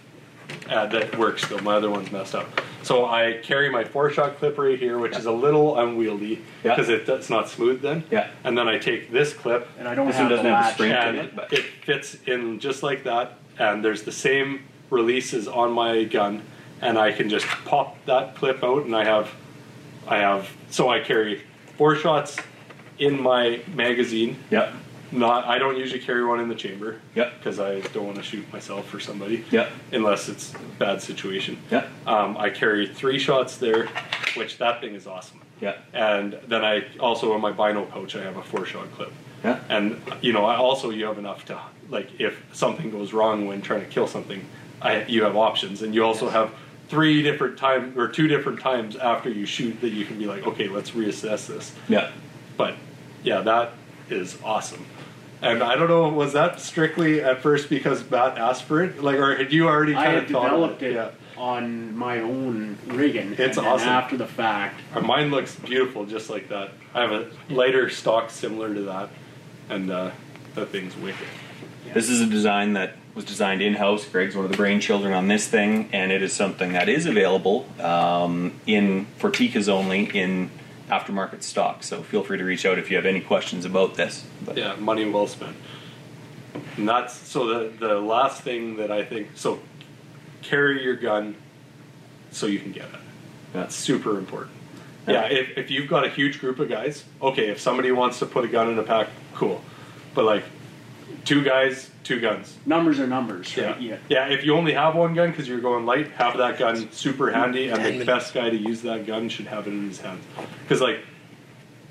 uh, that works still. My other one's messed up. So I carry my four shot clip right here, which is a little unwieldy Yeah. because it, it's not smooth then. Yeah. And then I take this clip And I don't This have one doesn't have the latch. spring to and it, but- it fits in just like that. And there's the same releases on my gun, and I can just pop that clip out, and I have, I have. So I carry four shots in my magazine. Yep, Not, I don't usually carry one in the chamber. Yep. Because I don't want to shoot myself or somebody. Yep. Unless it's a bad situation. yep, Um, I carry three shots there, which that thing is awesome. yep, And then I also in my bino pouch I have a four shot clip. yeah, And you know, I also you have enough to like if something goes wrong when trying to kill something, I you have options, and you also have three different times or two different times after you shoot that you can be like, okay, let's reassess this. yeah. But yeah, that is awesome. And I don't know, was that strictly at first because Matt asked for it, like, or had you already kind had of thought developed of it? it Yeah. on my own rigging. It's and awesome. After the fact, Uh, Mine looks beautiful, just like that. I have a lighter stock similar to that, and uh, that thing's wicked. This is a design that was designed in house. Greg's one of the brain children on this thing, and it is something that is available um, in for Tikkas only in aftermarket stock. So feel free to reach out if you have any questions about this. But Yeah, money well spent. And that's so the the last thing that I think so carry your gun so you can get it. That's super important. Yeah, if, if you've got a huge group of guys, okay, if somebody wants to put a gun in a pack, cool. But like two guys, two guns. Numbers are numbers, Yeah. right? Yeah. Yeah, if you only have one gun because you're going light, have that gun super handy, and the best guy to use that gun should have it in his hand. Because, like,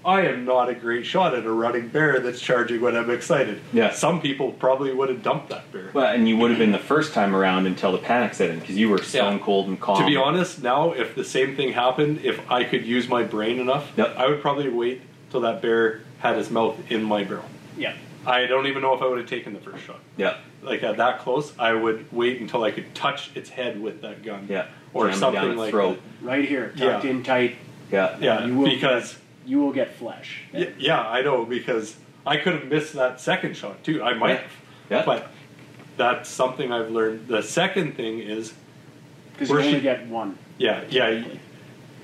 I am not a great shot at a running bear that's charging when I'm excited. Yeah. Some people probably would have dumped that bear. Well, and you would have been the first time around until the panic set in because you were stone Yeah. cold and calm. To be honest, now, if the same thing happened, if I could use my brain enough, Yep. I would probably wait till that bear had his mouth in my barrel. Yeah. I don't even know if I would have taken the first shot. yeah, like at that close, I would wait until I could touch its head with that gun. yeah, Or Jam it something its like throat. Right here, tucked Yeah. in tight. Yeah, Yeah, You will because You will get flesh. y- yeah, I know because I could have missed that second shot too. I might Yeah. have. Yeah. But that's something I've learned. The second thing is, Because you Where's only she- get one. yeah, yeah, y-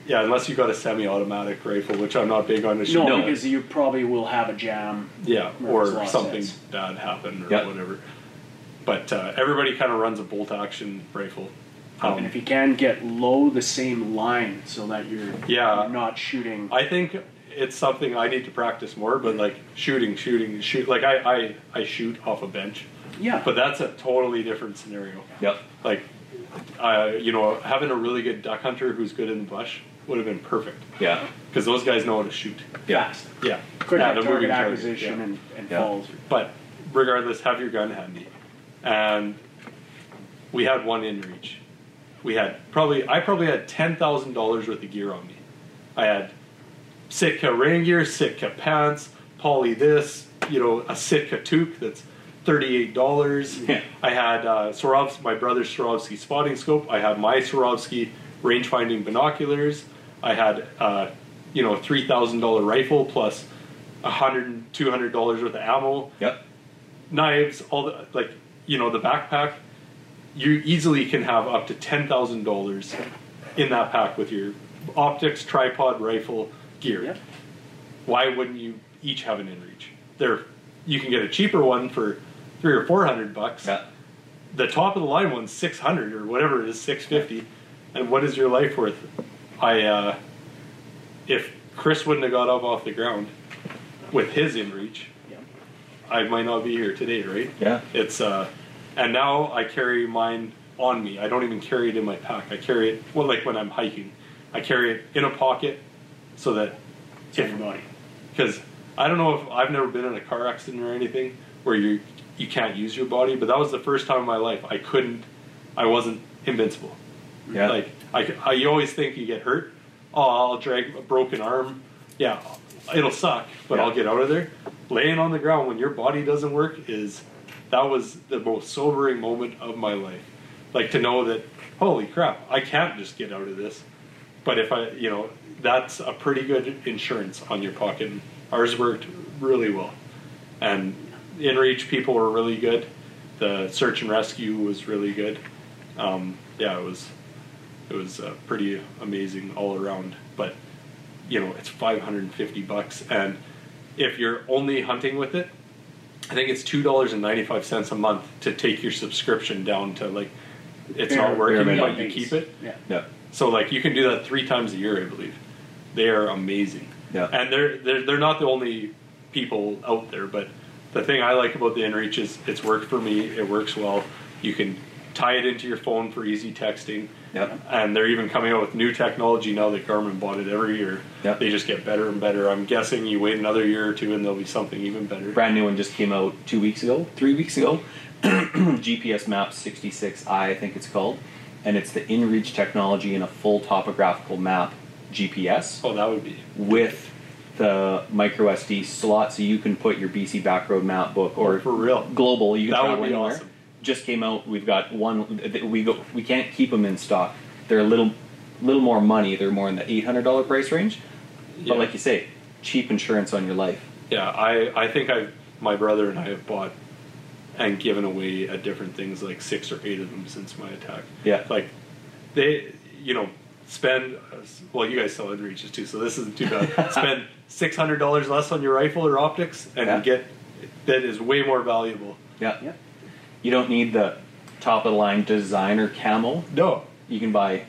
yeah. Unless you got a semi-automatic rifle, which I'm not big on. to shoot No, because you probably will have a jam. yeah, or something sense. bad happen or Yeah. whatever. But uh, everybody kind of runs a bolt-action rifle. Um, and if you can get low the same line so that you're, Yeah. you're not shooting. I think it's something I need to practice more, but like shooting, shooting, shoot. Like I, I, I shoot off a bench, yeah. but that's a totally different scenario. Yep. Like, uh, you know, having a really good duck hunter who's good in the bush would have been perfect Yeah. because those guys know how to shoot. Yeah. Fast. Yeah, Quick yeah, target the moving target, acquisition yeah. and, and Yeah. falls. But regardless, have your gun handy. And we had one in reach. We had probably I probably had ten thousand dollars worth of gear on me. I had Sitka rain gear, Sitka pants, poly this, you know, a Sitka toque that's thirty-eight dollars. Yeah. I had uh, Swarovski, my brother's Swarovski spotting scope. I had my Swarovski range-finding binoculars. I had, uh, you know, a three thousand dollar rifle plus a hundred and two hundred dollars worth of ammo Yep. knives, all the like you know the backpack. You easily can have up to ten thousand dollars in that pack with your optics, tripod, rifle, gear. Yep. Why wouldn't you each have an inReach? There, you can get a cheaper one for three or four hundred bucks. Yeah. The top of the line one's six hundred or whatever it is, six fifty. And what is your life worth? I, uh, if Chris wouldn't have got up off the ground with his inReach, Yeah. I might not be here today, right? Yeah. It's uh, and now I carry mine on me. I don't even carry it in my pack. I carry it well, like when I'm hiking. I carry it in a pocket so that So if your body. because I don't know if I've never been in a car accident or anything where you you can't use your body, but that was the first time in my life I couldn't. I wasn't invincible. Yeah. Like I, I, you always think you get hurt. Oh, I'll drag a broken arm. Yeah, it'll suck, but Yeah. I'll get out of there. Laying on the ground when your body doesn't work is that was the most sobering moment of my life. Like to know that, holy crap, I can't just get out of this. But if I, you know, that's a pretty good insurance on your pocket. Ours worked really well, and InReach people were really good. The search and rescue was really good. Um, yeah, it was it was uh, pretty amazing all around. But you know, it's 550 bucks, and if you're only hunting with it, I think it's two dollars and 95 cents a month to take your subscription down to like it's Bare- not working, bare but minimum. you keep it. Yeah. Yeah. So like you can do that three times a year, I believe. They are amazing. Yeah. And they're they're they're not the only people out there, but the thing I like about the InReach is it's worked for me. It works well. You can tie it into your phone for easy texting. Yep. And they're even coming out with new technology now that Garmin bought it every year. Yep. They just get better and better. I'm guessing you wait another year or two and there'll be something even better. Brand new one just came out two weeks ago, three weeks ago. GPSMAP 66i, I think it's called, and it's the InReach technology in a full topographical map GPS Oh, that would be. with the micro SD slot, so you can put your BC Backroad map book or oh, For real. global. You can That would be anywhere. awesome. Just came out. We've got one. We go. We can't keep them in stock. They're a little, little more money. They're more in the eight hundred dollar price range. Yeah. But like you say, cheap insurance on your life. Yeah, I, I think I my brother and I have bought and given away at different things like six or eight of them since my attack. Yeah. Like they, you know, spend well, you guys sell inReaches too, so this isn't too bad. spend six hundred dollars less on your rifle or optics and Yeah. get that is way more valuable. Yeah. Yeah. You don't need the top of the line designer camel. No. You can buy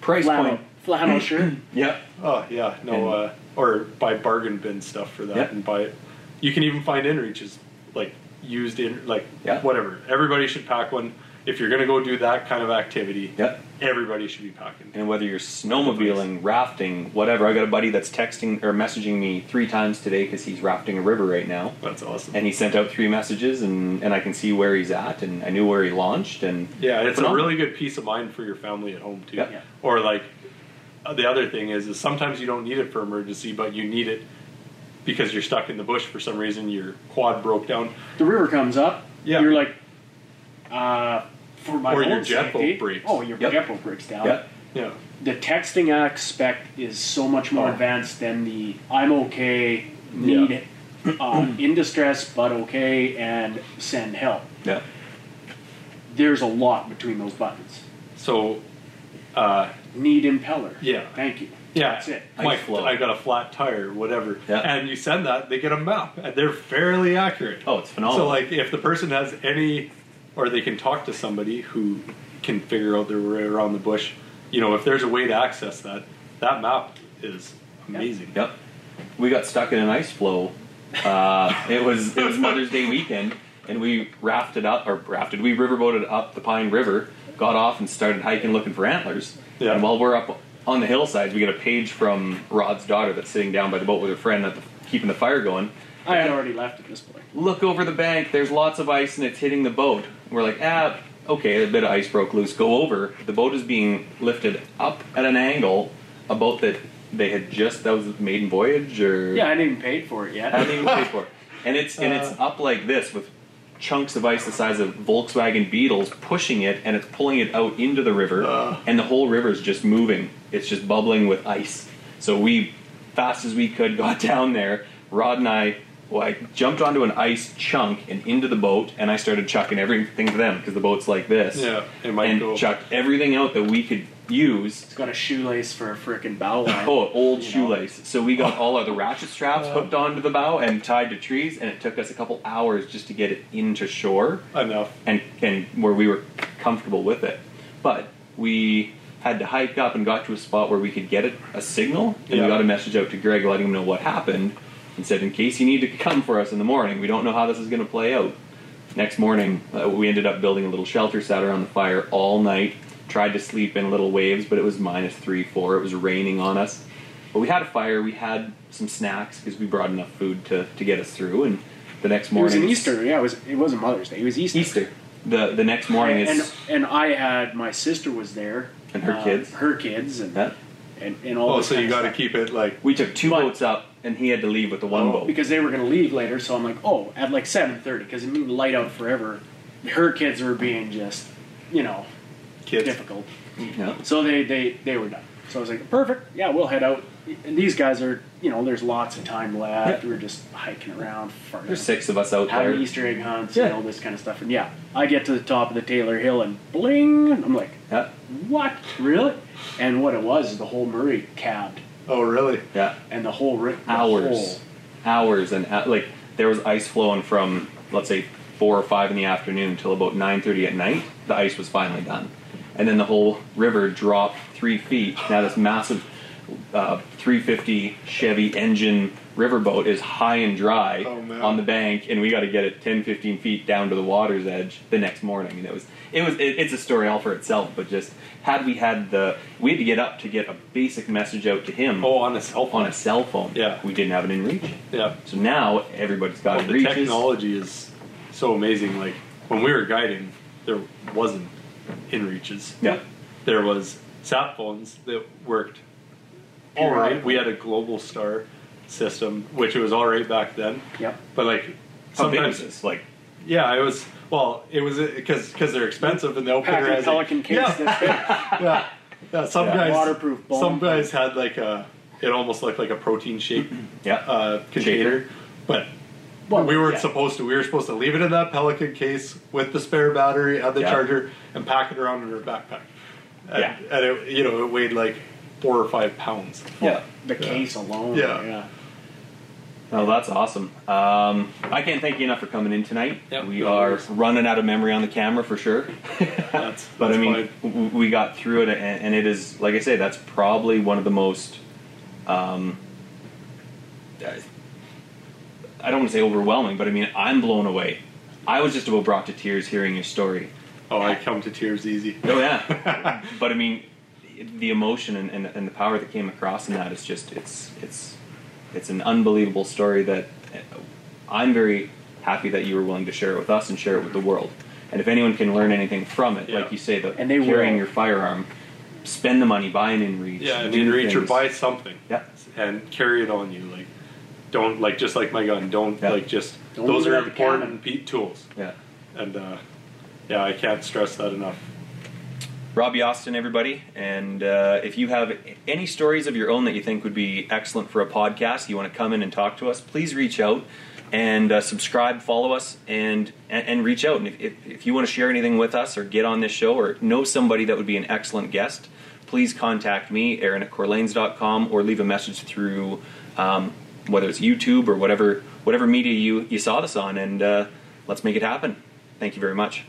price Flannel, point. flannel shirt. Yeah. Oh yeah, no, uh, or buy bargain bin stuff for that Yeah. and buy it. You can even find inReaches like used in like Yeah. whatever. Everybody should pack one. If you're gonna go do that kind of activity, Yeah. Everybody should be packing. And whether you're snowmobiling, rafting, whatever, I got a buddy that's texting or messaging me three times today because he's rafting a river right now. That's awesome. And he sent out three messages, and, and I can see where he's at, and I knew where he launched. And yeah, it's a really good peace of mind for your family at home too. Yeah. Yeah. Or like uh, the other thing is, is sometimes you don't need it for emergency, but you need it because you're stuck in the bush for some reason. Your quad broke down. The river comes up. Yeah. You're like, uh, for my Or own your jet boat safety- breaks. Oh, your Yep. jet breaks down. yeah, Yeah. The texting aspect is so much more Oh. advanced than the I'm okay, need uh, in distress but okay, and send help. yeah, There's a lot between those buttons. So, uh, Need impeller. Yeah. Thank you. yeah, That's it. My, flow. I got a flat tire, whatever. Yeah. And you send that, they get a map, and they're fairly accurate. Oh, it's phenomenal. So, like, if the person has any, or they can talk to somebody who can figure out their way around the bush, you know, if there's a way to access that, that map is amazing. Yep. We got stuck in an ice floe. Uh, it was it was Mother's Day weekend, and we rafted up or rafted. We riverboated up the Pine River, got off, and started hiking looking for antlers. Yeah. And while we're up on the hillsides, we get a page from Rod's daughter that's sitting down by the boat with her friend, at the, keeping the fire going. I had already left at this point. Look over the bank. There's lots of ice, and it's hitting the boat. We're like, ah, okay, a bit of ice broke loose. Go over. The boat is being lifted up at an angle. A boat that they had just that was the maiden voyage, or Yeah, I didn't even pay for it yet. I didn't even pay for it. And it's and it's up like this with chunks of ice the size of Volkswagen Beetles pushing it, and it's pulling it out into the river, Uh. and the whole river is just moving. It's just bubbling with ice. So we, fast as we could, got down there. Rod and I, well, I jumped onto an ice chunk and into the boat, and I started chucking everything to them because the boat's like this. Yeah, it might and go. chucked everything out that we could use It's got a shoelace for a frickin' bow line. Oh, old You know? shoelace. So we got all of the ratchet straps hooked onto the bow and tied to trees, and it took us a couple hours just to get it into shore Enough. and, and where we were comfortable with it. But we had to hike up and got to a spot where we could get it, a signal, and Yeah. we got a message out to Greg letting him know what happened and said, in case you need to come for us in the morning, we don't know how this is going to play out. Next morning, uh, we ended up building a little shelter, sat around the fire all night, tried to sleep in little waves, but it was minus three, four. It was raining on us. But we had a fire, we had some snacks because we brought enough food to, to get us through. And the next morning, It was morning, an Easter. Yeah, it was. It wasn't Mother's Day. It was Easter. Easter. The the next morning and, is and and I had my sister was there And her um, kids? her kids, and Yeah. and, and all. Oh, so you got to keep it like. we took two But- boats up, and he had to leave with the one Oh, boat. because they were going to leave later. So I'm like, oh, at like seven thirty, because it mean light out forever. Her kids were being just, you know, Kids. difficult. Mm-hmm. Yeah. So they they they were done. So I was like, perfect. Yeah, we'll head out. And these guys are, you know, there's lots of time left. Yeah. We're just hiking around, farting. There's six of us out having there. Easter egg hunts Yeah. and all this kind of stuff. And yeah, I get to the top of the Taylor Hill and bling. I'm like, Yeah. what? Really? And what it was is the whole Murray cabbed, Oh, really? Yeah. and the whole ri- the hours, whole- hours, and uh, like there was ice flowing from let's say four or five in the afternoon until about nine thirty at night. The ice was finally done, and then the whole river dropped three feet. Now this massive uh, 350 Chevy engine riverboat is high and dry Oh, on the bank, and we got to get it 10, 15 feet down to the water's edge the next morning. And it was it was it, it's a story all for itself. But just had we had the we had to get up to get a basic message out to him Oh, on a cell phone. on a cell phone. Yeah. We didn't have it in reach. Yeah. So now everybody's got Well, it the reaches. technology is so amazing. Like when we were guiding, there wasn't inReaches. Yeah. There was sat phones that worked all right. We had a Globalstar system, which it was all right back then. Yep. But like sometimes, is this? Like yeah, it was. Well, it was because because they're expensive and the outfitter Packing has a- Pelican case Yeah, this yeah, yeah. Some Yeah. guys Waterproof bone. Some guys had like a. It almost looked like a protein shake yeah. uh, container, but Well, we weren't yeah. supposed to. We were supposed to leave it in that Pelican case with the spare battery and the Yeah. charger and pack it around in our backpack. And, Yeah. and it, you know, it weighed like four or five pounds. Yeah. The case alone. Yeah. Oh, that's awesome. Um, I can't thank you enough for coming in tonight. Yep. We are running out of memory on the camera for sure. That's, but I mean, fine. we got through it, and, and it is, like I say, that's probably one of the most. Um, I don't want to say overwhelming, but I mean, I'm blown away. I was just about brought to tears hearing your story. oh, I come to tears easy. Oh yeah, but I mean, the emotion and, and, and the power that came across in that is just it's it's it's an unbelievable story that uh, I'm very happy that you were willing to share it with us and share it with the world. And if anyone can learn anything from it, Yeah. like you say, the And they carrying will. your firearm, spend the money, buy an inReach, Yeah, and do in reach or buy something. Yeah. And carry it on you. Like, don't like just like my gun. Don't Yeah. like just. Don't those are important tools. Yeah. And uh, yeah, I can't stress that enough. Robbie Austin, everybody. And uh, if you have any stories of your own that you think would be excellent for a podcast, you want to come in and talk to us, please reach out and uh, subscribe, follow us, and, and and reach out. And if, if, if you want to share anything with us or get on this show or know somebody that would be an excellent guest, please contact me, Aaron at corlanes.com, or leave a message through um, whether it's YouTube or whatever whatever media you, you saw this on, and uh, let's make it happen. Thank you very much.